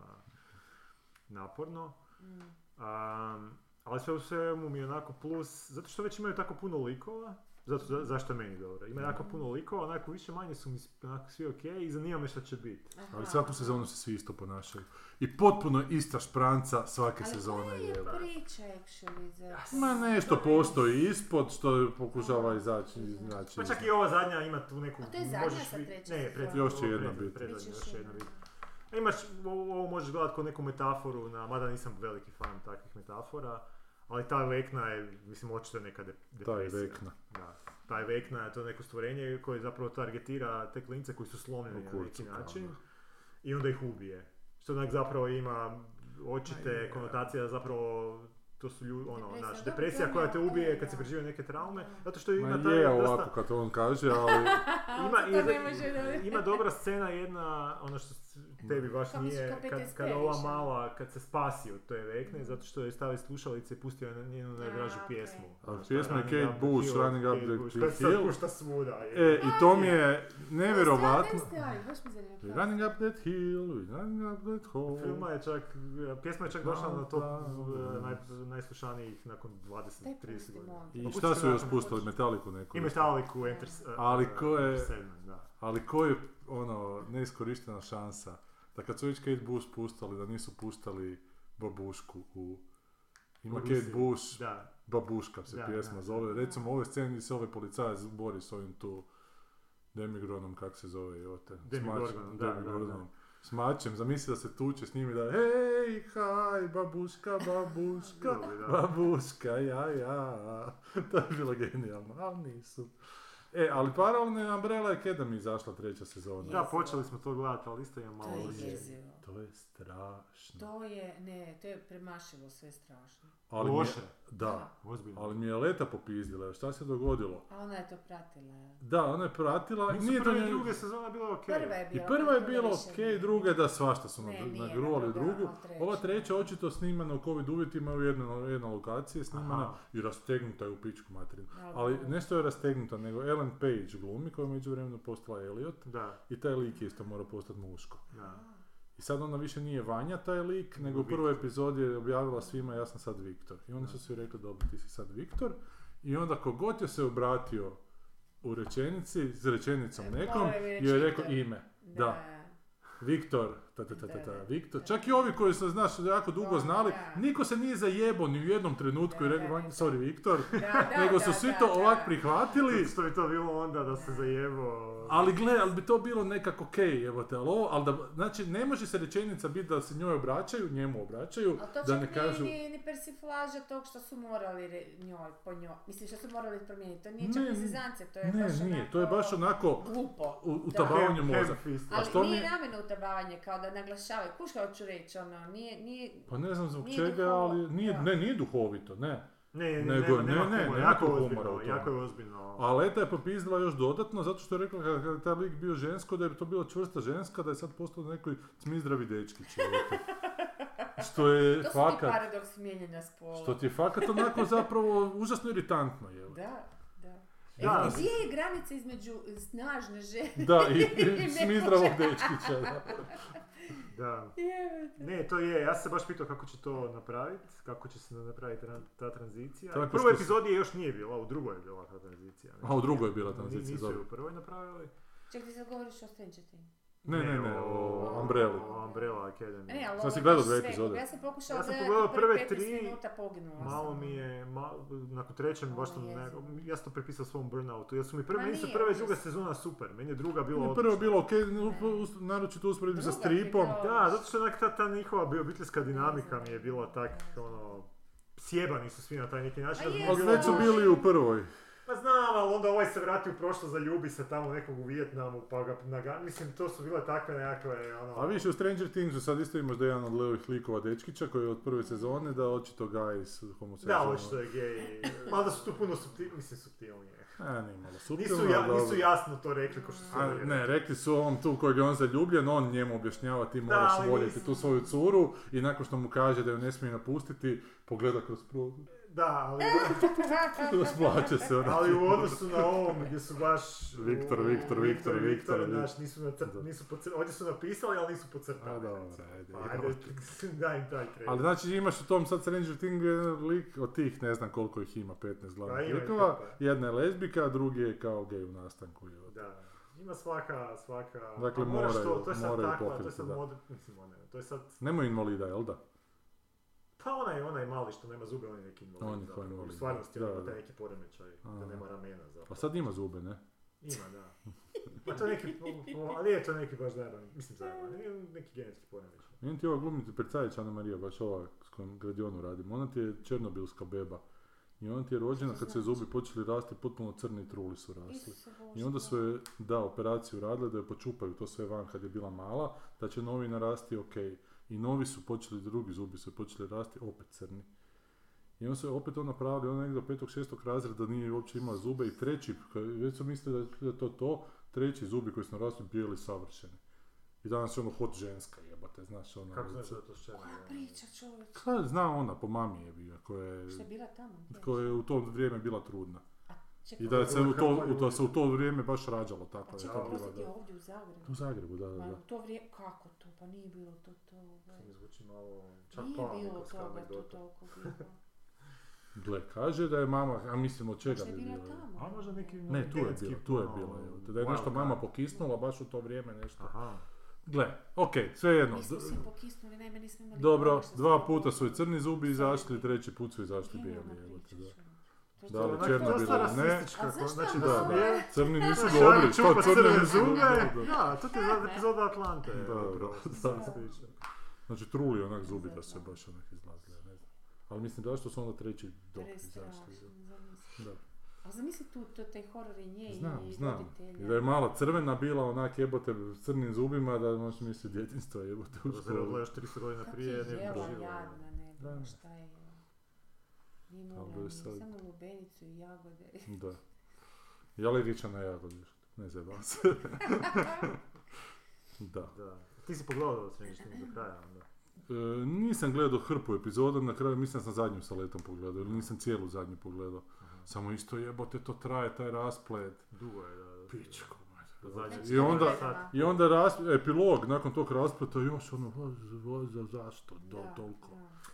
naporno. Mm. Um, ali sve u svemu mi je onako plus, zato što već imaju tako puno likova, zato, za, zašto je meni dobro. Ima jako puno likova, onako više manje su mi onako svi ok i zanima me šta će biti. Aha. Ali svaku sezonu se svi isto ponašaju. I potpuno ista špranca svake Ali sezone je. je priča actually za... Ma nešto postoji ispod što pokušava izaći. Znači, Pa čak i ova zadnja ima tu neku... A to je zadnja možeš treća Ne, pred, Još će jedna pred- biti. će još jedna jedna. biti. A Imaš, ovo, možeš gledati kao neku metaforu, na, mada nisam veliki fan takvih metafora, ali ta vekna je, mislim, očito je neka de, Taj depresija. vekna. Da. Taj vekna je to neko stvorenje koje zapravo targetira te klince koji su slomljeni na neki način i onda ih ubije. Što onak zapravo ima očite Ma je. konotacije da zapravo to su ljudi, ono, Depresija, znaš, dobro, depresija koja te je ubije kad se prežive neke traume, zato što Ma ima taj je dosta- ovako kad on kaže, ali ima, i- ima dobra scena jedna, ono što tebi baš Kako nije, kao kad, kad ova mala, kad se spasi od te vekne, zato što je stavi slušalice i pustio je na njenu najdražu okej. pjesmu. A Ono, pjesma je Running Kate Bush, Hill, Running Up the- the koja se Hill. pušta svuda. E, i to mi je Ne nevjerovatno. We're running up that hill, running up that hole. Filma je čak, pjesma je čak došla na top naj, najslušanijih nakon 20-30 Daj pusti godina. I Pa šta su još pustili? Metaliku neku. I Metallicu, Enter, Ali uh, ko je-. Ali koji je ono, neiskorištena šansa da kad su već Kate Bush pustali, da nisu puštali babušku u... Ima U Kate. Bush, Da, babuška se Da, pjesma da. zove. Recimo u ovoj sceni gdje se ovaj policajac bori s ovim tu Demigronom, kak se zove, jote. Demigorgonom, da. Demigorgonom. S mačem, zamisli da se tuče s njim i da hej, haj, babuška, babuška, babuška, ja, ja. to je bilo genijalno, ali nisu. E, ali paralelno je Umbrella Academy izašla treća sezona. Da, počeli smo to gledati, ali isto imam malo To je jezivo. To je strašno. To je, ne, to je premašilo sve strašno. Ali mi je- Loše. da, Ozbiljno. ali mi je leta popizdila, šta se dogodilo? A ona je to pratila. Da, ona je pratila, Nisu nije prve i druge sezone bilo ok. Prva je I bila. prva je bila ok, nije. druga da svašta su Ne, nagruvali drugu. Ova treća očito snimana u covid uvjetima u jednoj, jednoj lokaciji je snimana Aha. i rastegnuta je u pičku materinu. Ali nešto je rastegnuta, nego Ellen Page glumi koja je među vremenu postala Elliot Da, i taj lik je isto mora postati muško. da. I sad ona više nije Vanja taj lik, nego u prvoj epizodi je objavila svima ja sam sad Viktor. I oni su svi rekli dobro ti si sad Viktor. I onda kogod je se obratio u rečenici, s rečenicom E, nekom, reći joj je rekao ime. Da. Viktor, ta, ta, ta, ta, Viktor. Čak i ovi koji su, znaš, jako dugo Da, znali, da. niko se nije zajebao ni u jednom trenutku i rekao, da, "Vanja, da. sorry Viktor, Da, da, nego da, su svi da, to da. ovak prihvatili. Što bi to bilo onda da se zajebo... Ali gle, ali bi to bilo nekako okej, evo te, ali ovo, ali da, znači ne može se rečenica biti da se njoj obraćaju, njemu obraćaju, da ne nije kažu... ni, ni persiflaža tog što su morali re- njoj, po njoj, mislim što su morali promijeniti, to nije čak zezancija, to je Ne, baš nije, onako to je baš onako glupo. u, mozga. ham-fist. Ali što nije namjerno utabavanje, kao da naglašavaju, kuš kao ću reći, ono, nije, nije, Pa ne znam zbog čega, duhovo- ali nije, ne, nije duhovito, ne. Ne, ne, Nego- nema, ne, nema ne, jako tu je ozbiljno, jako je ozbiljno. A Leta je popizdila još dodatno, zato što je rekla kada je taj lik bio žensko, da je to bila čvrsta ženska, da je sad postao neki cmizdravi dečkić. jebote. Što je to su ti fakat, paradoks mijenjanja spola. što ti je fakat onako zapravo užasno iritantno. Je. Da, da. E, Da. gdje je granica između snažne žene Da, i, i i smizdravog nemoćne? dečkića. Da. Da. Jebote. Ne, to je, ja sam se baš pitao kako će to napraviti, kako će se napraviti ta tranzicija. Tako u prvoj što se- epizodi je još nije bila, u drugoj je bila ta tranzicija. A, u drugoj je bila tranzicija, Nisu je u prvoj napravili. Ček, ti sad govoriš o Stranger Things. Ne, ne, ne, o Umbrelli. O Umbrella Academy. E, ali ovo si gledao sve. epizode? Ja sam pokušala Ja sam pogledao prve prve 15 tri, minuta poginula Malo sam. mi je, ma- nakon trećem baš sam, je ne, ja sam to prepisao svom burnoutu, jer su mi prve, meni su nije prva i druga sezona super, meni je druga bila Prvo je odlična. bilo ok, naročito usporedbi sa stripom. bila- Da, zato što onak ta, ta njihova bi- obiteljska dinamika mi je bila tak, ono, sjebani su svi na taj neki način. Ali već su bili u prvoj. Pa znam, ali onda ovaj se vrati u prošlost, zaljubi se tamo nekog u Vijetnamu, pa ga naga... Mislim, to su bile takve nekakve, ono... A više u Stranger Thingsu sad isto imaš da je jedan od levih likova dečkića koji je od prve sezone da očito gaj s Da, homoseksualnom. očito je gej. Mada su tu puno supti... mislim, suptilnije. A, nije malo suptilno, Nisu, ja, nisu jasno to rekli ko što su A, ne, rekli. su ovom tu kojeg je on zaljubljen, on njemu objašnjava ti Da, moraš voljeti tu svoju curu i nakon što mu kaže da ju ne smije napustiti, pogleda kroz prozor. Da, ali, Rasplaće se ono. ali u odnosu na ovom gdje su baš... Viktor, u- Viktor, Viktor, Viktor, znaš, nisu, nacrt, nisu pocr- ovdje su napisali, ali nisu podcrtali. A, dobro, ajde, Pa. Ajde, daj im taj kredit. Ali znači imaš u tom sad Stranger Thing jedan lik od tih, ne znam koliko ih ima, 15 Pa glavnih likova. Jedna je lezbika, a drugi je kao gej u nastanku. Da, ima svaka, svaka... Dakle, a moraš moraju- to, to je sad moraju takva, to je pokriti, sad mod, mislim, to je sad, Nemoj invalida, jel da? Pa onaj, onaj mali što nema zube, on je neki invalid On je kao invalid, U stvarnosti da, on ima da. taj neki poremećaj, da nema ramena zapravo. Pa sad ima zube, ne? Ima, da. Pa to je neki, ali je to neki baš zajeban, mislim zajeban, neki genetski poremećaj. Vidim ti ova glumica Percajić Ana Marija, baš ova s kojom Gradionu radim, ona ti je černobilska beba. I ona ti je rođena kad se zubi počeli rasti, potpuno crni truli su rasli. I onda su je, da, operaciju radile da je počupaju to sve van kad je bila mala, da će novi narasti ok. I novi su počeli, drugi zubi su počeli rasti, opet crni. I onda su je opet to napravili, ona negdje do petog, šestog razreda nije uopće imala zube i treći, već su mislili da je to to, treći zubi koji su narasli bijeli savršeni. I danas je ono hot ženska jebate, znaš ono. Kako znaš da je to šćena? Koja priča čovječ? Ka- zna ona po mami je bio, koja je, Što je bila tamo? koja je u to vrijeme bila trudna. A čekaj, I da se u to, Kako- da se u to vrijeme baš rađalo tako. a da je čekaj, to bila, da. ovdje u Zagrebu. U Zagrebu, da, da, Ma da. u to vrijeme, kako to? Pa nije bilo to to. To mi zvuči malo, čak Nije pa bilo toga anegdota. toliko bilo. Gle, kaže da je mama, a mislim od čega bi bilo? tamo. A možda neki Ne, tu je bilo, tu je ono, bilo. Da je nešto mama pokisnula baš u to vrijeme nešto. Aha. Gle, okej, svejedno. Mi smo D- svi pokisnuli, naime nismo imali Dobro, dva se puta su i crni zubi izašli, treći put su izašli bijeli. Da. Da, Onak Černobil dosta ili ne? znači da Ne. Crni nisu dobri, čupa crni nisu zube, dobri? Da, da, to ti je epizoda Atlante. Da, upravo, da, da. Znači truli onak zubi da se baš onak izlazili, ja ne znam. Ali mislim da što su onda treći dok izašli. Da. A zamisli tu to, taj horor i nje Znam, i znam. roditelja. I da je mala crvena bila onak jebote s crnim zubima da možeš misliti djetinstva jebote u Da se još 300 godina prije, je ne bi jadna, ne Da. znam šta je. Ni, sad- samo lubenicu i jagode. Da. Ja li riča na jagodi? Ne zebam se. da. Da. Ti si pogledao da se do kraja onda. E, nisam gledao hrpu epizoda, na kraju mislim da sam zadnju sa letom pogledao, ili nisam cijelu zadnju pogledao. Samo isto jebote to traje, taj rasplet. Dugo je, da. da. Pičko, Da Znači, I onda-. I onda ras, epilog, nakon tog raspleta još ono, "Va, va, za, zašto, do, Da, toliko.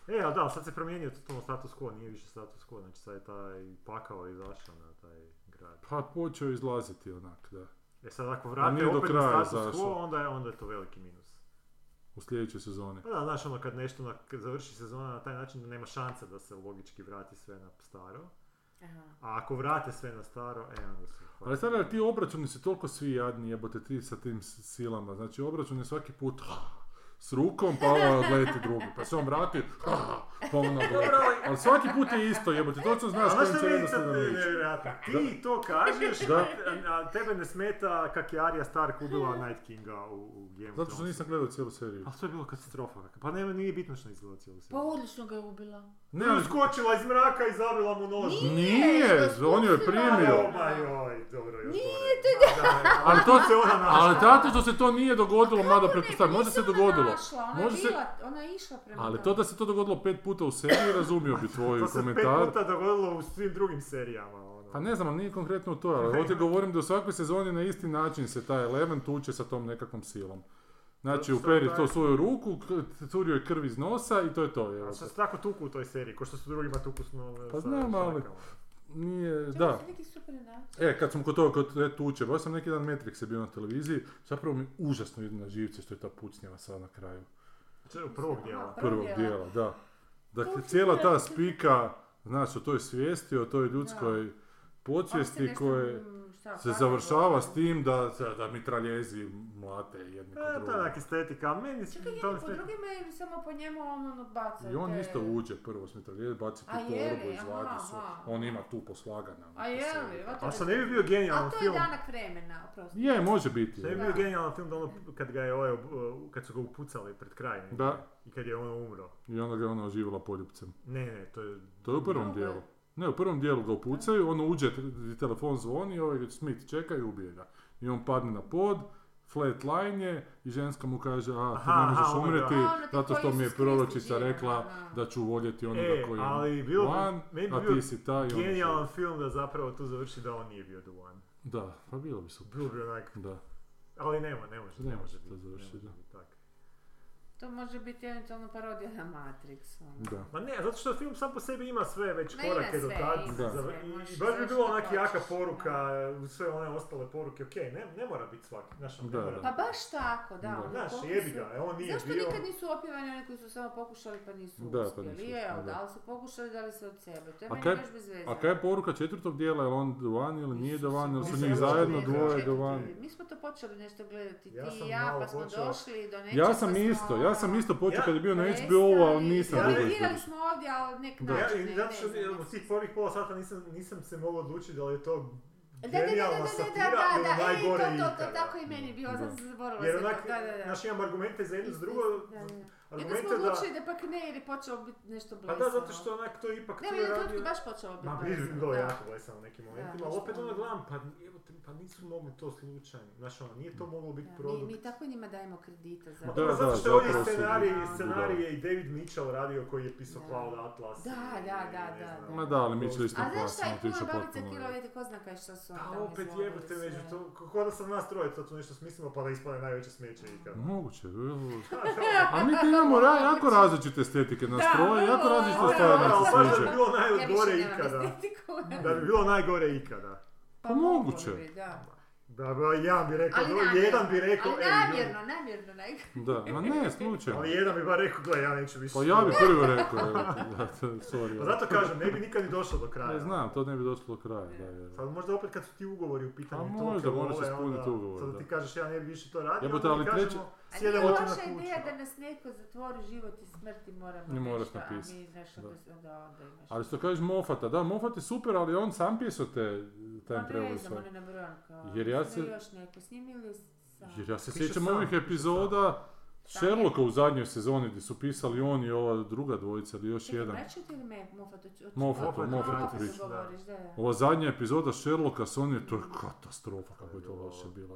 E, ali da, sad se promijenio totalno status quo, nije više status quo, znači sad je taj pakao izašao na taj grad. Pa počeo izlaziti onak, da. E sad ako vrate do opet kraja na status izašao. quo, onda je, onda je to veliki minus. U sljedećoj sezoni. Pa da, znaš ono kad nešto na, kad završi sezona na taj način da nema šanse da se logički vrati sve na staro. Aha. A ako vrate sve na staro, e onda su... Ali sada ti obračuni su toliko svi jadni, jebote ti sa tim silama. Znači obračun je svaki put s rukom, pa ovo odleti drugi. Pa se on vrati, pa ono Ali svaki put je isto, jebote, točno znaš Znaš kojim što će je redoslijedom ići. Ti to kažeš, Da. a, tebe ne smeta kak je Arya Stark ubila Night Kinga u, u Game of Zato što nisam gledao cijelu seriju. Ali to je bilo katastrofa. Pa nema, nije bitno što nisi gledao cijelu Pa seriju. odlično ga je ubila. Ne, Ne, ali skočila iz mraka i zabila mu nož. nije, on ju je primio. Joj, dobro, još Nije gore. Ali to, se ona našla. ali zato što se to nije dogodilo, mada pretpostavljam, možda se Nisam dogodilo. Ona, Može je se- bila, ona je išla prema Ali to da se to dogodilo pet puta u seriji, razumio bi tvoj To se pet komentar. puta dogodilo u svim drugim serijama. Ono. Pa ne znam, ali nije konkretno to, ali ovdje govorim da u svakoj sezoni na isti način se taj Eleven tuče sa tom nekakvom silom. Znači, uperi to svoju ruku, curio je krv iz nosa i to je to. A Evo. što se tako tuku u toj seriji, ko što su drugima tuku s no, Pa znam, ali-. Nije, Čekaj, da. neki super. E, kad sam kod toga, kod te tuče, baš sam neki dan Matrix je bio na televiziji, zapravo mi užasno ide na živce što je ta pucnjava sad na kraju Če, u prvog dijela. Prvog dijela, da. Dakle, cijela je- ta spika, znači, o toj svijesti, o toj ljudskoj podsvijesti koje se završava s tim da, da mitraljezi mlate jedni kod E, to je drugog. onak estetika, ali meni Čekaj, to njemu po estetika. drugima ili samo po njemu on ono baca I on te- isto uđe prvo s mitraljez, baci tu torbu, izvadi su. On ima tu poslagana. A je li? A je- što ne bi bio genijalan A to je film? danak vremena, oprosti. Je, može biti. Što ne bi bio genijalan film da ono, kad ga je ovaj, kad su ga upucali pred kraj. Da. I kad je ono umro. I onda ga je ona oživjela poljupcem. Ne, ne, to je... To je u prvom dijelu. Ne, u prvom dijelu ga upucaju, ono uđe, telefon zvoni, ovaj Smith čeka i ubije ga. I on padne na pod, flatline je i ženska mu kaže, a ti ne možeš umreti ono zato što mi je proročica rekla da, ću voljeti onoga E, koji je ali bilo bi- one, meni a bio ti si taj ono Genijalan film da zapravo tu završi da on nije bio The One. Da, pa bilo bi super. Bilo bi onak, Da. ali nema, ne može, Ne ne može može to završiti, ne može biti tak. To može biti eventualno parodija na Matrix. ono. Da. Ma ne, zato što film sam po sebi ima sve već Ma korake do tad. ima Da. sve, I, baš bi bilo onak jaka poruka, da. uz sve one ostale poruke, ok, ne, ne mora biti svaki, znaš, ono, Da, mora da. Pa baš tako, da. Da. ono, Znaš, jebi su- ga, e, on nije Zašto bio... nikad nisu opjevani oni koji su samo pokušali pa nisu Da, pa uspjeli? nisu Je, da. ali su pokušali dali se od sebe. To je A meni kaj- baš bez veze. A kaj je poruka četvrtog dijela, je li on The One ili nije The One, ili su njih zajedno dvoje. One? Mi smo to počeli nešto gledati, Ja ti i ja, malo pa smo došli do nečeg. Ja sam pa isto, ja sam isto počeo Ja- kad je bio na. HBO-u, ali nisam Ja- dugo izgledao. smo ovdje, ali nek Da. Ja, način, ne, zato što u tih prvih pola sata nisam, nisam se mogao odlučiti da li je to Da, da, da, da, da, da, da, ili da, e, najgore to, to, to, ikada. tako i meni bilo, Da. sam zaboravila Jer sve onak, to, da, da, da. znaš, imam argumente za jedno, za drugo, onda smo argumente da... odlučili da pak ne, jer je počelo biti nešto Pa blesavo. da, zato što onak to ipak Ne, je radio... baš počelo biti Ma bi blesavo, bilo da. jako blesavo u nekim momentima, ali opet ono. gledam, pa, evo pa nisu mogli to slučajno, znaš ono, nije to moglo biti Da, mi, produkt. mi tako njima dajemo kredita za... Ma Da, dobro, da, zato što je ovdje scenarij, Da. scenarij je i David Mitchell radio koji je pisao. Cloud Atlas. Da, da, da, da, Ma da, ali Mitchell isto A znaš šta, klasno i puno otišao babica potpuno. kilovete, ko zna kaj što su oni Pa tamo opet sve. među to, ko da sam nas troje to tu nešto smislimo pa da ispane najveće smeće ikada. Moguće. A mi imamo ra- jako različite estetike na Da, stroje, jako različite stvari se baš da bi bilo najgore ikada. Da bi bilo najgore ikada. Pa moguće. bi, Da. Da, ba, jedan bi rekao, namjerno, jedan bi rekao, ali ej, namjerno, namjerno, nek. Da, ma ne, slučajno. ali jedan bi bar rekao, gle, ja neću više. Pa ja bi prvi rekao, evo da, sorry. Pa zato kažem, ne bi nikad ni došao do kraja. Ne znam, to ne bi došlo do kraja. Da, je. Sad možda opet kad su ti ugovori u pitanju A to, možda, moraš ispuniti ugovor, Sad da. ti kažeš ja ne bi više to radio, mi ali treće- kažemo, A nije loša ideja kuću. da nas neko zatvori život i smrti moramo Ne moraš nešto, a mi, znaš, Da. onda, onda, onda imaš. Ali što kažeš Mofata, da, Mofat je super, ali on sam pisao te time Pa travel ne znam, kao... Jer ja se- je još neko s njim ili sam? Jer ja se sjećam sam, ovih epizoda Sherlocka u zadnjoj sezoni gdje su pisali on i ova druga dvojica ili još Čekaj, jedan. Ratchet ili me, Moffat? Moffat. Ova zadnja epizoda Sherlocka s on je, to je katastrofa kako je to loše bilo.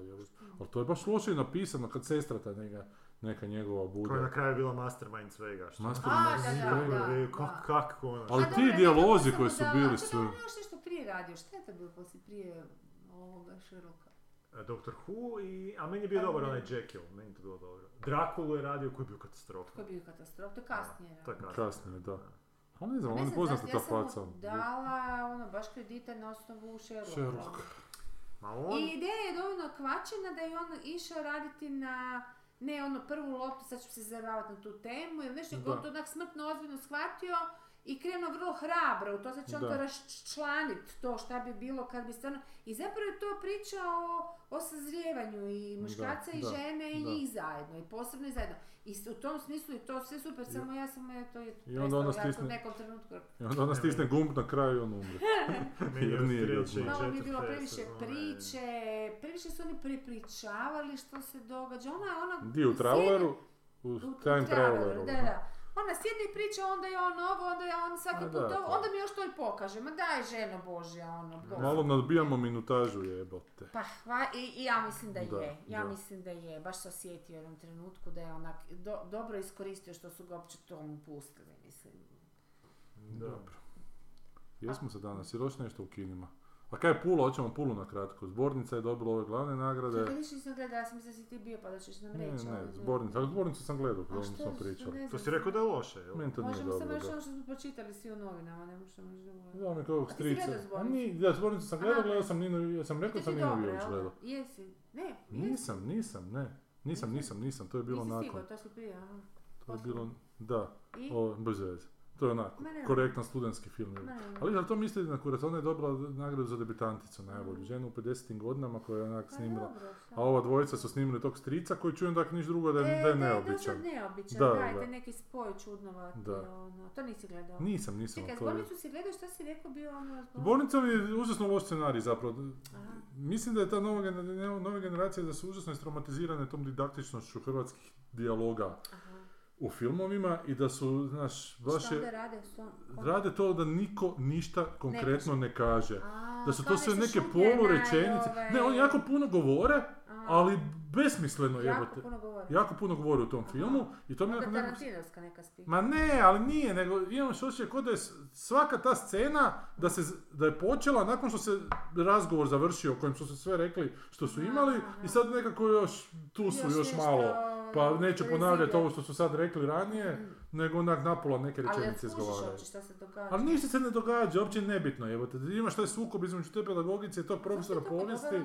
Ali to je baš loše i napisano kad sestra ta neka, neka njegova bude. Koja je na kraju bila mastermind svega. Što Master- A, da, da, Svega. da, Kak, da. kak, ono. Ali ti dijalozi koji su bili a čekaj, sve- radio, šta je to bilo poslije prije ovoga Sherlocka? E, Doctor Who i, a meni je bio Pa dobar ne. onaj Jekyll, meni je to bilo dobro. Drakulu je radio koji je bio katastrofa. To je bio katastrof, to je kasnije. To je. Kasnije, da. Ali ne znam, on je poznata zašto, ta ja sam faca. mu dala ono, baš kredita na osnovu Sherlocka. Sherlock. Ma on, I ideja je dovoljno kvačena da je on išao raditi na ne ono prvu loptu, sad ću se zaravati na tu temu ili nešto, Da. on to onak smrtno ozbiljno shvatio i krenuo vrlo hrabro u to, će on Da. to raščlaniti, to šta bi bilo kad bi stvarno... I zapravo je to priča o, o sazrijevanju i muškarca Da, i da, žene i njih zajedno, i posebno i zajedno. I u tom smislu je to sve super, samo ja sam je to je I onda ona jako u stisne- nekom trenutku. I onda ona stisne gumb na kraju i on umre. meni je jer nije Malo mi je bilo previše priče, previše su oni prepričavali što se događa. Ona, ona... Di u Traveleru? U U, u Time. Traveleru, da, da. Ona sjedne i priča, onda je on ovo, onda je on svaki A put da, ovo, onda mi još to i pokaže. Ma daj ženo Božja, ono, Bog. Malo nadbijamo minutažu jebote. Pa, hva, i, i ja mislim da, Da, je, ja da. mislim da je, baš se osjetio u jednom trenutku da je onak do- dobro iskoristio što su ga uopće tomu pustili, mislim. Dobro. Jesmo se danas, još nešto u kinima. A kaj je Pula, hoćemo Pulu na kratko. Zbornica je dobila ove glavne nagrade. Čekaj, više nisam gledala, ja sam mislila da si ti bio pa da ćeš nam Ne, reći. ne, ali zbornica. Ali zbornicu sam gledao, kada što pričali. ne To si rekao da je loše, jel? Meni to nije Možemo samo reći da. ono što smo pročitali svi u novinama, ne možemo reći drugo. Da, mi kao ti si strica. gledao A Zbornicu? ni, da, zbornicu sam gledao, gledao sam Nino, ja sam rekao Ti sam Nino da? gledao. Jesi? Ne? Nisam, nisam, ne. Nisam, nisam, nisam, to je bilo Nisi nakon. stigao, to si prije, aha. To je bilo, da, bez veze. To je onako, ne. korektan studentski film. Ma ne. Ali ali to mislite na kurac, ona je dobila nagradu za debitanticu najbolju ženu u 50. godinama koja je onak Pa snimila. A ova dvojica su snimili tog strica koji čujem da niš drugo da je, da je E, neobičan. Da, da, neobičan, Da, da, da. neki spoj čudnovati, Da. ono, to nisi gledao. Nisam, nisam. Čekaj, zbornicu si gledao, šta si rekao bio ono... Zbornica mi je užasno loš scenarij zapravo. Aha. Mislim da je ta nova, gener- nove generacije da su užasno istraumatizirane tom didaktičnošću hrvatskih dijaloga Aha. U filmovima i da su, znaš, baš Šta je, rade? Rade to da niko ništa konkretno ne kaže. A, Da su to sve neke polurečenice. ove- Ne, oni jako puno govore, ali besmisleno jako jebote. puno govori. Jako puno govori u tom Aha. filmu i to mi Tarantinovska neka. Ma ne, ali nije, nego imaš osjećaj kod da je svaka ta scena da, se, da je počela nakon što se razgovor završio, o kojem su se sve rekli što su imali Aha. i sad nekako još tu su još, nešto, malo. Pa neću rezide. ponavljati ovo što su sad rekli ranije, nego onak napola neke Ali rečenice izgovaraju. uopće šta se događa. Ali ništa se ne događa, uopće je nebitno, evo te, imaš taj sukob između te pedagogice i tog profesora je povijesti.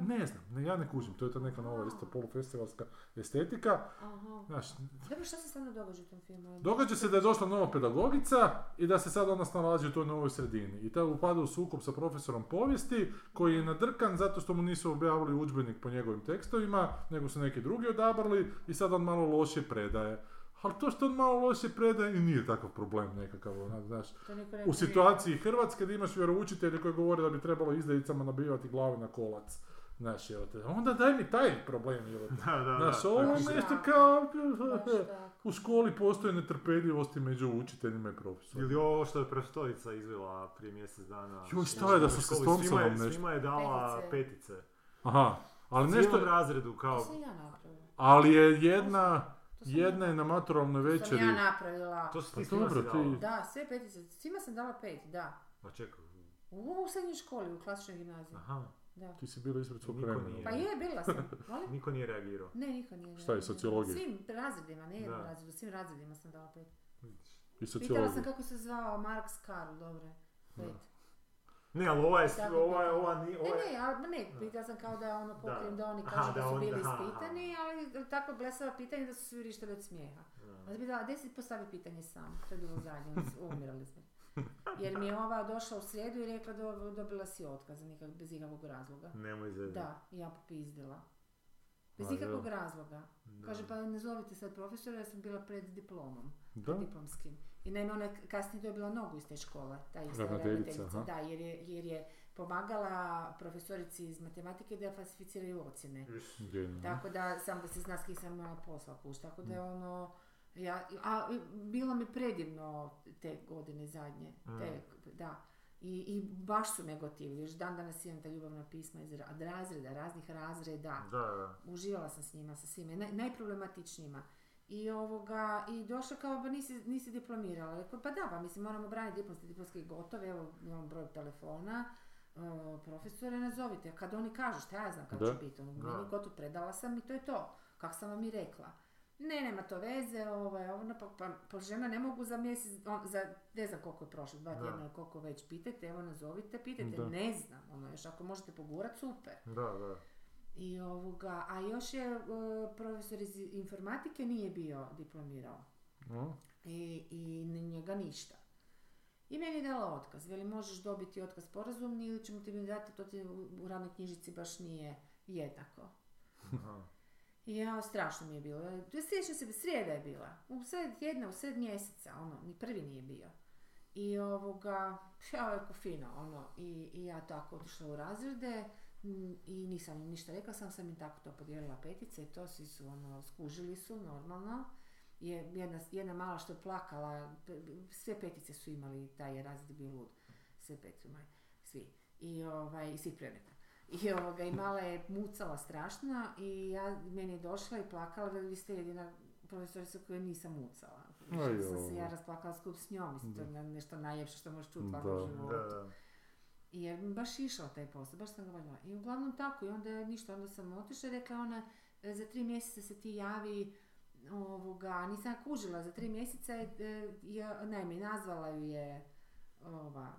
Ne znam, ne, ja ne kužim, to je ta neka nova isto polufestivalska estetika. Aha. Znaš, Dobro, šta se stvarno događa u tom filmu? Događa se da je došla nova pedagogica i da se sad ona snalazi u toj novoj sredini. I ta upada u sukob sa profesorom povijesti koji je nadrkan zato što mu nisu objavili udžbenik po njegovim tekstovima, nego su neki drugi odabrali i sad on malo loše predaje. Ali to što on malo loše predaje i nije takav problem nekakav, onak, znaš. U situaciji Hrvatske da imaš vjeroučitelje koji govore da bi trebalo izdajicama nabivati glave na kolac. Znaš, evo te. Onda daj mi taj problem, evo te. Da, da, Znaš, da. ovo je nešto kao... U školi postoje netrpeljivosti među učiteljima i profesorima. Ili ovo što je profesorica izvela prije mjesec dana. Joj, šta je da su se s je- nešto- Svima je dala Petice. petice. Aha, ali Cijelom nešto, razredu kao... Ali je jedna, To sam jedna je na maturalnoj To sam večeri. ja napravila. To si Pa ti svima dobro, ti-. Da, sve petice. Svima sam dala pet, da. Ma čekaj. U, u srednjoj školi, u klasičnoj gimnaziji. Aha. Da. Ti si bila ispred svog vremena. Pa je, bila sam. Molim? Niko nije reagirao. Ne, niko nije. Šta je, reagirao. sociologija? Svim razredima, ne jednom Da. razredu, svim razredima sam dala pet. I Pitala sam kako se zvao Marks Karl, dobro. Pet. Ne, ali ova je... Tako Ova je... pitala. Ova. Ne, Ova je... ne, ali ne, pitala sam kao da ono pokrijem da, oni kažu da, su bili ispitani, ali tako blesava pitanje da su svi vrištali od smijeha. Da. Bi dala, deset postavi pitanje sam, to je bilo zadnje, umirali smo. Jer mi je ova došla u srijedu i rekla da dobila si otkaz nikak, bez ikakvog razloga. Nemoj zezati. Da, ja popizdila. Bez ikakvog razloga. Da. Kaže, pa ne zovite sad profesora, ja sam bila pred diplomom, Da? diplomskim. I naime, ona je kasnije dobila nogu iz te škole, ta ista Ravnateljica. Da, jer je, jer je pomagala profesorici iz matematike da falsificiraju ocjene. Tako da, sam da se zna s kim sam imala posla kuć. Tako da je Mm. ono, ja, a bilo mi predivno te godine zadnje. Mm. Te, da. I, I baš su me gotivili. Još dan danas imam ta ljubavna pisma iz razreda, raznih razreda. Da, da. Uživala sam s njima, sa svima, naj, najproblematičnijima. I ovoga, i došla kao, pa nisi, nisi diplomirala. Rekao, pa da, pa mislim, moramo braniti diplomski, diplomski gotove, evo, imam broj telefona, e, profesore, nazovite. Kad oni kažu, šta ja znam kako će biti, ono, meni gotov predala sam i to je to. Kako sam vam i rekla. Ne, nema to veze, ovaj, ono, pa, pa, pa žena ne mogu za mjesec, on, za ne znam koliko je prošlo, dva tjedna ili koliko već, pitajte, evo nazovite, pitajte, Da. ne znam, ono, još ako možete pogurat, super. Da, da. I ovoga, a još je e, profesor iz informatike nije bio diplomirao. No, I, i njega ništa. I meni je dala otkaz. Veli, možeš dobiti otkaz sporazumni ili ćemo ti mi dati, to ti u, u radnoj knjižici baš nije jednako. Ja, strašno mi je bilo. Sjećam se, srijeda je bila. U sred tjedna, u sred mjeseca, ono, ni prvi nije bio. I ovoga, ja rekao fino, ono, i, i ja tako otišla u razrede i nisam im ništa rekla, sam sam im tako to podijelila petice i to svi su, ono, skužili su, normalno. Je, jedna, jedna mala što je plakala, sve petice su imali, taj je razred bio lud. Sve petice imali, svi. I ovaj, i svih predmeta. I ovoga, i mala je mucala strašno i ja, meni je došla i plakala, da vi ste jedina profesorica koja nisam mucala. Aj, sam se ja rasplakala skup s njom, mislim, to je nešto najljepše što možeš čuti u životu. I je mi baš išao taj posao, baš sam ga voljela. I uglavnom tako, i onda ništa, onda sam otišla i rekla ona, "E, za tri mjeseca se ti javi, ovoga, nisam kužila, za tri mjeseca je, je- naime, nazvala ju je ova,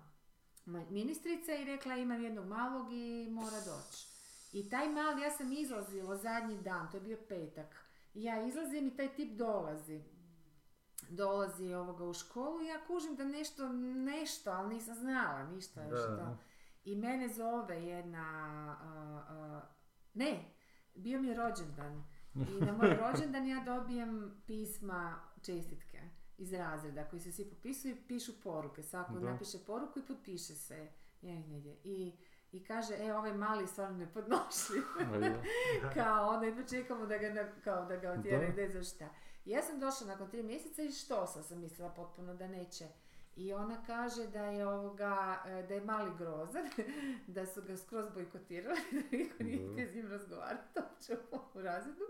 ministrica i rekla imam jednog malog i mora doći. I taj mali, ja sam izlazila zadnji dan, to je bio petak. Ja izlazim i taj tip dolazi. Dolazi ovoga u školu i ja kužim da nešto, nešto, ali nisam znala ništa. Da. što. I mene zove jedna, a, a, ne, bio mi je rođendan. I na moj rođendan ja dobijem pisma čestitke iz razreda koji se svi popisuju i pišu poruke. Svako Da. napiše poruku i potpiše se. Je, negdje. I, I kaže, e, ovaj mali je stvarno nepodnošljiv. aj, ja. kao, onda jedno čekamo da ga, na- kao da ga otjeraju, Da. ne znam šta. I ja sam došla nakon tri mjeseca i što sam, sam mislila potpuno da neće. I ona kaže da je ovoga, e, da je mali grozan, da su ga skroz bojkotirali, da niko nije s njim razgovarati uopće u razredu.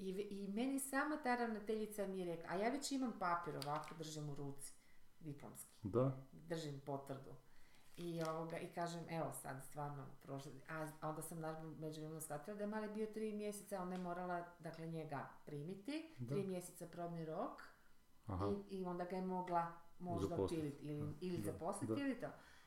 I, I meni sama ta ravnateljica mi je rekla, a ja već imam papir ovako, držim u ruci, diplomski, Da. držim potvrdu. I, ovoga, I kažem, evo sad stvarno prošlo, a, a onda sam naravno međuvremeno shvatila da je mali bio tri mjeseca, ona je morala dakle njega primiti, Da. tri mjeseca probni rok Aha. i, i onda ga je mogla možda Zaposliti. otpiliti ili, ili zaposliti ili to.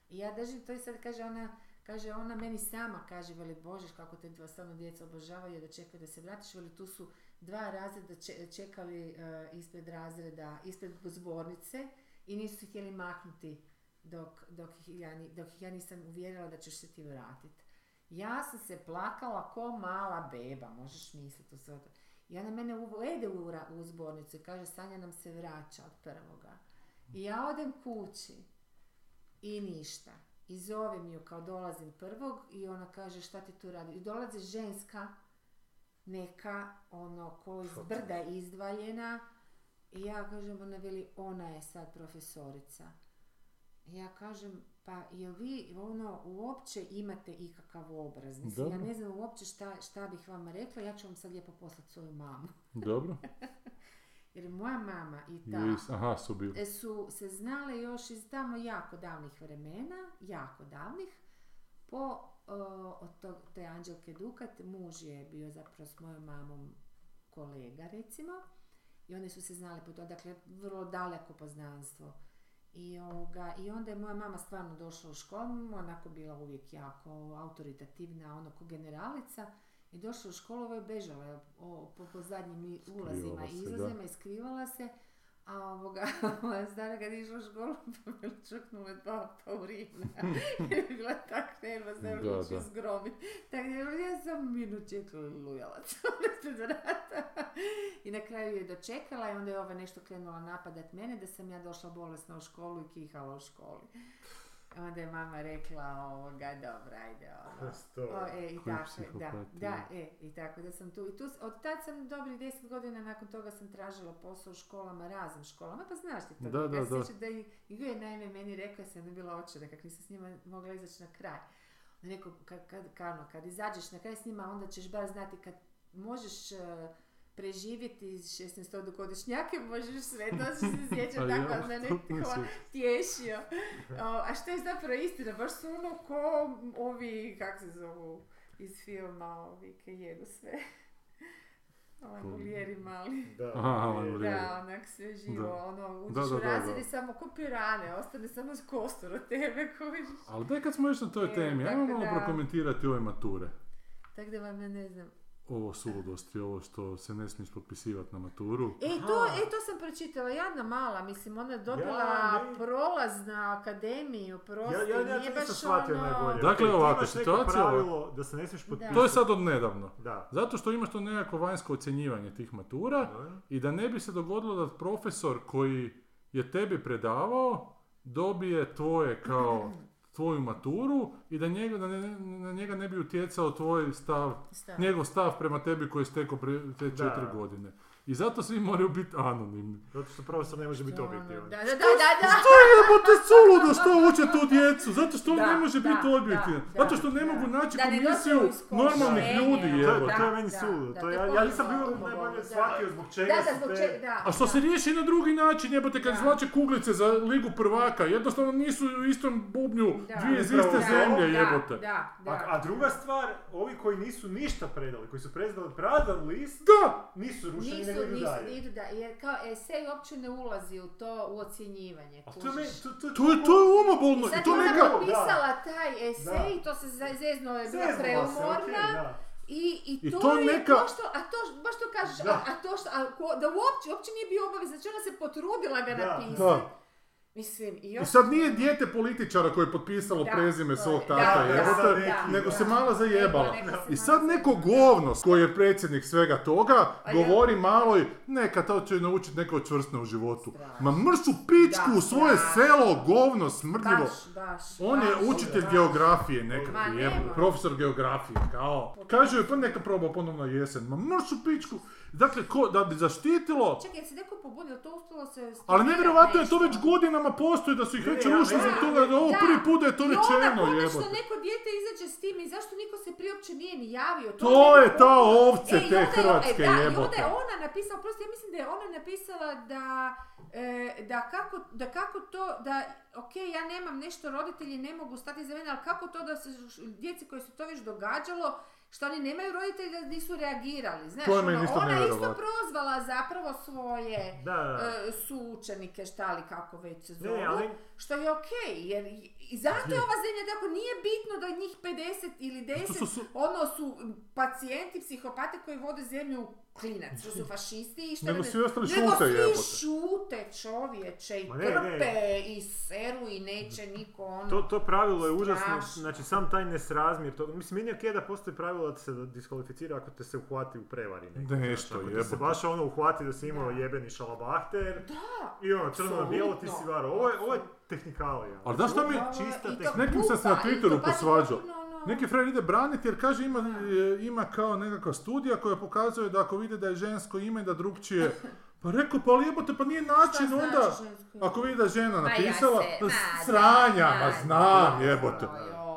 I ja držim to i sad kaže ona, kaže ona meni sama, kaže, veli Bože, kako te dva stvarno djeca obožavaju da čekaju da se vratiš, veli tu su dva razreda če- čekali eh, ispred razreda, ispred zbornice i nisu se htjeli maknuti dok, dok, ih ja, dok ja nisam uvjerila da ćeš se ti vratiti. Ja sam se plakala ko mala beba, možeš misliti u. I ona mene uvede u, u zbornicu i kaže Sanja nam se vraća od prvoga. I ja odem kući i ništa. I zovem ju kao dolazim prvog i ona kaže šta ti tu radi. I dolazi ženska neka ono ko iz brda je izdvaljena i ja kažem ona veli ona je sad profesorica. I ja kažem pa jel vi ono uopće imate ikakav obraz? Mislim, ja ne znam uopće šta, šta bih vama rekla, ja ću vam sad lijepo poslati svoju mamu. Dobro. Jer moja mama i ta Is, aha, su bili. e, su se znale još iz tamo jako davnih vremena, jako davnih, po o, od tog, te Anđelke Dukat, muž je bio zapravo s mojom mamom kolega recimo i one su se znale po to, dakle vrlo daleko poznanstvo. I, ovoga, I onda je moja mama stvarno došla u školu, onako bila uvijek jako autoritativna, ono ko generalica, i došla u školu, ovo je bežala o, po, po zadnjim ulazima i izlazima i skrivala se, a ovoga, moja stara kad je išla u školu, pa me čuknule dva paurina. Jer je bila tak nervozna, Da, da, ću zgromit. Tako da ja sam minut čekala lujalac ispred vrata. I na kraju je dočekala i onda je ova nešto krenula napadat mene da sam ja došla bolesna u školu i kihala u školi. Onda je mama rekla ovoga, dobro, ajde, ono. O, e, i tako, da, da, e, i tako da sam tu, i tu, od tad sam dobrih deset godina, nakon toga sam tražila posao u školama, raznim školama, pa znaš ti to, Da, da, ja da. da i, i je naime meni rekao, ja sam bila očena, kak nisam s njima mogla izaći na kraj. On rekao, kad, kad, kad, kad izađeš na kraj s njima, onda ćeš bar znati kad možeš eh, preživjeti 16-godišnjake, možeš sve, to se sjećam A tako, da ne to ne hva- sjećam. tješio. O, a što je zapravo istina, baš su ono ko ovi, kak se zovu, iz filma, ovi kaj jedu sve. Bulijeri mali. Da, Aha. Da, onak sve živo, Da. ono, uđeš Da, u i samo ko pirane, ostane samo kostur od tebe kojiš. Ali daj kad smo još na toj E, temi, ajmo malo da- prokomentirati ove mature. Tako da vam ja ne znam. Ovo suludosti, ovo što se ne smiješ potpisivati na maturu. E, to, e, to sam pročitala, jadna mala, mislim, ona je dobila Ja, ne- prolaz na akademiju, prosti, Ja, ja, ja nije baš shvatio ono... najbolje. Dakle, Ti ovako, situacija- pravilo da se ne smiješ potpisati. To je sad od nedavno. Da. Zato što imaš to nekako vanjsko ocjenjivanje tih matura i da ne bi se dogodilo da profesor koji je tebi predavao dobije tvoje kao tvoju maturu i da njega, da ne- na njega ne bi utjecao tvoj stav, Stav. njegov stav prema tebi koji je stekao pre te četiri Da. godine. I zato svi moraju biti anonimni. Zato što profesor ne može biti objektivan. Da, da, da, da, da. Jebote suludo što uče tu djecu, zato što on Da, ne može da, biti objektivan. Zato što ne da. mogu naći komisiju normalnih ljudi, ono, To je, jebote. to je meni suludo. To ja, je ja nisam bio najbolje shvatio zbog čega Da, da, su zbog te... čega, da. A što se riješi na drugi način, jebote, kad izvlače kuglice za ligu prvaka, jednostavno nisu u istom bubnju Da. dvije iz iste zemlje, jebote. A, a druga stvar, ovi koji nisu ništa predali, koji su predali prazan list, Da! nisu rušeni Nisu, nego idu nisu, dalje. idu da, jer kao esej uopće ne ulazi u to, u ocjenjivanje. A to je meni, kužiš. to, to, To je, to je umobolno I sad to ona neka... potpisala taj esej, Da. to se zeznuo je bila preumorna. da. I, i, I to, to je neka- to što, a to, baš to kažeš, Da. a, a to što, a, ko- da uopće, uopće nije bio obavez, znači ona se potrudila ga napisati. Mislim, i I još... sad nije dijete političara koje je potpisalo Da, prezime svog je- tata, da, da, da, nego da. se mala zajebala. I sad malo neko zajebala. govno koji je predsjednik svega toga govori maloj neka to će naučiti neko čvrstno u životu. Strašno. Ma mršu pičku Da, u svoje selo, govno, smrdljivo. On je učitelj geografije nekakvi, može. profesor geografije, kao. Kažu joj pa neka proba ponovno jesen, ma mršu pičku. Dakle, ko, da bi zaštitilo, Čekaj, se neko pobunio, to uspjelo se... ali nevjerojatno je to već godinama knjigama postoji da su ih već rušili da, zbog toga da ovo da. prvi put da je to I onda rečeno, jebote. neko dijete izađe s tim i zašto niko se prije uopće nije ni javio. To bi je ta ovce E, te je- hrvatske, e, da, I onda jebote. je ona napisala, prosto ja mislim da je ona napisala da, e, da, kako, da kako to, da, ok, ja nemam nešto, roditelji ne mogu stati za mene, ali kako to da se djeci koji se to već događalo, što oni nemaju roditelji da nisu reagirali, znaš, ono, ona je isto prozvala zapravo svoje Da, da, e, suučenike, šta li kako već se zovu, ne, ali- što je okej, jer i- i zato je ova zemlja tako, nije bitno da njih 50 ili 10, su- su- ono su pacijenti, psihopati koji vode zemlju u klinac, što su fašisti i što Nego ne- svi ostali nego šute, svi jebote. šute čovječe i ne, trpe i seru i neće niko ono... To, to pravilo je užasno, Strašno. znači sam taj nesrazmjer, to, mislim meni je okej da postoji pravilo da se diskvalificira ako te se uhvati u prevari. nekoj, Nešto, znaš, ako se baš ono uhvati da si imao Da. jebeni šalabahter Da, i ono crno bijelo ti si varo. Ovo je, ovo je tehnikalija. Ali znaš šta mi- Čista. Nekim sam se na Twitteru posvađao. potpuno ono- Neki frajer ide braniti jer kaže ima, ima kao nekakva studija koja pokazuje da ako vide da je žensko ime da drugčije... Pa rekao, pa jebote, pa nije način znači onda... žensko ime? Ako vidi da je žena Ma ja napisala, se- pa ma sranja, da, ma znam da, jebote.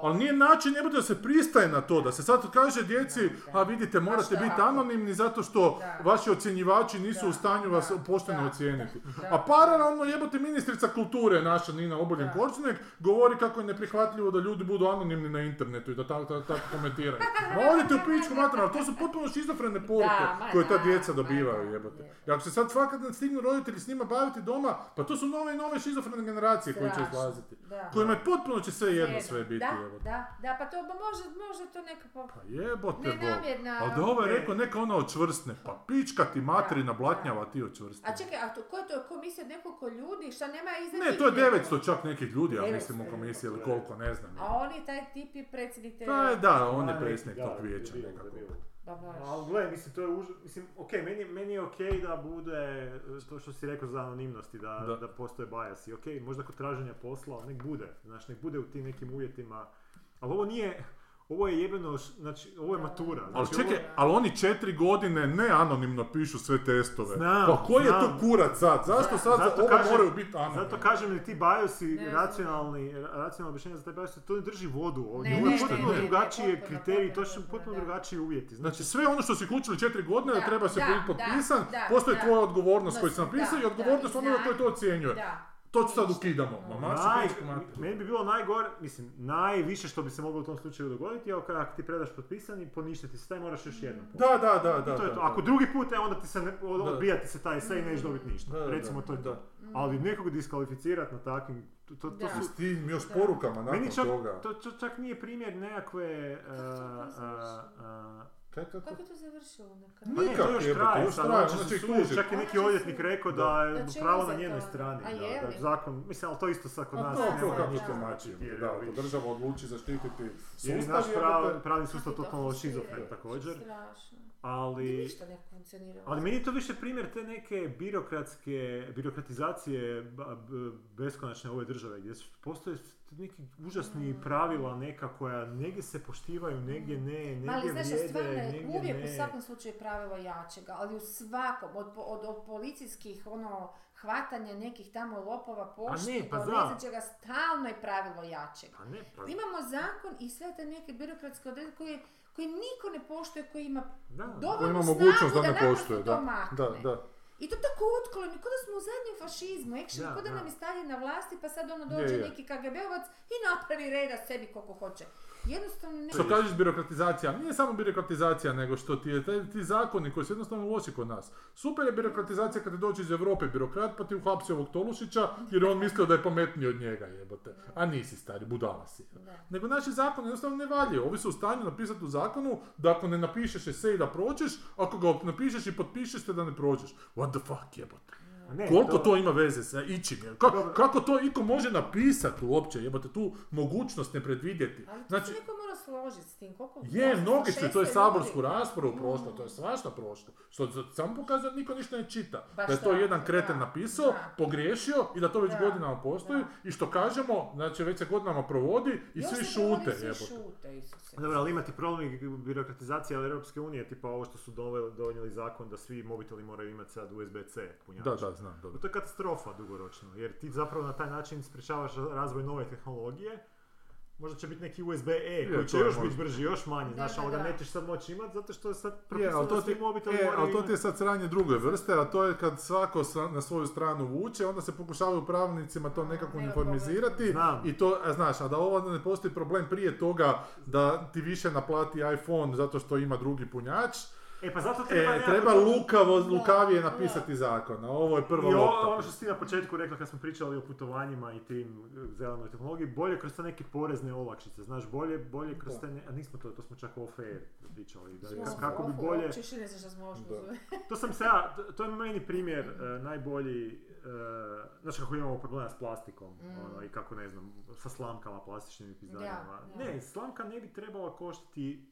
Ali nije način jebote da se pristaje na to, da se sad kaže djeci, a vidite morate biti anonimni zato što Da. vaši ocjenjivači nisu Da, u stanju vas pošteno ocijeniti. A paralelno jebote ministrica kulture naša Nina Obuljen Da. Korčunek govori kako je neprihvatljivo da ljudi budu anonimni na internetu i da tako, komentiraju. Ma odite u pičku materiju, ali to su potpuno šizofrene poruke koje ta djeca dobivaju jebote. je. I ako se sad fakat ne stignu roditelji s njima baviti doma, pa to su nove i nove šizofrene generacije koje će izlaziti. Kojima je potpuno će sve jedno sve biti jebote. da, da, pa to ba može, može to nekako... Pa jebote bo. Nenamjerna- Ali da ovo je Ne. rekao neka ona očvrsne, pa pička ti materina Da, blatnjava ti očvrsti. A čekaj, a to, ko je to komisija od nekoliko ljudi? Šta nema iza Ne, to je nekog? 900 čak nekih ljudi, ja 900 mislim u komisiji ili koliko, ne znam. A on je taj tip je predsjednik te... Pa je, da, on je Da, predsjednik tog da, vijeća nekako. Da, baš. Ali gledaj, mislim, to je už... Mislim, okej, meni, meni je okej da bude e, to što si rekao za anonimnosti, da, Da. da. postoje bajasi. Okej, možda kod traženja posla, nek bude, znaš, nek bude u tim nekim uvjetima. Ali ovo nije, ovo je jebeno, znači, ovo je matura. Ali Znači, čekaj, ovo- ali oni četiri godine ne anonimno pišu sve testove. Znam, pa koji je to znam. kurac sad? Zašto sad za Zato ovo kažem- moraju biti anonimni? Zato kažem da ti bajosi, Ne znam. racionalni, racionalno objašnjenje za taj bajos, to ne drži vodu ovdje. Ne, potpuno ne. drugačije Potpuno, kriteriji, to potpuno, su potpuno drugačiji uvjeti. Znači sve ono što si učili četiri godine da, Da, treba se biti potpisan, da, postoji da. tvoja odgovornost koju si Da, napisao i odgovornost onoga koji to ocjenjuje. To sad ukidamo. Ma Naj, meni bi bilo najgore, mislim, najviše što bi se moglo u tom slučaju dogoditi je ako ako ti predaš potpisani, poništiti se taj, moraš još jednom. Da, da, da, da. I to je to. Ako drugi put, e, onda ti se ne, odbija ti se taj esej i nećeš dobiti ništa. Da, da, Recimo to je to. Ali nekog diskvalificirati na takvim, to, to, su... S tim još Da. porukama nakon Meni čak, toga. to, to čak nije primjer nekakve... Kaj, kako? Kako je to završilo na kraju? Pa ne, Nikak, to još traje, još traje, ih suditi, tužit. čak je neki Ona će odvjetnik rekao Da. da je će pravo na njenoj ono. strani, A da, je da zakon, mislim, ali to isto sad kod nas to, ne to kako ništa to da. znači, jer- da, ako država odluči zaštititi Jer je sustav, naš prav, pravni sustav je totalno šizofren također, Strašno. Ali... Ništa ne funkcionira. Ali meni je to više primjer te neke birokratske, birokratizacije beskonačne ove države, gdje su, postoje neki užasni Mm. pravila neka koja negdje se poštivaju, negdje ne, negdje Ali znaš, vrijede, stvarno je uvijek u ne. svakom slučaju pravilo jačega, ali u svakom, od, od, od policijskih ono, hvatanja nekih tamo lopova pošti, ne, pa ne čega, stalno je pravilo jačega. Pa ne, pa, Imamo zakon i sve te neke birokratske odredbe koje, koje niko ne poštuje, koji ima da. Ko dovoljnu ima snagu mogućnost da da ne poštuje, to da. makne. Da, da. I to tako otkloni, kao da smo u zadnjem fašizmu, Da, kao da da. nam je Stalin na vlasti, pa sad ono Je, dođe je. neki KGB-ovac i napravi reda sebi koliko hoće. Jednostavno ne... Što kažeš birokratizacija, nije samo birokratizacija, nego što ti je taj, ti zakoni koji su jednostavno loši kod nas. Super je birokratizacija kad ti dođe iz Europe birokrat pa ti uhapsi ovog Tolušića jer je on mislio da je pametniji od njega jebote. A nisi stari, budala si. Da. Nego naši zakoni jednostavno ne valjaju. Ovi su u stanju napisati u zakonu da ako ne napišeš esej da prođeš, ako ga napišeš i potpišeš te da ne prođeš. What the fuck jebote. Ne, Koliko to ima veze sa ičim? Ka- Dobro. kako to iko može napisati uopće, jebote, tu mogućnost ne predvidjeti? Ali to Znači, se neko mora složiti s tim. Koliko, Je, 800, mnogi su, to je 600 saborsku ljudi. raspravu Mm. prošlo, to je svašta prošlo. Što samo pokazuje da niko ništa ne čita. Baš da je to tako, jedan kreten da, napisao, da. pogriješio i da to već Da, godinama postoji da. i što kažemo, znači već se godinama provodi i Još svi šute. Svi jebote. šute. Dobro, ali imati problem i birokratizacija Europske unije, tipa ovo što su donijeli zakon da svi mobiteli moraju imati sad USB-C punjač. Da, da, znam, dobro. To je katastrofa dugoročno, jer ti zapravo na taj način sprečavaš razvoj nove tehnologije. Možda će biti neki USB-E Je, koji će još možda. biti brži, još manji, znaš, ali ga nećeš sad moći imati zato što je sad propisano da ti, svi mobiteli e, ali to ti je sad sranje druge vrste, a to je kad svako sa- na svoju stranu vuče, onda se pokušavaju pravilnicima to nekako uniformizirati Znam. i to, a znaš, a da ovo ne postoji problem prije toga da ti više naplati iPhone zato što ima drugi punjač, E pa zato treba, e, treba to- lukavo, Da, lukavije da. napisati zakon, a ovo je prva I o- lopta. ono što si ti na početku rekla kad smo pričali o putovanjima i tim e, zelenoj tehnologiji, bolje kroz te neke porezne olakšice, znaš, bolje, bolje kroz Da. te, ne, a nismo to, to smo čak off air pričali, da, Smo se kako bi bolje, ne smo Da. to sam se ja, to- je meni primjer e, najbolji, e, znaš kako imamo problema s plastikom, Mm. ono, i kako ne znam, sa slamkama plastičnim i pizdanjama. Da, da. Ne, slamka ne bi trebala koštati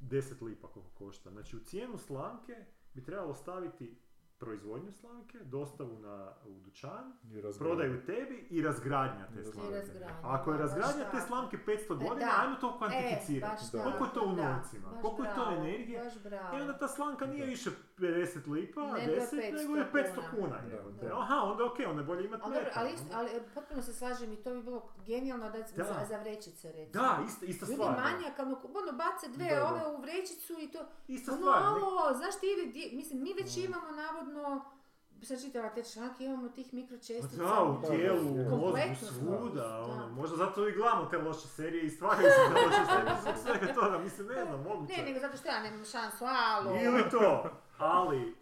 10 lipa koliko košta. Znači u cijenu slamke bi trebalo staviti proizvodnju slamke, dostavu na, u dućan, prodaju tebi i razgradnja te slamke. razgradnja, A ako je da, razgradnja te slamke 500 E, godina, da. ajmo to E, kvantificirati. Da. Koliko je to u da, novcima? Koliko je to energije? I onda ta slamka nije više 50 lipa, je 10, 500 nego je 500 kuna. kuna. Da, da. Aha, onda okej, onda je bolje imati Ali, ali, isto, ali potpuno se slažem i to bi bilo genijalno da, Da. za, za vrećice recimo. Da, ista, ista Ljudi stvar. da. manjak, ono, ono bace dve Da, da. ove u vrećicu i to... Ista Ono, stvar. ne- alo, znaš ti mislim, mi već imamo navodno, sad čitala te članke, imamo tih mikročestica. Da, u tijelu, u mozgu, Kompletno svuda, Da. ono, možda zato i gledamo te loše serije i stvaraju se te loše serije zbog svega toga, mislim, ne znam, moguće. Ne, nego zato što ja nemam šansu, alo. Ili to, ali,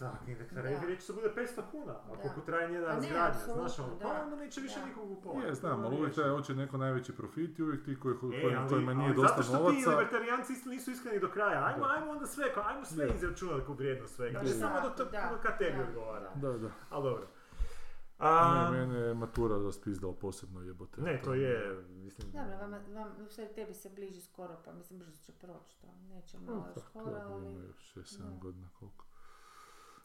da, neka reći se bude 500 kuna, a koliko traje njena ne, razgradnja, znaš ono, da. pa onda neće više nikog kupovati. Je, znam, ali uvijek treba hoće neko najveći profit i uvijek ti koji, koji, E, kojima nije dosta zato što ti novaca. libertarijanci isto nisu iskreni do kraja, ajmo, Da. ajmo onda sve, ajmo sve Da. izračunati kao vrijednost svega, ne samo da to da, ka tebi da, odgovara. da. Da. Ali dobro. Ne, A, mene je matura raspizdala posebno jebote. ne, to je, mislim, Dobro, vama, vam, u stvari tebi se bliži skoro, pa mislim brzo će proći to. Neće malo Pa, skoro, ali... još 6-7 da. godina koliko.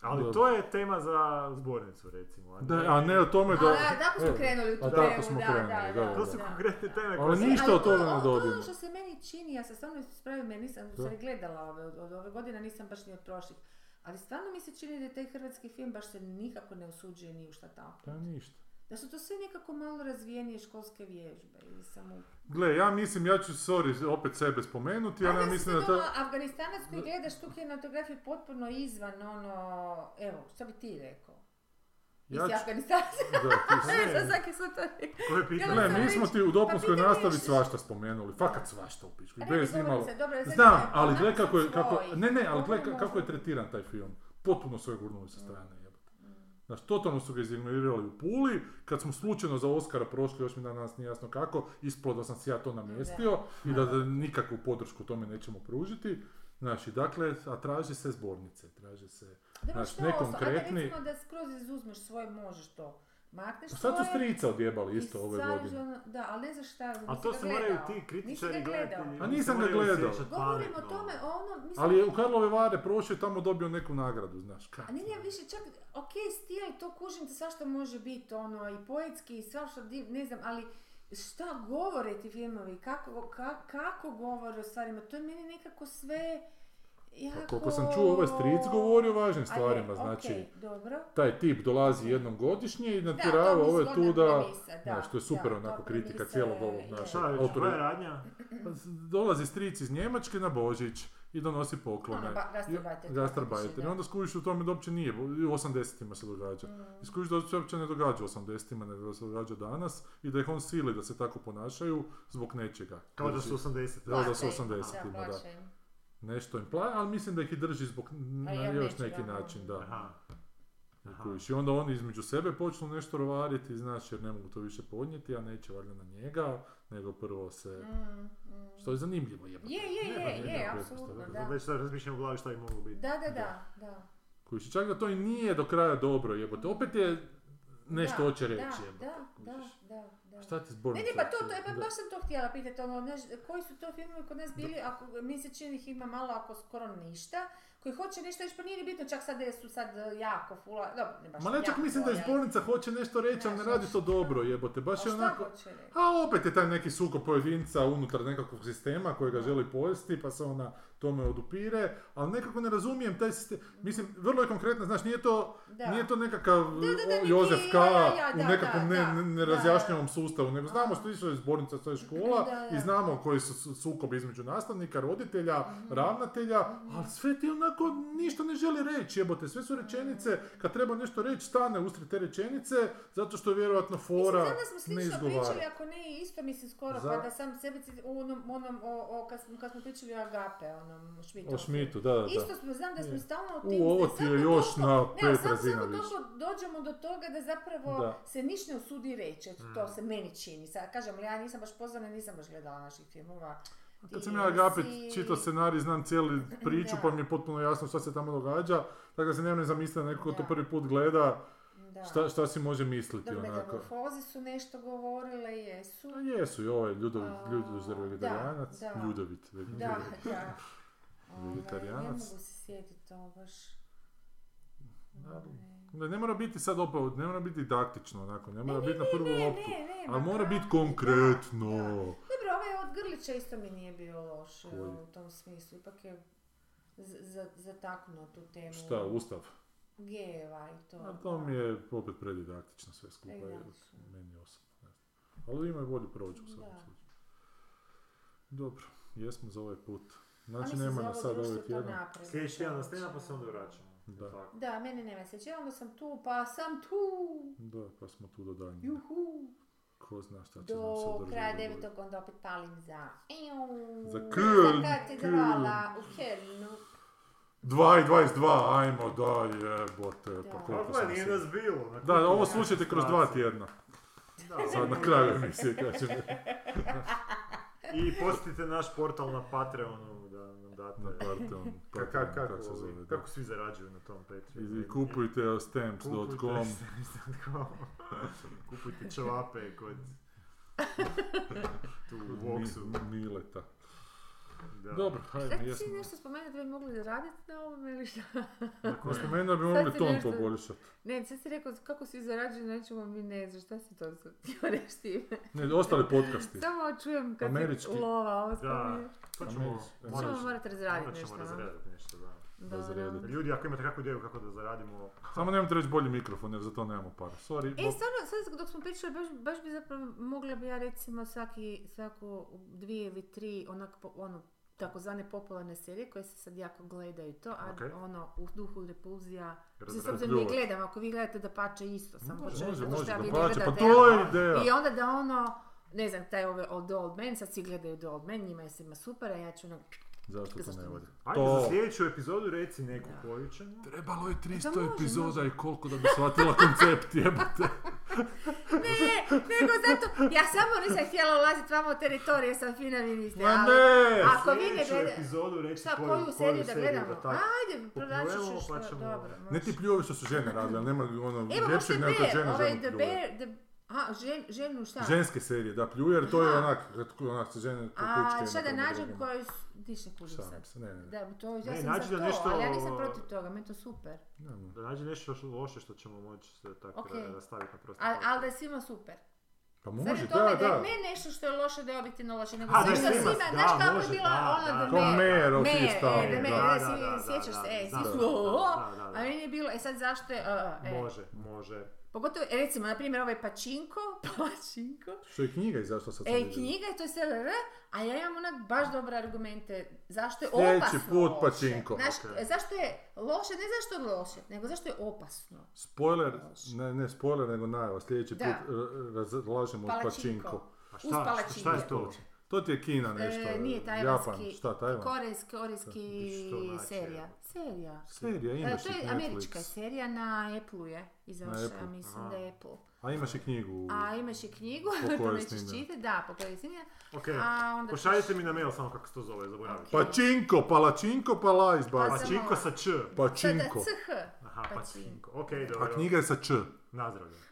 Ali Da. to je tema za zbornicu, recimo. Da, a ne o tome da... A, da, tako smo evo, krenuli u tu a temu, tako smo da, krenuli, da, da, da. da. To su konkretne teme Ali koje... ništa ali od toga to- ne to je dobijemo. ono što se meni čini, ja se stvarno ispravim, jer nisam stvari gledala ove, od, ove godine, nisam baš ni od prošlih. Ali stvarno mi se čini da je taj hrvatski film baš se nikako ne usuđuje ni u šta tako. Pa ništa. Da su to sve nekako malo razvijenije školske vježbe ili samo... Gle, ja mislim, ja ću, sorry, opet sebe spomenuti, ali ja mislim da to... to... Afganistanac koji gledaš tu kinematografiju potpuno izvan ono... Evo, šta bi ti rekao? Ja ću- Afganistanac? Da, Ne, mi smo ti u dopunskoj pa nastavi svašta spomenuli, fakat svašta u pičku, bez sad Znam, ali gle kako je, kako, ne, ne, ali gle kako je tretiran taj film. Potpuno ga gurnuli sa strane, Znaš, totalno su ga izignorirali u Puli, kad smo slučajno za Oscara prošli, još mi danas nije jasno kako, ispalo da sam si ja to namjestio i da, da nikakvu podršku tome nećemo pružiti. Znači, dakle, a traži se zbornice, traži se... Dobro, ne ostalo? konkretni- Ajde recimo da skroz izuzmeš svoje, možeš to. Makneš Sad su strica odjebali isto ove godine. ono- Da, ali ne znaš šta, A to se moraju ti Nisi kritičari ga gledao. gledatelji. A se nisam ga gledao. Govorim o tome, ono, mislim... Ali je u Karlove Vare prošao i tamo dobio neku nagradu, znaš, kak? A ne, ne, više čak, ok, stil, to kužim, svašta može biti, ono, i poetski, i svašta, ne znam, ali šta govore ti filmovi, kako, ka- kako govore o stvarima, to je meni nekako sve jako... Pa koliko sam čuo, ovaj stric govori o važnim stvarima, znači... okej, dobro. Taj tip dolazi jednom godišnje i natjerava mi je tu da... premisa, da, Znaš, to je super da, onako kritika premisa cijelog je- ovog je. našeg je već, autora. je radnja? Dolazi stric iz Njemačke na Božić i donosi poklone. Ono, ba- gastarbajter, I- onda skužiš u tome da uopće nije, u 80-ima se događa. Mm. I skužiš da se uopće ne događa u 80-ima, nego da se događa danas i da ih on sili da se tako ponašaju zbog nečega. Kao da su 80. Da, da su Plaća im, 80-ima, da. Nešto im plaća, ali mislim da ih i drži zbog, na ja još neki ono. način, da. Aha. Aha. I onda oni između sebe počnu nešto rovariti, znaš, jer ne mogu to više podnijeti, a neće valjda na njega, nego prvo se... Mm, mm. Što je zanimljivo jebote. Je, je, je, je, apsolutno, da. Već sad razmišljam u glavi šta bi moglo biti. Da, da, da, da. Kužiš, čak da to i nije do kraja dobro jebote, opet je nešto Da, hoće reći da, jebote. Da, da, da, da. Šta ti Ne, zbornica? ne, pa to, to je, pa Da. baš sam to htjela pitati, ono, znaš, koji su to filmovi kod nas bili, ako, mi se čini ih ima malo, ako skoro ništa, koji hoće nešto reći, pa nije ni bitno čak sad da su sad e, jako fula, dobro, ne baš Ma ne čak mislim da fula, iz bolnica hoće nešto reći, ali ne radi to dobro, jebote. Baš je šta onako... hoće reći? A opet je taj neki sukob pojedinca unutar nekakvog sistema kojega želi pojesti, pa se ona tome odupire, ali nekako ne razumijem taj sistem. Mislim, vrlo je konkretno, znaš, nije to, Da. nije to nekakav da, da, Jozef K. u nekakvom da, ne, sustavu, nego znamo što išlo iz zbornica, to je škola Da, da. i znamo koji su su- sukob između nastavnika, roditelja, Mhm. ravnatelja, ali sve ti onako ništa ne želi reći, jebote, sve su rečenice, kad treba nešto reći, stane usred te rečenice, zato što je vjerojatno Mislim, fora da smo slično pričali, ako ne i isto, mislim, skoro, Za- pa da sam sebi u onom, onom o, o, kad, smo, kad smo pričali o Agape, onom. O Šmitu, da, da. Isto smo, znam da smo stalno u U, tim... ovo da ti je samo još toliko- na ne, pet samo- razina samo više. toliko dođemo do toga da zapravo Da. se niš ne usudi reći, to se meni čini. Sad, kažem, ja nisam baš pozvana, nisam baš gledala naših filmova. Kad sam ja Agape si- čitao scenarij, znam cijeli priču, Da. pa mi je potpuno jasno šta se tamo događa, tako da se ne zamisliti da neko ko to prvi put gleda, Da. šta, šta si može misliti Dobro, onako. metamorfozi su nešto govorile, jesu. A jesu i ovaj Ljudovit, Ljudovit da, da. Ljudovit, Da, da. Ovaj, Vegetarijanac. Ne mogu se sjetiti to baš. Da, Ovaj. Da, ne mora biti sad opet, ne mora biti didaktično, onako, ne mora Ne, biti na ne, prvu ne, loptu, ne, ne, ali mora biti konkretno. da, da. Dobro, ovaj od Grlića isto mi nije bio loš Koji? u tom smislu. Ipak je z- zataknuo tu temu. Šta, Ustav? Gejeva i to. A to mi je opet predidaktično sve skupa, Predidaktično. meni osobno. ne. Ali ima i bolju prođu u svakom slučaju. Dobro, jesmo za ovaj put. Znači nema nas ovo sad ovaj tjedan. Sljedeći tjedan čovječe. nastavimo pa se onda vraćamo. Da. Tako. Da, mene nema sljedeći, onda sam tu, pa sam tu. Da, pa smo tu do daljnjega. Juhu. Ko zna šta će nam se Do kraja devetog onda opet palim za... Eju, Za Köln, Za katedrala u Kölnu. 2 i 22, ajmo, da jebote, pa Da. koliko Pa sam nije se... nas bilo. na Da, koliko ovo slušajte kroz dva tjedna. Da, Sad na kraju emisije kažem. I posjetite naš portal na Patreonu da date... Na Patreon, Ka- ka- kako, kako se zove, kako svi zarađuju na tom Patreonu. I, i kupujte stamps.com. Kupujte čevape kod... tu u. Mi- Mileta. Da. Dobro, hajde, ti jesmo. si nešto spomenuti da bi mogli raditi na ovome ili šta? Smo spomenuli da bi Sad mogli si ton nešto- poboljšati. Ne, sad si rekao kako svi zarađuju, nećemo mi ne znam, šta si to sad htio reći time? Ne, ostali podcasti. Samo čujem kad Američki. si lova, ovo Da, to ćemo, Ćemo morati razraditi morat nešto, ćemo razraditi nešto, da. Da, da. Ljudi, ako imate kakvu ideju kako da zaradimo... Samo nemojte reći bolji mikrofon jer za to nemamo para. Sorry. E, stvarno, sad dok smo pričali, baš, baš bi zapravo mogla bi ja recimo svaki, svako dvije ili tri onak, ono, takozvane popularne serije koje se sad jako gledaju to, a Okej. ono u duhu repulzija, mislim, s obzirom da ne gledam, ako vi gledate da pače isto, samo Može, može, može, ne dapače, pa to je ali- ideja. I onda da ono, ne znam, taj ove od Old Man, sad svi gledaju The Old Man, njima je svima super, a ja ću ono, Zašto to ne vodi? Ajde, To. za sljedeću epizodu reci neku Da. koju ćemo. Trebalo je Pa 300 može, epizoda može. i koliko da bi shvatila koncept jebate. ne, nego zato, ja samo nisam htjela ulaziti vama u teritorije sa fina ministre, Ma ali ne! ako vi ne Sljedeću gledate, epizodu reci šta, koju, koju seriju da gledamo? da tako. Ajde, pronaći ću pa što, ćemo- dobro. Ne ti pljuvi što su žene radile, ali nema ono Evo, ljepšeg nego žena ovaj The. Bear, the, a, žen, ženu šta? Ženske serije, da, pljuje jer to je onak, kad onak se žene kučke. A šta da na nađem diš ne kužim Šalim sad. se, ne, ne, ne. Da, to, ja Ne, sam nađi za da to, nešto- ali ja nisam protiv toga, meni je to super. Nemam. Da nađe nešto što- loše što ćemo moći se tako Ok. ra- rastaviti na prostor. Ali al da je svima super. Pa može, da, da, da. je ne nešto što je loše da je objektivno loše, nego A, sve da što je svima- svima, da, znaš kako je bila da, ona da. Mayor, Easttown, e, The da. Da, da, da, sjećaš da, se, e, da, svi da, su, da, da, da, da. a meni je bilo, e sad zašto je, a, e. Može, može. Pogotovo, e, recimo, na primjer, ovaj Pačinko, Pačinko, Što je knjiga izašla sad sam E, knjiga je to sve, r, a ja imam onak baš dobre argumente zašto je Sljedeći opasno put loše. Pačinko. Znaš, Ok. zašto je loše, ne zašto je loše, nego zašto je opasno. Spoiler, Loše. ne, ne spoiler, nego najava. Sljedeći Da. put r- razlažemo od Palačinko. Pačinko. A Uz šta, šta, šta je to? To ti je Kina nešto. E, nije Japan, tajvanski, šta, Tajvan? korejski, korejski znači, serija. Serija. Serija, E, imaš to i je američka serija na Apple-u je izašla, Apple. mislim Aha. da je Apple. A imaš i knjigu. A imaš i knjigu, Po to kojoj nećeš čitati, da, po kojoj je snimljena. Ok, A onda pošaljite mi na mail samo kako se to zove, zaboravim. Ok. Pačinko, palačinko, pala Pa Pačinko sa č. Pačinko. Sada CH. Aha, Pačinko. Ok, dobro. A knjiga je sa č. Se.